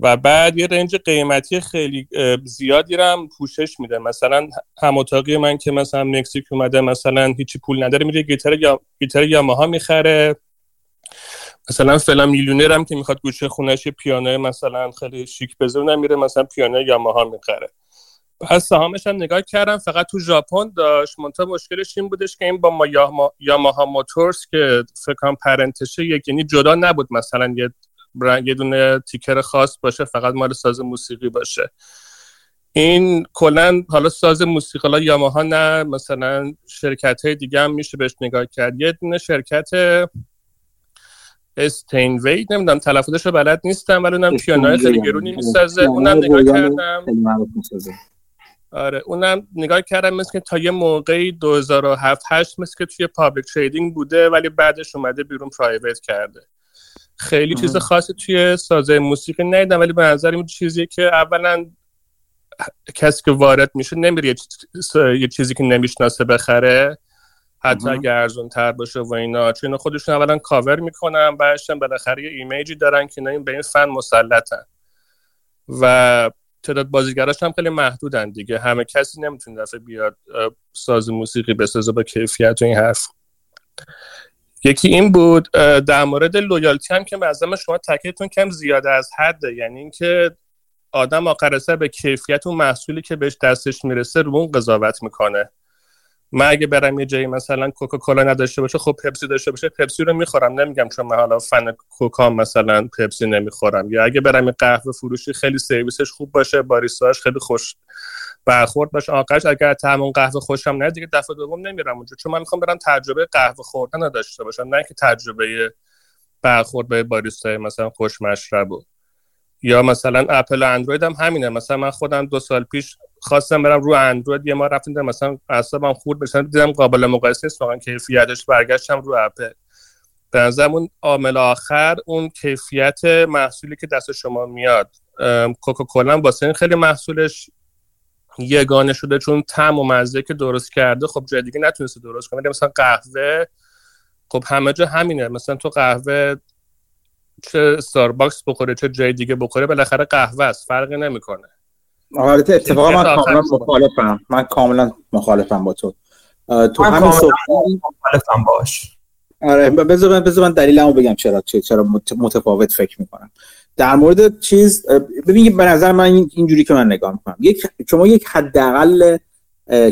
و بعد یه رنج قیمتی خیلی زیادی هم پوشش میده. مثلا هم اتاقی من که مثلا مکزیک اومده مثلا هیچی پول نداره میره گیتار یا گیتار یاماها می‌خره. مثلا فلان میلیونر هم که می‌خواد گوشه خونش پیانو مثلا خیلی شیک بزنه میره مثلا پیانو یاماها می‌خره. پس سهامش هم نگاه کردم فقط تو ژاپن داشت. منتها مشکلش این بودش که این با ما یاماها موتورز که فکر کنم پرنتشه یک یعنی جدا نبود مثلا یه یه دونه تیکر خاص باشه فقط مال ساز موسیقی باشه. این کلا حالا ساز موسیقی حالا یاماها نه مثلا شرکت های دیگه هم میشه بهش نگاه کرد. یه دونه شرکت استینوی نمی‌دونم تلفظش رو بلد نیستم ولی اونم پیانوی خیلی گرونی می‌سازه. اونم نگاه کردم. آره اونم نگاه کردم مثل که تا یه موقعی 2007 8 مثل که توی public trading بوده ولی بعدش اومده بیرون private کرده. خیلی چیز خاصی توی سازه موسیقی ندیدم ولی به نظر این چیزی که اولا کسی که وارد میشه نمیره یه چیزی که نمی‌شناسه بخره حتی اگر ارزون تر باشه و اینا. چون خودشون اولا کاور می‌کنن بعدشن بالاخره یه image ی دارن که این به این فن مسلطن. و تعداد بازیگراش هم خیلی محدودن دیگه. همه کسی نمی‌تونه دفعه بیاد ساز موسیقی بسازه با کیفیت و این حرف. یکی این بود در مورد لویالتی هم که به شما تکیتون کم زیاده از حده. یعنی اینکه آدم آخر سر به کیفیت اون محصولی که بهش دستش می‌رسه رو اون قضاوت می‌کنه. من اگه برم یه جایی مثلا کوکاکولا نداشته باشه خب پپسی داشته باشه پپسی رو می‌خورم نمیگم چون من حالا فن کوکا مثلا پپسی نمی‌خورم. یا اگه برم یه قهوه فروشی خیلی سرویسش خوب باشه باریستاش خیلی خوش برخورد باشه. آخرش اگر همون قهوه خوشم نه دیگه دفعه دوم نمیرم اونجا. چون من می‌خوام برم تجربه قهوه خوردن داشته باشم نه که تجربه برخورد به باریستای مثلا خوش مشربو یا مثلا اپل و اندروید هم همینه. مثلا من خودم دو سال پیش خواستم برم رو اندروید یه ما رفتیم مثلا اعصابم خورد بشن دیدم قابل مقایسه نیست واقعا کیفیتش برگشتم رو اپل. به نظرم اون عامل آخر اون کیفیت محصولی که دست شما میاد. کوکاکولا واسه این خیلی محصولش یگانه شده چون تم و مزه که درست کرده خب جای دیگه نتونسته درست کنه. مثلا قهوه خب همه جا همینه. مثلا تو قهوه چه استارباکس بخوره چه جای دیگه بخوره بالاخره قهوه است فرقی نمی‌کنه. آره اتفاقا من کاملا مخالفم. من کاملا مخالفم با تو. تو همین مخالفم باش. آره بذار من بذار من دلیلمو بگم چرا چرا متفاوت فکر می‌کنم. در مورد چیز ببین به نظر من اینجوری که من نگاه می‌کنم. یک شما یک حداقل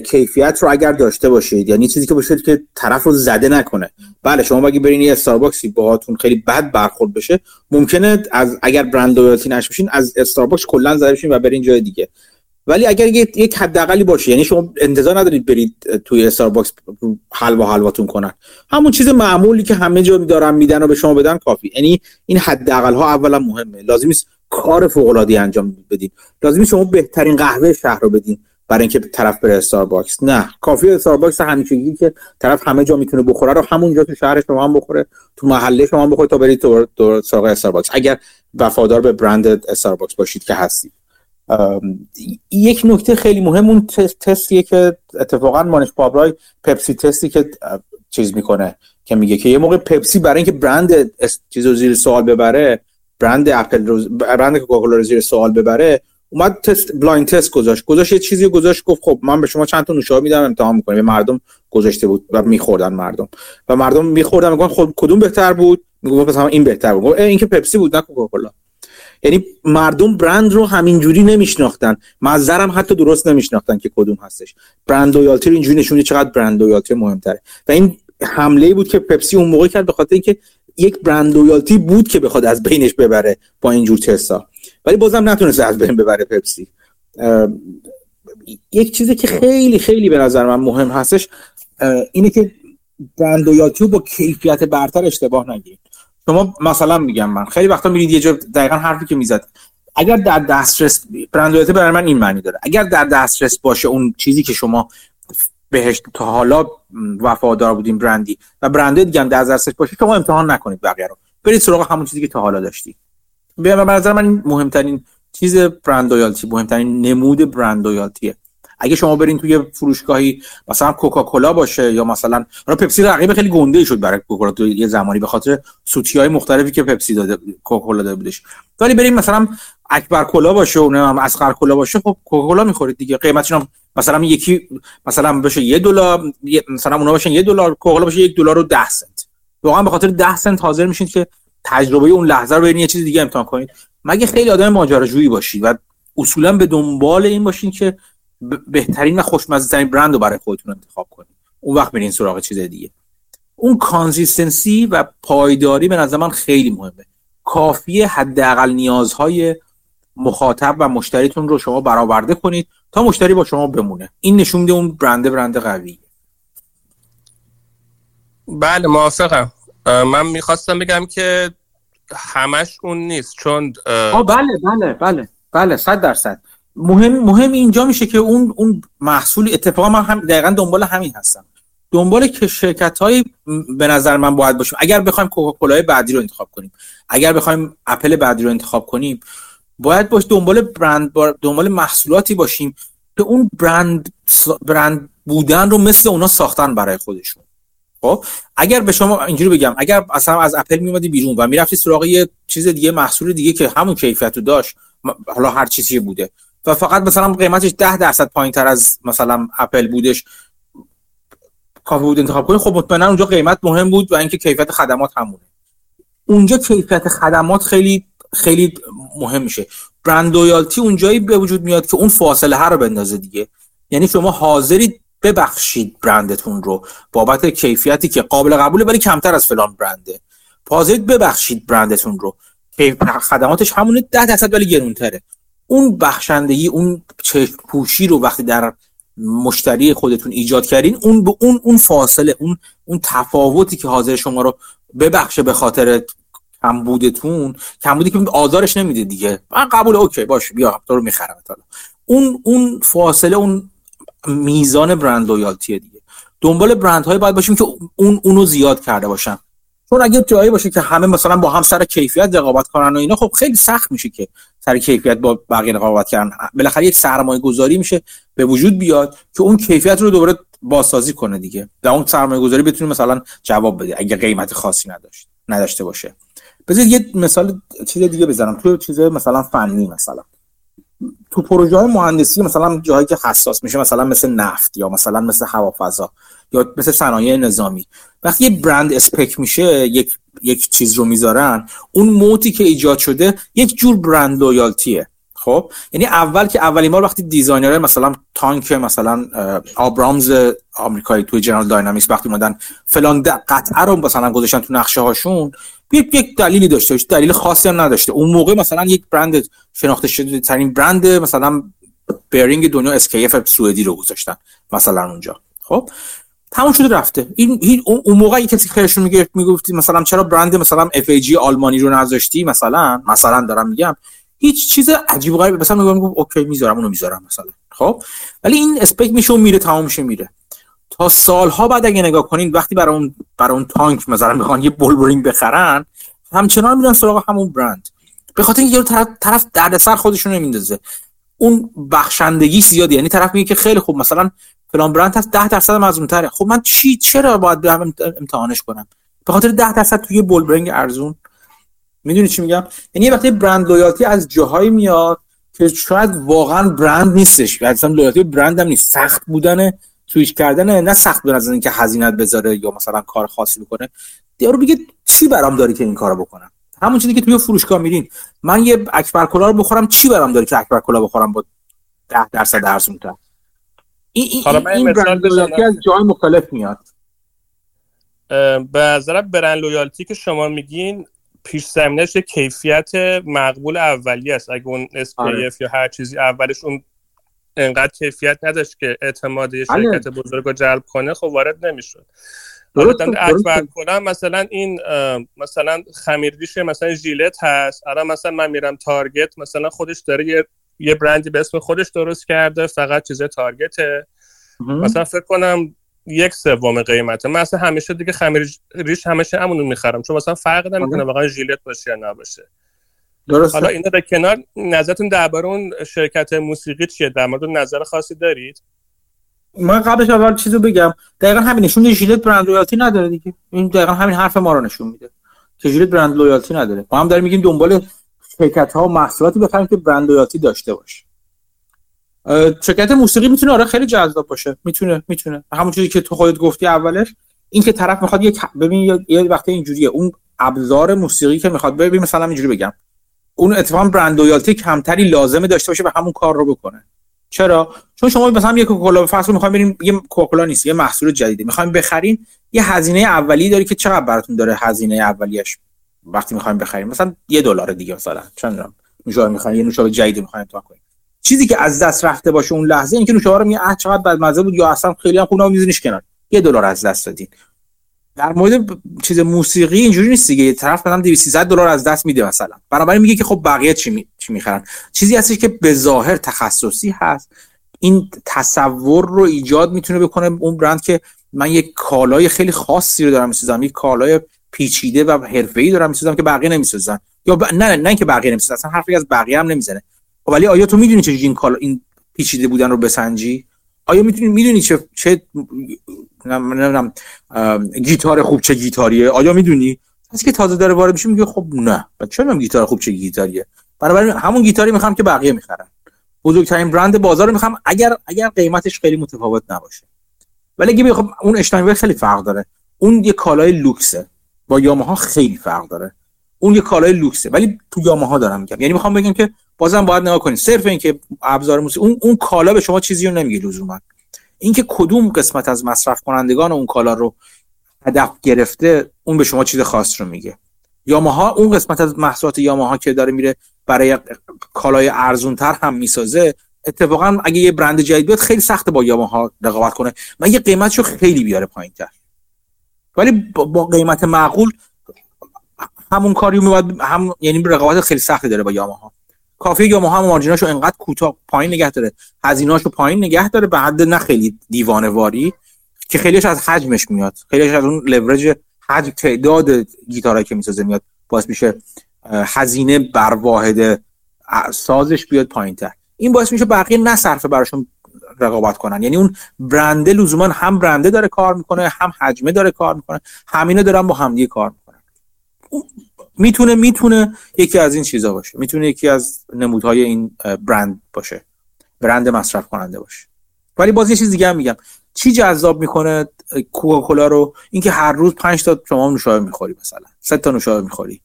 کیفیت رو اگر داشته باشید یعنی چیزی که باشید که طرف رو زده نکنه. بله شما اگه برین یه استارباکسی باهاتون خیلی بد برخورد بشه ممکنه از اگر brand loyalty نشوشین از استارباکس کلا زده بشین و برین جای دیگه. ولی اگر یک حداقلی باشه یعنی شما انتظار ندارید برید توی استارباکس حلوا حلواتون کنن. همون چیز معمولی که همه جا دارن میدن و به شما بدن کافی. یعنی این حداقل ها اولا مهمه. لازم کار فوق العاده انجام بدین لازم شما بهترین قهوه شهر رو بدین. برای اینکه طرف بره استارباکس نه کافی استارباکس همیشگی که طرف همه جا می‌تونه بخوره رو همونجا تو شهر شما هم بخوره تو محله شما هم بخوره تا برید تو سراغ استارباکس اگر وفادار به برند استارباکس باشید که هستید. یک نکته خیلی مهم اون تستیه که اتفاقا موهنیش پابرای پپسی تستی که چیز می‌کنه که میگه که یه موقع پپسی برای اینکه برند چیز زیر سوال ببره برند اپل رو برند کوکاکولا رو زیر سوال ببره اومد تست blind test گذاشت. گذاشت یه چیزی گذاشت گفت خب من به شما چند تا نوشابه میدم امتحان می‌کنم. مردم گذاشته بود و میخوردن مردم. و مردم میخوردن میگن خب کدوم بهتر بود؟ می‌گفت مثلا این بهتر بود. این که پپسی بود نه کوکاکولا. یعنی مردم برند رو همینجوری نمیشناختن. مزه رم حتی درست نمیشناختن که کدوم هستش. brand loyalty اینجوری نشونه چقدر brand loyalty مهمتره. و این حمله بود که پپسی اون موقع کرد به خاطر اینکه یک brand loyalty بود که بخواد از بینش ببره با اینجور تستا ولی بازم نتونست از بین ببره پپسی. یک چیزی که خیلی خیلی به نظر من مهم هستش اینه که brand loyalty با کیفیت برتر اشتباه نگیرید. شما مثلا میگم من خیلی وقتا میرید یه جا دقیقا حرفی که می‌زد. اگر در دسترس برند برای من این معنی داره. اگر در دسترس باشه اون چیزی که شما بهش تا حالا وفادار بودیم برندی و برنده دیگه هم در دسترس باشه شما امتحان نکنید بقیه رو. برید سراغ همون چیزی که تا حالا داشتی به نظر من مهمترین چیز برند لویالتی مهمترین نمود برند لویالتیه اگه شما برین توی فروشگاهی مثلا کوکاکولا باشه یا مثلا پپسی رقیب خیلی گنده شد برای کوکاکولا تو یه زمانی به خاطر سوتی های مختلفی که پپسی داده کوکاکولا داده بودش. ولی بریم مثلا اکبر کلا باشه و نمی‌دونم اسقر کلا باشه خب کوکاکولا می‌خورید دیگه. قیمتش مثلا یکی مثلا بشه یه دلار مثلا اونا باشن یه دلار کوکاکولا باشه یک دلار و 10 سنت. واقعا به خاطر 10 سنت حاضر میشین که تجربه اون لحظه رو برین یه چیز دیگه امتحان کنید مگه خیلی آدم ماجراجویی باشید و اصولا به دنبال این باشین که بهترین و خوشمزه ترین برند رو برای خودتون انتخاب کنید اون وقت برین سراغ چیز دیگه. اون consistency و پایداری به نظر من خیلی مهمه. کافیه حداقل نیازهای مخاطب و مشتریتون رو شما برآورده کنید تا مشتری با شما بمونه. این نشون میده اون برند برند قویه بله موافقم. من می‌خواستم بگم که همش اون نیست چون آه بله بله بله بله صد درصد. مهم مهم اینجا میشه که اون اون محصول اتفاقا من هم دقیقا دنبال همین هستم. دنبال که شرکت های به نظر من باید باشیم. اگر بخوایم کوکاکولا بعدی رو انتخاب کنیم اگر بخوایم اپل بعدی رو انتخاب کنیم باید باش دنبال برند دنبال محصولاتی باشیم که اون برند برند بودن رو مثل اونا ساختن برای خودشون. خب اگر به شما اینجوری بگم اگر اصلا از اپل میومدی بیرون و می‌رفتی سراغ یه چیز دیگه محصول دیگه که همون کیفیت رو داشت حالا هر چیزی بوده و فقط مثلا قیمتش 10 درصد پایین تر از مثلا اپل بودش کافی بود انتخاب کنی خب مطمئنا اونجا قیمت مهم بود و اینکه کیفیت خدمات همونه. اونجا کیفیت خدمات خیلی خیلی مهم میشه. برند لویالتی اونجایی به وجود میاد که اون فاصله ها رو بندازه دیگه. یعنی شما حاضرید ببخشید برندتون رو بابت کیفیتی که قابل قبوله ولی کمتر از فلان برنده. حاضرید ببخشید برندتون رو. خدماتش همونه ده درصد ولی گرونتره. اون بخشندگی اون چشم پوشی رو وقتی در مشتری خودتون ایجاد کردین اون به اون اون فاصله اون اون تفاوتی که حاضر شما رو ببخشه به خاطر کمبودتون کمبودی که آزارش نمیده دیگه. من قبول اوکی باش بیا تو رو می‌خرم اون اون فاصله اون میزان برند لویالتی دیگه. دنبال برندهای باید باشیم که اون اونو زیاد کرده باشن. چون اگه جایی باشه که همه مثلا با هم سر کیفیت رقابت کنن و اینا خب خیلی سخت میشه که سر کیفیت با بقیه رقابت کردن. بالاخره یک سرمایه گذاری میشه به وجود بیاد که اون کیفیت رو دوباره بازسازی کنه دیگه. و اون سرمایه گذاری بتونه مثلا جواب بده اگه قیمت خاصی نداشت نداشته باشه. بذارید یه مثال چیز دیگه بزنم. تو چیز مثلا فنی مثلا. تو پروژه های مهندسی مثلا جایی که حساس میشه مثلا مثل نفت یا مثلا مثل هوافضا یا مثل صنایع نظامی. وقتی یه برند spec میشه یک یک چیز رو می‌ذارن اون moat ی که ایجاد شده یک جور brand loyalty ه خب یعنی اول که اولین بار وقتی designer مثلا تانک مثلا آبرامز آمریکایی توی General Dynamics وقتی اومدن فلان قطعه رو مثلا گذاشتن تو نقشه هاشون یک یک دلیلی داشته دلیل خاصی هم نداشته. اون موقع مثلا یک برند شناخته شده ترین برند مثلا bearing دنیا SKF سوئدی رو گذاشتن مثلا اونجا. خب تموم شده رفته. این اون موقع کسی خیرشون میگه می‌گفتی مثلا چرا برند مثلا FAG آلمانی رو نذاشتی مثلا؟ مثلا دارم میگم. هیچ چیز عجیب غریب. مثلا میگم okay می‌ذارم اونو می‌ذارم مثلا. خب؟ ولی این spec میشه و میره تمام میشه میره. تا سالها بعد اگه نگاه کنین وقتی برای اون برای اون تانک مثلا می‌خوان یه بولبرینگ بخرن همچنان میرن سراغ همون برند. به خاطر اینکه طرف طرف دردسر خودشون نمیندازه. اون چسبندگی زیاده یعنی طرف میگه که خیلی خوب مثلا فلان برند هست 10 درصد ارزون تره خب من چی چرا باید برم امتحانش کنم؟ به خاطر 10 درصد توی بولبرینگ ارزون می‌دونی چی میگم؟ یعنی وقتی brand loyalty از جاهایی میاد که شاید واقعا برند نیستش. اصلا loyalty برند هم نیست. سخت بودن سویچ کردن نه سخت بودن از اینکه هزینه بذاره یا مثلا کار خاصی بکنه. یارو بگه چی برام داری که این کارو بکنم؟ همون چیزی که توی فروشگاه میرین. من یه اکبر کلا رو بخورم چی برام داری که اکبر کلا بخورم با 10 درصد ارزون تر؟ این این, این برند لویالتی از جای مختلف میاد. به نظر برند لویالتی که شما میگین پیش زمینش کیفیت مقبول اولی است. اگه اون آره. یا هر چیزی اولش اون انقدر کیفیت نداشت که اعتماد یه بله. شرکت بزرگ رو جلب کنه خب وارد نمی‌شد. اکبر کنم مثلا این مثلا خمیردیش مثلا ژیلت هست. الان مثلا من میرم تارگت مثلا خودش داره یه یه برندی به اسم خودش درست کرده فقط چیز تارگته. مثلا فکر کنم یک سوم قیمته. من اصلا همیشه دیگه خمیر ریش همیشه همونو می‌خرم. چون مثلا فرق نمی‌کنه آره. واقعا ژیلت باشه یا نباشه. درسته. حالا اینا به کنار نظرتون درباره اون شرکت موسیقی چیه؟ در مورد نظر خاصی دارید؟ من قبلش اول چیزو بگم. دقیقا همین نشون ژیلت brand loyalty نداره دیگه. این دقیقا همین حرف ما رو نشون میده که ژیلت brand loyalty نداره. ما هم داریم میگیم دنبال شرکت ها و محصولاتی بخریم که brand loyalty داشته باشه. شرکت موسیقی می‌تونه آره خیلی جذاب باشه. می‌تونه می‌تونه. همون چیزی که تو خودت گفتی اولش این که طرف می‌خواد یک ببین یه وقتی اینجوریه. اون ابزار موسیقی که می‌خواد ببین مثلا اینجوری بگم. اون اتفاقا brand loyalty کمتری لازمه داشته باشه و همون کار رو بکنه. چرا؟ چون شما مثلا یه کوکاکولا فصل می‌خوایم بریم یه کوکاکولا نیست یه محصول جدیده. می‌خوایم بخرین یه هزینه اولی داری که چقدر براتون داره هزینه اولیش وقتی می‌خوایم بخریم مثلا یه دلار دیگه مثلا. چند می‌خوایم یه نوشابه جدید می‌خوایم تو کنیم. چیزی که از دست رفته باشه اون لحظه اینکه نوشابه رو می چقدر بد مزه بود یا اصلا خیلی هم خوب میزنیش کنار. یه دلار از دست دادین. در مورد چیز موسیقی اینجوری نیست دیگه. طرف مثلا 200 دلار از دست میده مثلا. بنابراین میگه که خب بقیه چی می... چی می‌خرن؟ چیزی هستش که به ظاهر تخصصی هست. این تصور رو ایجاد می‌تونه بکنه اون برند که من یک کالای خیلی خاصی رو دارم می‌سازم یک کالای پیچیده و حرفه‌ای دارم می‌سازم که بقیه نمی‌سازن یا ب... نه نه, که بقیه نمی‌سازن اصلا حرفی از بقیه هم نمی‌زنه. ولی آیا تو می‌دونی چه این کالا این پیچیده بودن رو بسنجی؟ آیا می‌تونی می‌دونی چه چه نمی‌دونم گیتار خوب چه گیتاریه؟ آیا می‌دونی؟ کسی که تازه داره وارد میشه میگه خب نه. چرا گیتار خوب چه گیتاریه؟ بنابراین همون گیتاری می‌خوام که بقیه می‌خرن. بزرگترین برند بازار رو می‌خوام اگر اگر قیمتش خیلی متفاوت نباشه. ولی اگه بخوام اون اشتاینبرگ خیلی فرق داره. اون یه کالای لوکسه. با یاماها خیلی فرق داره. اون یه کالای لوکسه. ولی تو یاماها دارم میگم. یعنی می‌خوام بگم که بازم باید نگاه کنید صرف اینکه ابزار موسیقی اون اون کالا به شما چیزی رو نمیگه لزوما. اینکه کدوم قسمت از مصرف کنندگان اون کالا رو هدف گرفته اون به شما چیز خاص رو میگه. یاماها اون قسمت از محصولات یاماها که داره میره برای کالای ارزونتر هم می‌سازه اتفاقا اگه یه برند جدید بیاد خیلی سخته با یاماها رقابت کنه. من یه قیمتشو خیلی بیاره پایینتر. ولی با قیمت معقول همون کاری میاد هم یعنی رقابت خیلی سختی داره با یاماها. کافی یاماها هم مارجیناشو انقدر کوتاه پایین نگه داره. هزینه‌اشو پایین نگه داره به حد نه خیلی دیوانه واری که خیلیش از حجمش میاد. خیلیش از اون لورج حجم تعداد گیتارایی که می‌سازه میاد. باعث میشه هزینه بر واحد سازش بیاد پایینتر. این باعث میشه بقیه نه صرفه براشون رقابت کنن. یعنی اون برنده لزوما هم برنده داره کار می‌کنه هم حجمه داره کار می‌کنه همینا دارن با همدیگه کار می‌کنن. می‌تونه می‌تونه یکی از این چیزا باشه. می‌تونه یکی از نمودهای این برند باشه. برند مصرف کننده باشه. ولی باز یه چیز دیگه هم میگم. چی جذاب می‌کنه کوکاکولا رو؟ اینکه هر روز 5 تا شما نوشابه می‌خوری مثلا. سه تا نوشابه می‌خوری.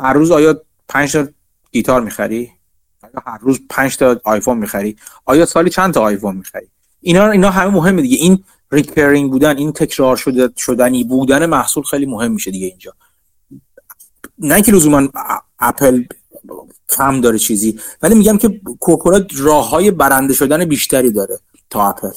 هر روز آیا 5 تا گیتار می‌خری؟ هر روز 5 تا آیفون می‌خری؟ آیا سالی چند تا آیفون می‌خری؟ اینا اینا همه مهمه دیگه. این recurring بودن این تکرار شده شدنی بودن محصول خیلی مهم میشه دیگه اینجا. نه که لزوما اپل کم داره چیزی ولی میگم که کوکولا راه های برنده شدن بیشتری داره تا اپل.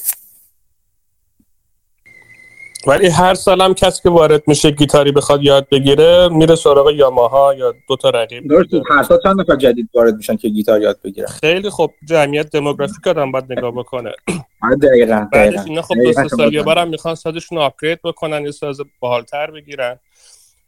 ولی هر سالم کسی که وارد میشه گیتاری بخواد یاد بگیره میره سراغ یاماها یا دو تا رقیب. درست هر سال چند نفر جدید وارد میشن که گیتار یاد بگیرن؟ خیلی خب جمعیت دموگرافیک آدم باید نگاه بکنه. آره دقیقاً بعدش اینا خب دو سال یه بارم می‌خوان سازشون آپگرید بکنن یه ساز باحالتر بگیرن.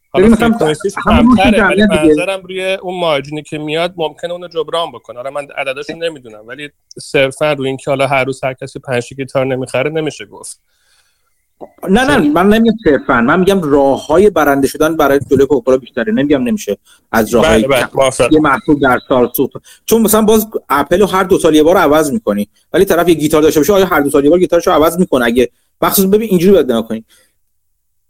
حالا فرکانسیش کمتره ولی منظرم روی اون مارجینی که میاد ممکنه اونو جبران بکنه. حالا من عدداشو نمی‌دونم ولی صرفا روی اینکه حالا هر روز هر کسی پنج گیتار نمی‌خره نمیشه گفت. نه نه من نمیگم صرفا. من میگم راه های برنده شدن برای جلوی کوکاکولا بیشتره. نمیگم نمیشه از راه های بله بله یه محصول در سال سوخت چون مثلا باز اپل هر دو سال یه بار عوض می‌کنی. ولی طرف یه گیتار داشته باشه آیا هر دو سال یه بار گیتارشو عوض می‌کنه؟ اگه مخصوصا ببین اینجوری باید کنی.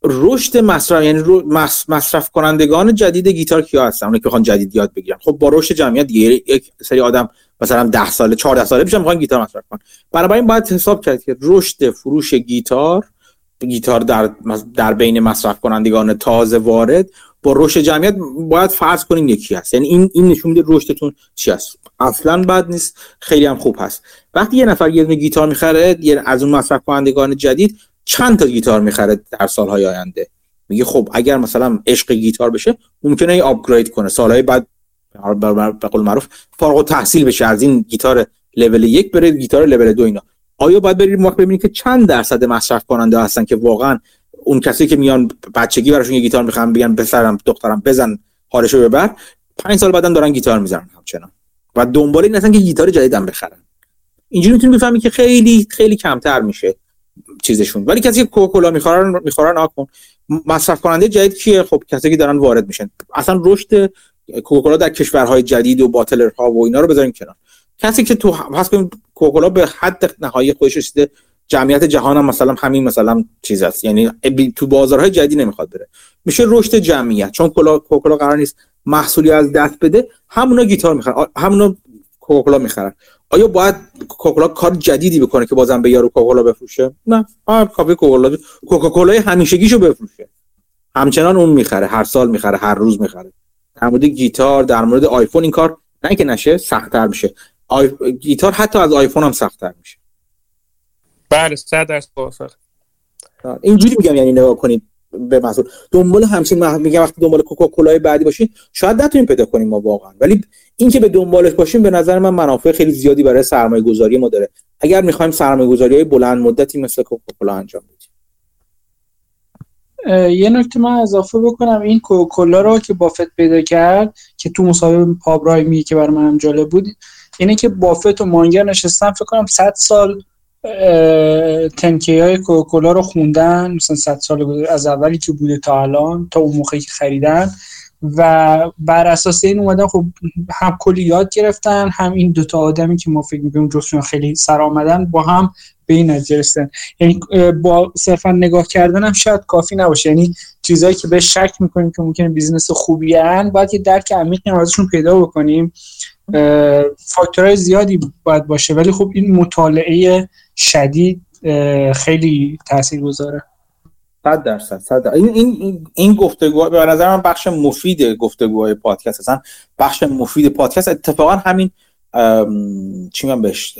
رشد مصرف یعنی رو مصرف کنندگان جدید گیتار کیا هستن؟ اونایی که بخوان جدید یاد بگیرن. خب با رشد جمعیت دیگه یک سری آدم مثلا 10 ساله 14 ساله میشن می‌خوان گیتار مصرف کنن. برای این باید حساب کرد که رشد فروش گیتار گیتار در در بین مصرف کنندگان تازه وارد با رشد جمعیت باید فرض کنیم یکی هست. یعنی این این نشون میده رشدتون چی هست. اصلا بد نیست خیلی هم خوب هست. وقتی یه نفر یه گیتار می‌خره یه از اون مصرف کنندگان جدید چند تا گیتار می‌خره در سالهای آینده. میگه خب اگر مثلا عشق گیتار بشه ممکنه ای آپگرید کنه. سالهای بعد به قول معروف فارغ التحصیل بشه از این گیتار لول یک بره گیتار لول دو اینا. آیا باید بریم وقت ببینید که چند درصد مصرف کننده هستن که واقعا اون کسی که میان بچگی براشون یه گیتار می‌خوان بگن بسرم دخترم بزن حالشو ببر. پنج سال بعدم دارن گیتار می‌زنن همچنان. و دنبال این هستن که گیتار جدیدم بخرن. اینجوری می‌تونی بفهمی که خیلی خیلی کمتر میشه. چیزشون. ولی کسی که کوکاکولا می‌خورن می‌خورن آکن مصرف کننده جدید کیه؟ خب کسی که دارن وارد میشن. اصلا رشد کوکاکولا در کشورهای جدید و باتلر ها و اینا رو بذاریم کنار. کسی که تو پس کنیم کوکاکولا به حد نهایی خودش رسیده. جمعیت جهان هم مثلا همین مثلا چیز است. یعنی تو بازارهای جدید نمی‌خواد بره. میشه رشد جمعیت. چون کوکاکولا قرار نیست محصولی از دست بده همونا گیتار می‌خرن. همونا کوکاکولا می‌خرن. آیا باید کوکاکولا کار جدیدی بکنه که بازم به یارو کوکاکولا بفروشه؟ نه کافی کوکاکولا کوکاکولا همیشگیشو بفروشه. همچنان اون می‌خره هر سال می‌خره هر روز می‌خره. در مورد گیتار در مورد آیفون این کار نه که نشه سختتر میشه. آی... گیتار حتی از آیفون هم سختتر میشه. بله 100 درصد اینجوری میگم یعنی نگاه کنید به محصول دنبال همچین میگم وقتی دنبال کوکاکولای بعدی باشین شاید نتونیم پیدا کنیم ما واقعا. ولی اینکه به دنبالش باشیم به نظر من منافع خیلی زیادی برای سرمایه گذاری ما داره. اگر می‌خوایم سرمایه گذاری های بلند مدتی مثل کوکاکولا انجام بدیم. یه نکته من اضافه بکنم. این کوکاکولا رو که بافت پیدا کرد که تو مصاحبه پابرای می که برای من جالب بود اینه که بافت و مانگر نشستن فکر کنم 100 سال 10-K های کوکاکولا رو خوندن مثلا 100 سال از اولی که بوده تا الان تا اون موقعی که خریدن. و بر اساس این اومدن خب هم کلی یاد گرفتن هم این دوتا آدمی که ما فکر می‌کنیم جفتشون خیلی سر آمدن با هم به این نتیجه یعنی با صرفا نگاه کردن هم شاید کافی نباشه. یعنی چیزایی که به شک می‌کنیم که ممکنه business خوبی هن باید یه درک عمیقی ازشون پیدا بکنیم. فاکتورهای زیادی باید باشه ولی خب این مطالعه شدید خیلی تاثیر گذاره صد درصد صد این این این گفتگو به نظر من بخش مفید گفتگوهای پادکست هستن. بخش مفید پادکست اتفاقا همین چی من بهش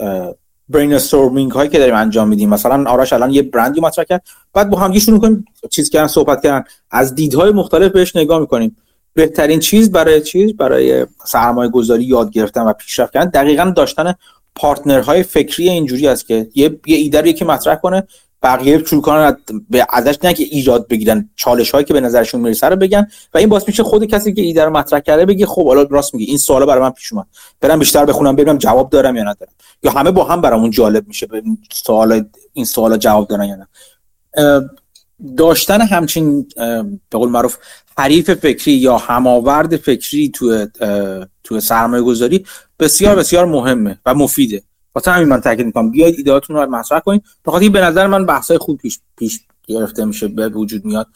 brainstorming هایی که داریم انجام میدیم. مثلا آرش الان یه برندی مطرح کرد بعد با هم شروع کنیم چیز کردن صحبت کردن. از دیدهای مختلف بهش نگاه می‌کنیم. بهترین چیز برای چیز؟ برای سرمایه گذاری یاد گرفتن و پیشرفت کردن. دقیقا داشتن پارتنرهای فکری اینجوری است که یه یه ایده رو یکی مطرح کنه بقیه شروع کنن به ازش نه که ایجاد بگیرن چالش هایی که به نظرشون می‌رسه رو بگن و این باعث میشه خود کسی که ایده رو مطرح کرده بگه خب حالا راست میگه این سوالا برای من پیش اومد. برم بیشتر بخونم ببینم جواب دارم یا ندارم. یا همه با هم برامون جالب میشه به سوال این سوالا جواب دارن یا نه. داشتن همچین به قول معروف حریف فکری یا هماورد فکری تو تو سرمایه گذاری بسیار بسیار مهمه و مفیده. واسه همین من تاکید می‌کنم. بیاید ایدهاتون رو مطرح کنید بخاطر به نظر من بحثای خوب پیش پیش گرفته میشه به وجود میاد.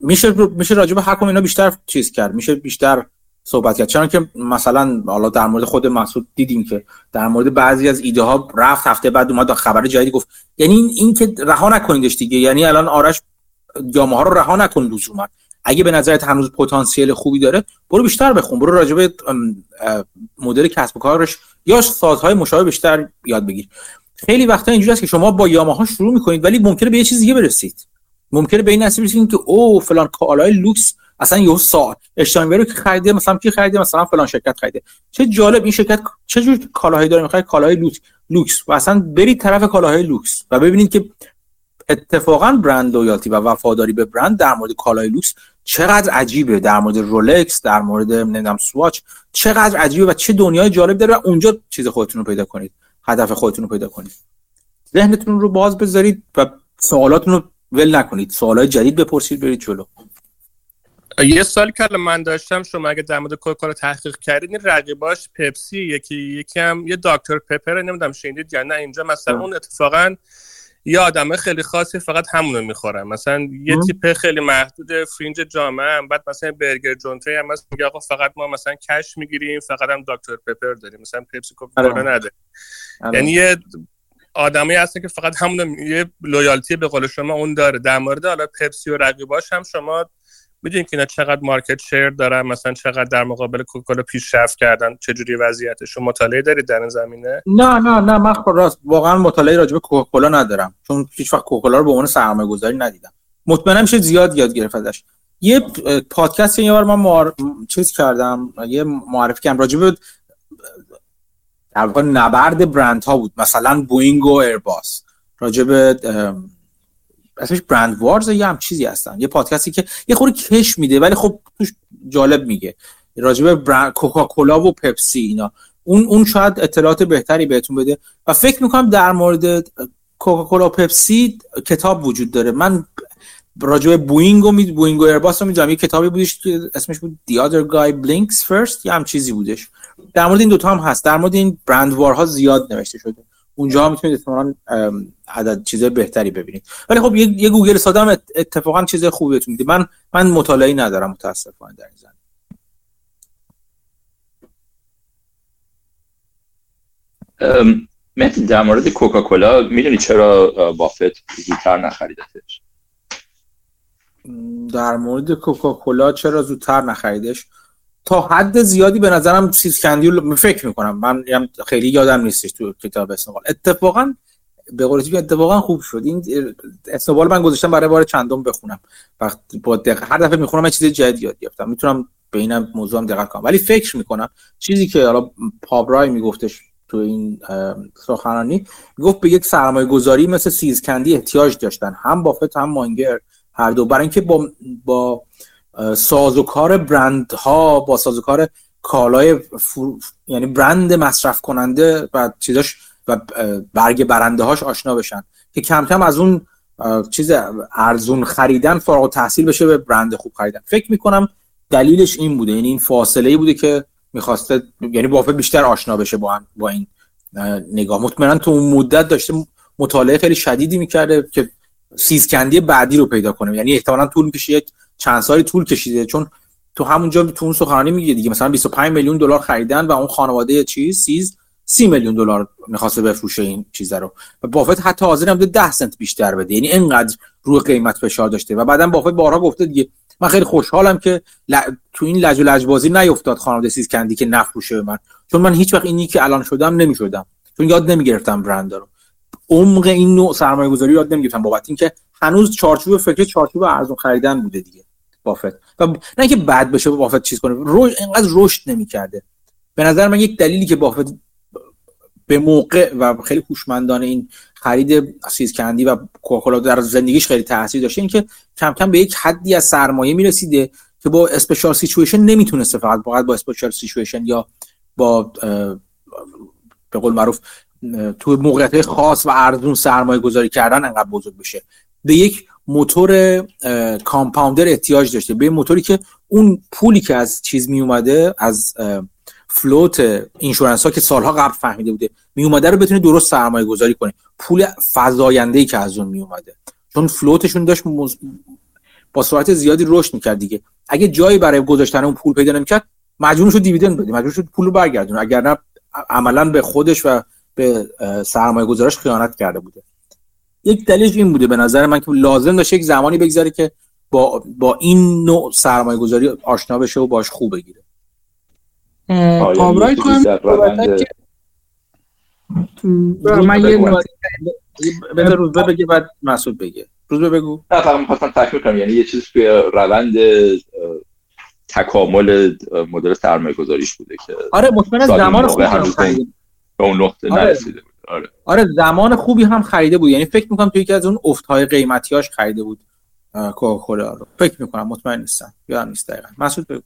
میشه میشه راجع به هر اینا بیشتر چیز کرد. میشه بیشتر صحبت کرد. چون که مثلا حالا در مورد خود مسعود دیدیم که در مورد بعضی از ایده ها رفت هفته بعد اومد خبر جدیدی گفت. یعنی این, این که رها نکنیدش دیگه. یعنی الان آرش جامعه ها رو رها نکن لزوما. اگه به نظرت هنوز پتانسیل خوبی داره برو بیشتر بخون برو راجع به مدل کسب و کارش یا سازهای مشابه بیشتر یاد بگیر. خیلی وقتا اینجوری است که شما با یاماها شروع می‌کنید ولی ممکنه به یه چیز دیگه برسید. ممکنه به این نتیجه برسید که او فلان کالای لوکس اصلا یه سا اشتاینبرگ که خریده مثلا کی خریده مثلا فلان شرکت خریده. چه جالب این شرکت چه جور کالاهایی داره؟ می‌خواد کالاهای لوکس لوکس. و اصلا برید طرف کالاهای لوکس و ببینید که اتفاقا brand loyalty و وفاداری به برند در مورد کالای لوکس چقدر عجیبه در مورد رولکس در مورد نمی‌دونم سواچ چقدر عجیبه و چه دنیای جالب داره و اونجا چیز خودتون رو پیدا کنید هدف خودتون رو پیدا کنید. ذهنتون رو باز بذارید و سوالاتون رو ول نکنید. سوالات جدید بپرسید برید جلو. یه سوال که من داشتم شما اگه در مورد کوکا تحقیق کردید این رقیباش پپسی یکی یکی هم یه دکتر پپر نمی‌دونم شنیدید یا نه اینجا مثلا اون اتفاقا یه آدمه خیلی خاصی فقط همونو می‌خورن مثلا یه تیپ خیلی محدود fringe جامعه هم بعد مثلا burger joint ه هم مثلا میگه آقا فقط ما مثلا cash می‌گیریم فقط هم دکتر پپر داریم. مثلا پپسی کوکا نداره یعنی یه آدمی هستن که فقط همون یه loyalty به قول شما اون داره. در مورد حالا پپسی و رقیباش هم شما می‌دونید که اینا چقدر market share دارن مثلا چقدر در مقابل کوکاکولا پیشرفت کردن چه جوری وضعیتشون مطالعه دارید در این زمینه؟ نه نه نه من خب راست واقعا مطالعه راجع به کوکاکولا ندارم چون هیچ وقت کوکاکولا رو به عنوان سرمایه گذاری ندیدم. مطمئنم میشه زیاد یاد گرفت ازش. یه پادکست یه بار من معار... چیز کردم یه معرفی کردم راجع به در واقع نبرد برند ها بود مثلا بوینگ و ایرباس راجع به اسمش برند وارز یا هم چیزی هستن. یه پادکستی که یه خورده کش میده ولی خب توش جالب میگه. راجبه برند کوکاکولا و پپسی اینا. اون اون شاید اطلاعات بهتری بهتون بده. و فکر می‌کنم در مورد کوکاکولا و پپسی کتاب وجود داره. من راجبه بوینگ و می بوینگ و ایرباس رو می‌دونم. یه کتابی بودش اسمش بود The Other Guy Blinks First. یا همچین چیزی بودش. در مورد این دوتا هم هست. در مورد این برند وارها زیاد نوشته شده. اونجا می‌تونید احتمالاً عدد چیز بهتری ببینید. ولی خب یه, یه گوگل ساده هم اتفاقا چیز خوبی بهتون میده. من من مطالعه ندارم متاسفانه در این زمینه. مهدی در مورد کوکاکولا می‌دونی چرا بافت زودتر نخریدتش؟ در مورد کوکاکولا چرا زودتر نخریدش؟ تا حد زیادی به نظرم سیز کندی فکر می‌کنم. من خیلی یادم نیستش تو کتاب اسنوبال اتفاقا به قول اتفاقا خوب شد. این اسنوبال من گذاشتم برای بار چندم بخونم. وقت با دق... هر دفعه می‌خونم یه چیز جدید یاد گرفتم. می‌تونم به اینم موضوع هم دقت کنم. ولی فکر می‌کنم چیزی که حالا پابرای میگفتش تو این سخنرانی گفت به یک سرمایه گذاری مثل سیز کندی احتیاج داشتن. هم بافت هم مانگر هر دو. برای اینکه با با سازوکار برند ها با سازوکار کالای فر... یعنی برند مصرف کننده و چیزاش و برگ برنده هاش آشنا بشن. که کم کم از اون چیز ارزون خریدن فارغ تحصیل بشه به برند خوب خریدن. فکر می‌کنم دلیلش این بوده. یعنی این فاصله ای بوده که می‌خواسته یعنی بافت بیشتر آشنا بشه با, با این نگاه. مطمئنا تو اون مدت داشته مطالعه خیلی شدیدی می‌کرده که سیزکندی بعدی رو پیدا کنه. یعنی احتمالا طول می‌کشه چند سالی طول کشیده. چون تو همونجا تو اون سخنرانی میگه دیگه مثلا 25 میلیون دلار خریدن و اون خانواده چیز سیز 30 میلیون دلار می‌خواسته بفروشه این چیز رو. و بافت حتی حاضر هم 10 سنت بیشتر بده. یعنی اینقدر روی قیمت فشار داشته. و بعدا بافت بارها گفته دیگه من خیلی خوشحالم که ل... تو این لج و لجبازی نیفتاد خانواده سیز کندی که نفروشه به من. چون من هیچ وقت اینی که الان شدم نمی‌شدم. چون یاد نمی‌گرفتم برند رو. عمق این نوع سرمایه گذاری یاد نمی‌گرفتم. بابت اینکه هنوز چارچوب فکر چارچوب ارزون خریدن بوده دیگه. بافت. و نه اینکه بد بشه بافت چیز کنه. رو اینقدر رشد نمی‌کرده. به نظر من یک دلیلی که بافت به موقع و خیلی هوشمندانه این خرید See's Candies و کوکاکولا در زندگیش خیلی تاثیر داشته اینکه کم کم به یک حدی از سرمایه می‌رسیده که با special situation نمی‌تونسته فقط فقط با special situation یا با به قول معروف تو موقعیت خاص و ارزون سرمایه گذاری کردن انقدر بزرگ بشه. به یک موتور compounder احتیاج داشته به موتوری که اون پولی که از چیز می اومده از فلوت اینشورنس ها که سالها قبل فهمیده بوده می اومده رو بتونه درست سرمایه گذاری کنه. پول فزاینده ای که از اون می اومده چون فلوتشون داشت با سرعت زیادی رشد می‌کرد دیگه. اگه جایی برای گذاشتن اون پول پیدا نمی‌کرد مجبور شد دیویدند بده. مجبور شد پول رو برگردونه. اگر نه عملا به خودش و به سرمایه گذارش خیانت کرده بوده. یک دلیل این بوده به نظر من که لازم داشته یک زمانی بگذاره که با, با این نوع سرمایه گذاری آشنا بشه و باش خوب بگیره. پاورای کنم من یه بده روزبه بگه بعد مسعود بگه. روزبه بگو. نه فقط می‌خواستم تکمیل کنم. یعنی یه چیز توی روند تکامل مدل سرمایه گذاریش بوده که آره مطمئن زمان خوبی هم خریده به اون نقطه آره. نرسیده بود. آره. آره زمان خوبی هم خریده بود. یعنی فکر می‌کنم توی یکی از اون افتهای قیمتیاش خریده بود کوکاکولا رو. فکر می‌کنم مطمئن نیستم. یادم نیست دقیقا. مسعود بگو.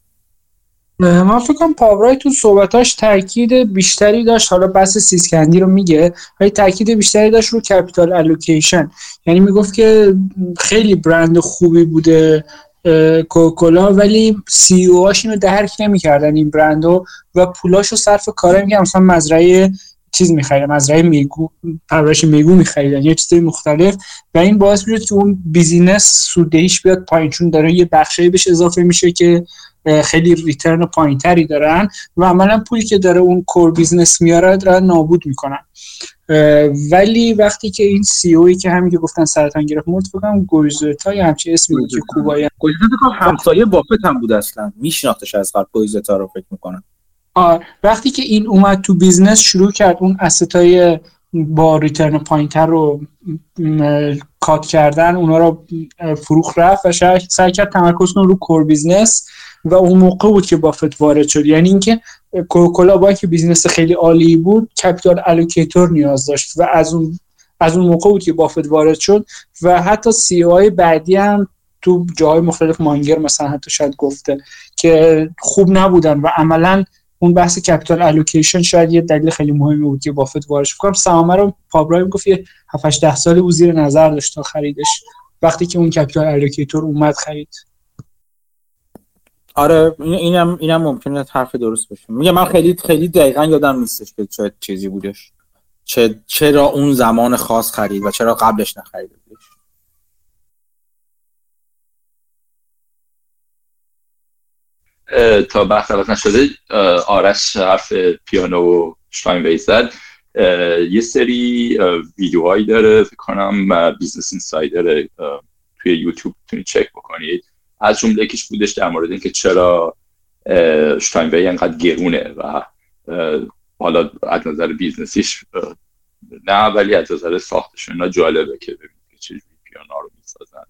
من فکر کنم پاورای تو صحبتاش تاکید بیشتری داشت. حالا بحث See's Candies رو میگه ولی تاکید بیشتری داشت رو capital allocation یعنی می‌گفت که خیلی برند خوبی بوده کوکاکولا ولی CEO هاش اینو درک نمی‌کردن این برندو و پولاشو صرف کارا میگم مثلا مزرعه چیز میخریدن مزرعه میگو پرورش میگو میخریدن یه چیزای مختلف. و این باعث میشه که اون business سودهیش بیاد پایین چون داره یه بخشی بهش اضافه میشه که خیلی return پایینتری دارن و عملا پولی که داره اون core business میاره دارن نابود می‌کنن. ولی وقتی که این CEO ی که همین که گفتن سرطان گرفت مرد فکرم گویزوئتا یا همچین اسمی بود که کوبایی همسایه بافت هم بود اصلا. میشناختش از قبل گویزوئتا رو فکر می‌کنم. آه وقتی که این اومد تو business شروع کرد اون asset های با return پایینتر رو cut کردن اونا رو فروخت رفت و سعی کرد تمرکز رو core business و اون موقع بود که بافت وارد شد. یعنی اینکه کوکاکولا با که business خیلی عالی بود capital allocator نیاز داشت و از اون از اون موقع بود که بافت وارد شد و حتی CEO بعدی هم تو جاهای مختلف مانگر مثلا حتی شاید گفته که خوب نبودن و عملا اون بحث capital allocation شاید یه دلیل خیلی مهمی بود که بافت وارد کنم سهام رو پابرایم گفت یه 7 10 سال او زیر نظر داشت تا خریدش. وقتی که اون capital allocator اومد خرید. آره اینم اینم ممکنه حرف درست باشه. میگه من خیلی خیلی دقیقا یادم نیستش که چه چیزی بودش. چه چرا اون زمان خاص خرید و چرا قبلش نخرید بودش. تا بحث عوض نشده آرش حرف پیانو و اشتاین‌وی زد. یه سری ویدیوهایی داره فکر کنم Business Insider توی یوتیوب می‌تونید چک بکنید. از جمله یکیش بودش در مورد اینکه چرا اشتاین‌وی انقدر گرونه و حالا از نظر business یش نه ولی از نظر ساختشون اینا جالبه که ببینید که چجوری پیانو رو می‌سازن.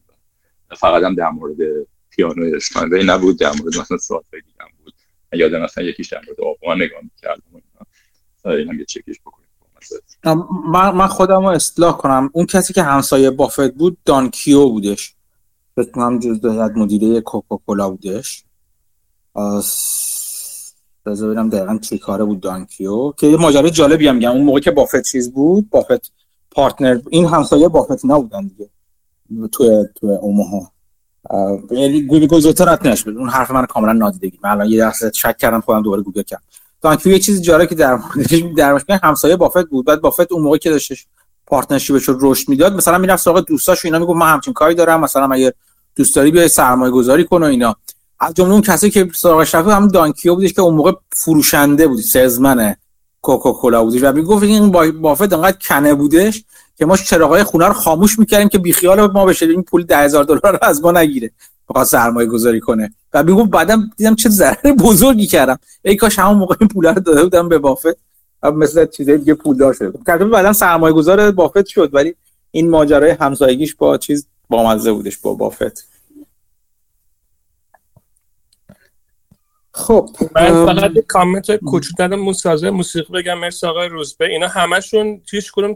فقط هم در مورد پیانو شتاینبی نبود در مورد مثلا ساعت دیگه هم بود یادم مثلا یکیش در مورد آبوان نگاه می‌کردم این هم یه چکیش بکنید من من خودم رو اصلاح کنم. اون کسی که همسایه بافت بود دانکیو بودش. فکر کنم جز هیئت مدیره کوکاکولا بودش. بذار ببینم دقیقا چی کاره بود دانکیو که یه ماجرا جالبی هم میگم. اون موقع که بافت چیز بود بافت پارتنر این همسایه بافت نبودن دیگه. تو تو اوماها. یعنی گوگل گوزوتر نش اون حرف من کاملا نادیده من الان یه لحظه شک کردم خودم دوباره گوگل کردم. دانکیو یه چیز جالبی که در در همسایه بافت بود. بعد بافت اون موقع که داشتش پارتنرشیپش رو رشد می‌داد مثلا می‌رفت سراغ دوستاش اینا می‌گفت من همچین کاری دارم. مثلا اگه دوست داری بیای سرمایه گذاری کن و اینا. از جمله اون کسی که سراغش رفت هم دانکیو بودش که اون موقع فروشنده بود. سزمن کوکاکولا بودش. و می‌گفت این بافت انقدر کنه بودش که ما چراغای خونه رو خاموش می‌کردیم که بیخیال ما بشه. این پول 10000 دلار رو از ما نگیره. بخواد سرمایه گذاری کنه. و می‌گفت بعدم دیدم چه ضرر بزرگی کردم. ای کاش همون موقع این پول رو داده بودم به بافت. مثل چیزای دیگه پولدار شده کرده بعدا سرمایه گذار بافت شد. ولی این ماجرای همسایگیش با چیز بامزه بودش با بافت. خب من فقط یک کامنت کوچولو دادم موسازه موسیقی بگم مرسی آقای روزبه. اینا همشون هیچ کدوم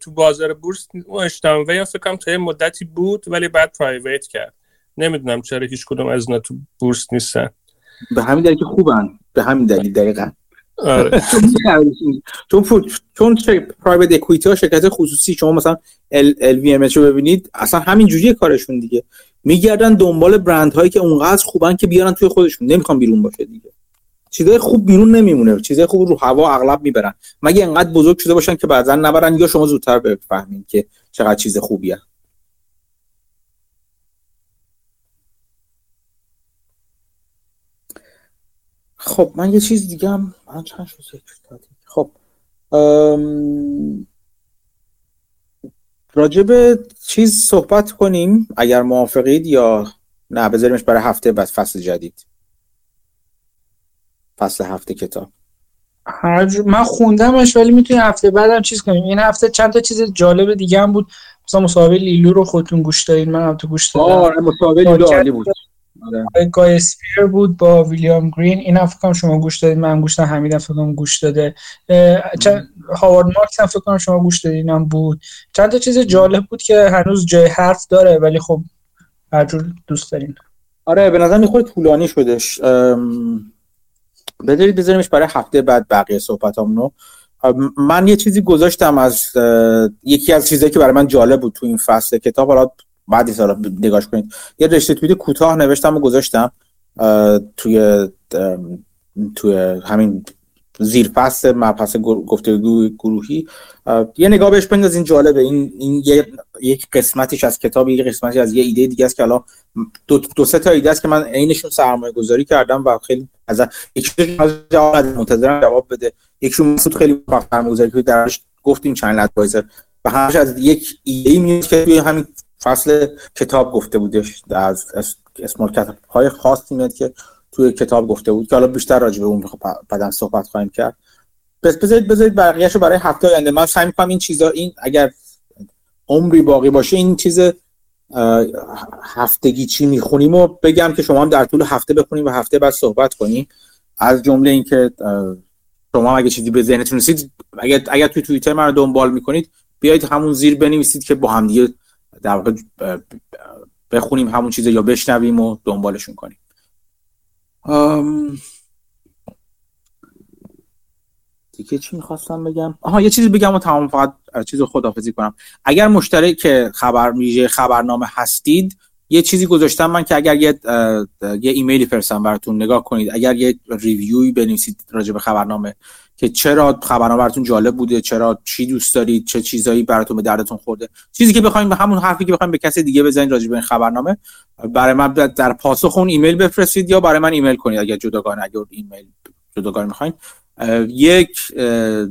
تو بازار بورس اشتانوه یا فکرم تا مدتی بود ولی بعد پرایویت کرد. نمی‌دونم چرا هیچ کدوم از اینا تو بورس نیستن. به همین دلیل که خوبن. به همین دلیل دقیقا. آره. چون چون پرایوت اکویتی ها شرکت خصوصی شما مثلا ال, ال وی ام رو ببینید اصلا همین جوریه کارشون دیگه. میگردن دنبال برند هایی که اونقدر خوبن که بیارن توی خودشون. نمی‌خوان بیرون باشه دیگه. چیزای خوب بیرون نمیمونه. چیزای خوب رو هوا اغلب می‌برن. مگه انقدر بزرگ شده باشن که بعضا نبرن؟ یا شما زودتر بفهمین که چقدر چیز خوبیه. خب من یه چیز دیگه هم من چند خب ام... راجب چیز صحبت کنیم اگر موافقید یا نه بذاریمش برای هفته بعد فصل جدید. فصل هفته کتاب. من خوندمش ولی می‌تونی هفته بعدم چیز کنیم این هفته چند تا چیز جالب دیگه هم بود. مثلا مصاحبه لیلو رو خودتون گوش دادین من هم تو گوش دادم. آره مصاحبه لیلو عالی بود. آره. گای اسپیر بود با ویلیام گرین. این هم فکر شما گوش دادید. من گوش دادم حمید فکر گوش داده. چند هاوارد مارکس هم فکر شما گوش دادین هم بود. چند تا چیز جالب بود که هنوز جای حرف داره ولی خب هر جور دوست دارین. آره به نظر می‌خوره طولانی شدش بذارید بذاریمش برای هفته بعد بقیه صحبتامونو. من یه چیزی گذاشتم از یکی از چیزایی که برای من جالب بود تو این فصل کتاب. حالا بعدی سالا نگاش کنید. یه رشته توییت کوتاه نوشتم و گذاشتم توی توی همین زیر پس مبحث گفتگو گروهی. یه نگاه بهش این جالبه. این این یه یک قسمتیش از کتاب یه قسمتی از یه ایده دیگه است که الان دو, دو سه تا ایده است که من عینشون سرمایه گذاری کردم و خیلی از یکی منتظرم جواب بده. یکیشون مسعود خیلی سرمایه گذاری که درش گفتیم چنل ادوایزر و همش از یک ایده میاد که توی همین فصل کتاب گفته بودش از اسمال کتاب های خاصی میاد که توی کتاب گفته بود که حالا بیشتر راجع به اون بعدا صحبت خواهیم کرد. پس بذارید بذارید بقیه‌شو برای هفته آینده. من سعی می‌کنم این چیزا این اگر عمری باقی باشه این چیز هفتگی چی می‌خونیم و بگم که شما هم در طول هفته بخونیم و هفته بعد صحبت کنیم. از جمله اینکه شما اگه چیزی به ذهنتون رسید اگر اگر توی توییتر من رو دنبال می‌کنید بیایید همون زیر بنویسید که با هم دیگه در واقع بخونیم همون چیز یا بشنویم و دنبالشون کنیم. دیگه چی می‌خواستم بگم؟ آها یه چیزی بگم و تمام فقط چیز خدافزی کنم. اگر مشترک که خبر میشه خبرنامه هستید یه چیزی گذاشتم من که اگر یه, یه ایمیلی فرستم براتون نگاه کنید. اگر یه ریویوی بنویسید راجع به خبرنامه که چرا خبرنامه براتون جالب بوده چرا چی دوست دارید چه چیزایی براتون به دردتون خورده چیزی که بخوایم به همون حرفی که بخوایم به کسی دیگه بزنید راجع به این خبرنامه برای من در پاسخ اون ایمیل بفرستید یا برای من ایمیل کنید اگر جداگانه اگر ایمیل جداگانه می‌خواین. یک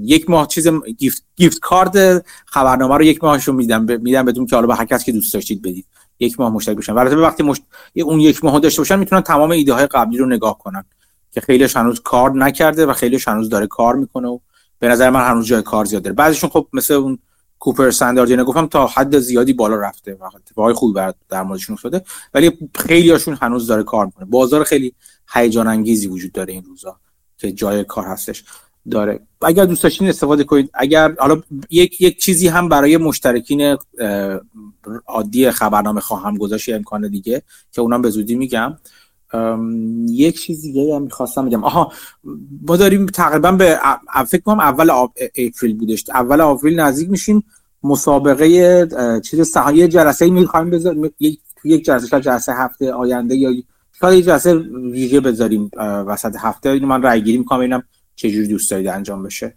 یک ماه چیز gift gift card خبرنامه رو یک ماهشو میدم میدم بدون که حالا به هر کس که دوست داشتید بدید. یک ماه مشترک بشن. البته وقتی مشت... اون یک ماه داشته باشن می‌تونن تمام ایده های قبلی رو نگاه کنن که خیلیش هنوز کار نکرده و خیلیش هنوز داره کار می‌کنه و به نظر من هنوز جای کار زیاد داره. بعضیشون خب مثل اون کوپر سندارد یعنی گفتم تا حد زیادی بالا رفته و اتفاقای خوبی برات در موردشون افتاده ولی خیلیاشون هنوز داره کار می‌کنه. بازار خیلی هیجان انگیزی وجود داره این روزا که جای کار هستش. داره. اگر دوست داشتین استفاده کنید. اگر حالا یک یک چیزی هم برای مشترکین عادی خبرنامه خواهم گذاشت امکان دیگه که اونم به زودی میگم. یک چیز دیگه هم می‌خواستم بگم. آها ما داریم تقریبا به فکر کنم اول اپریل بودش. اول آوریل نزدیک میشیم. مسابقه چیز سهایی جلسه می‌خوایم بذاریم. یک جلسه شاید جلسه هفته آینده یا شاید یک جلسه ویژه بذاریم وسط هفته. اینو من رای گیری می‌کنم ببینم چه جوری دوست دارید انجام بشه.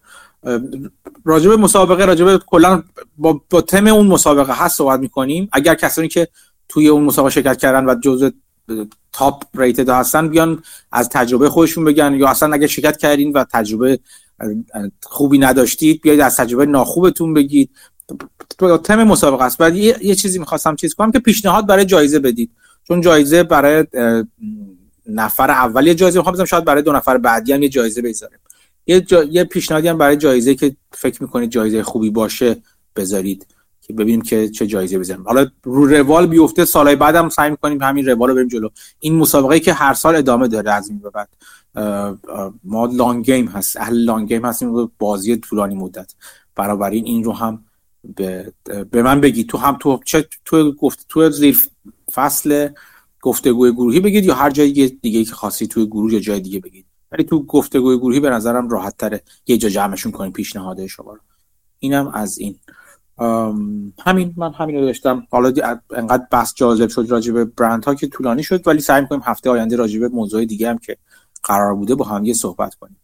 راجب مسابقه راجب کلا با, با تم اون مسابقه هست صحبت می‌کنیم. اگر کسانی که توی اون مسابقه شرکت کردن و جزء تاپ ریتد هستن بیان از تجربه خودشون بگن یا اصلا اگه شرکت کردین و تجربه خوبی نداشتید بیاید از تجربه ناخوبتون بگید. تم مسابقه است. بعد یه،, یه چیزی می‌خواستم چیز کنم که پیشنهاد برای جایزه بدید. چون جایزه برای نفر اول جایزه می‌خوام شاید برای دو نفر بعدی هم یه جایزه بذاریم یه, جا... یه پیشنهادی هم برای جایزه که فکر می‌کنید جایزه خوبی باشه بذارید که ببینیم که چه جایزه بزنیم. حالا رو روال بیفته سالهای بعدم سعی می‌کنیم همین روال رو بریم جلو. این مسابقه که هر سال ادامه داره از این به بعد. ما لانگ گیم هست اهل لانگ گیم هستیم بازی طولانی مدت. برابر این رو هم به, به من بگی. تو هم تو چه تو گفت تو زیر فصل گفتگوی گروهی بگید یا هر جایی دیگه که خاصی توی گروه یا جای دیگه بگید؟ ولی تو گفتگوی گروهی به نظرم راحت تره یه جا جمعشون کنیم پیشنهاد شما رو. اینم از این. همین. من همین رو داشتم. حالا انقدر بحث جالب شد راجع به برند ها که طولانی شد ولی سعی می‌کنیم هفته آینده راجع به موضوع دیگه هم که قرار بوده با هم یه صحبت کنیم.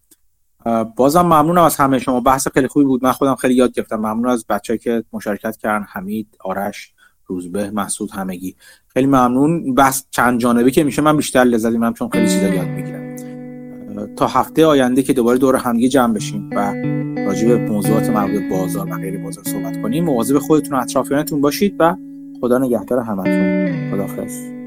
بازم ممنونم از همه شما. بحث خیلی خوبی بود. من خودم خیلی یاد گرفتم. ممنون از بچه که مشارکت کردن. حمید آرش روزبه مسعود همگی. خیلی ممنون. بحث چند جانبه که میشه. من بیشتر لذت می‌برم چون خیلی چیزا یاد می‌گیرم. تا هفته آینده که دوباره دور همگی جمع بشیم و راجع به موضوعات مربوط بازار و غیر بازار صحبت کنیم. مواظب خودتون و اطرافیانتون باشید و خدا نگهدار همتون. خداحافظ.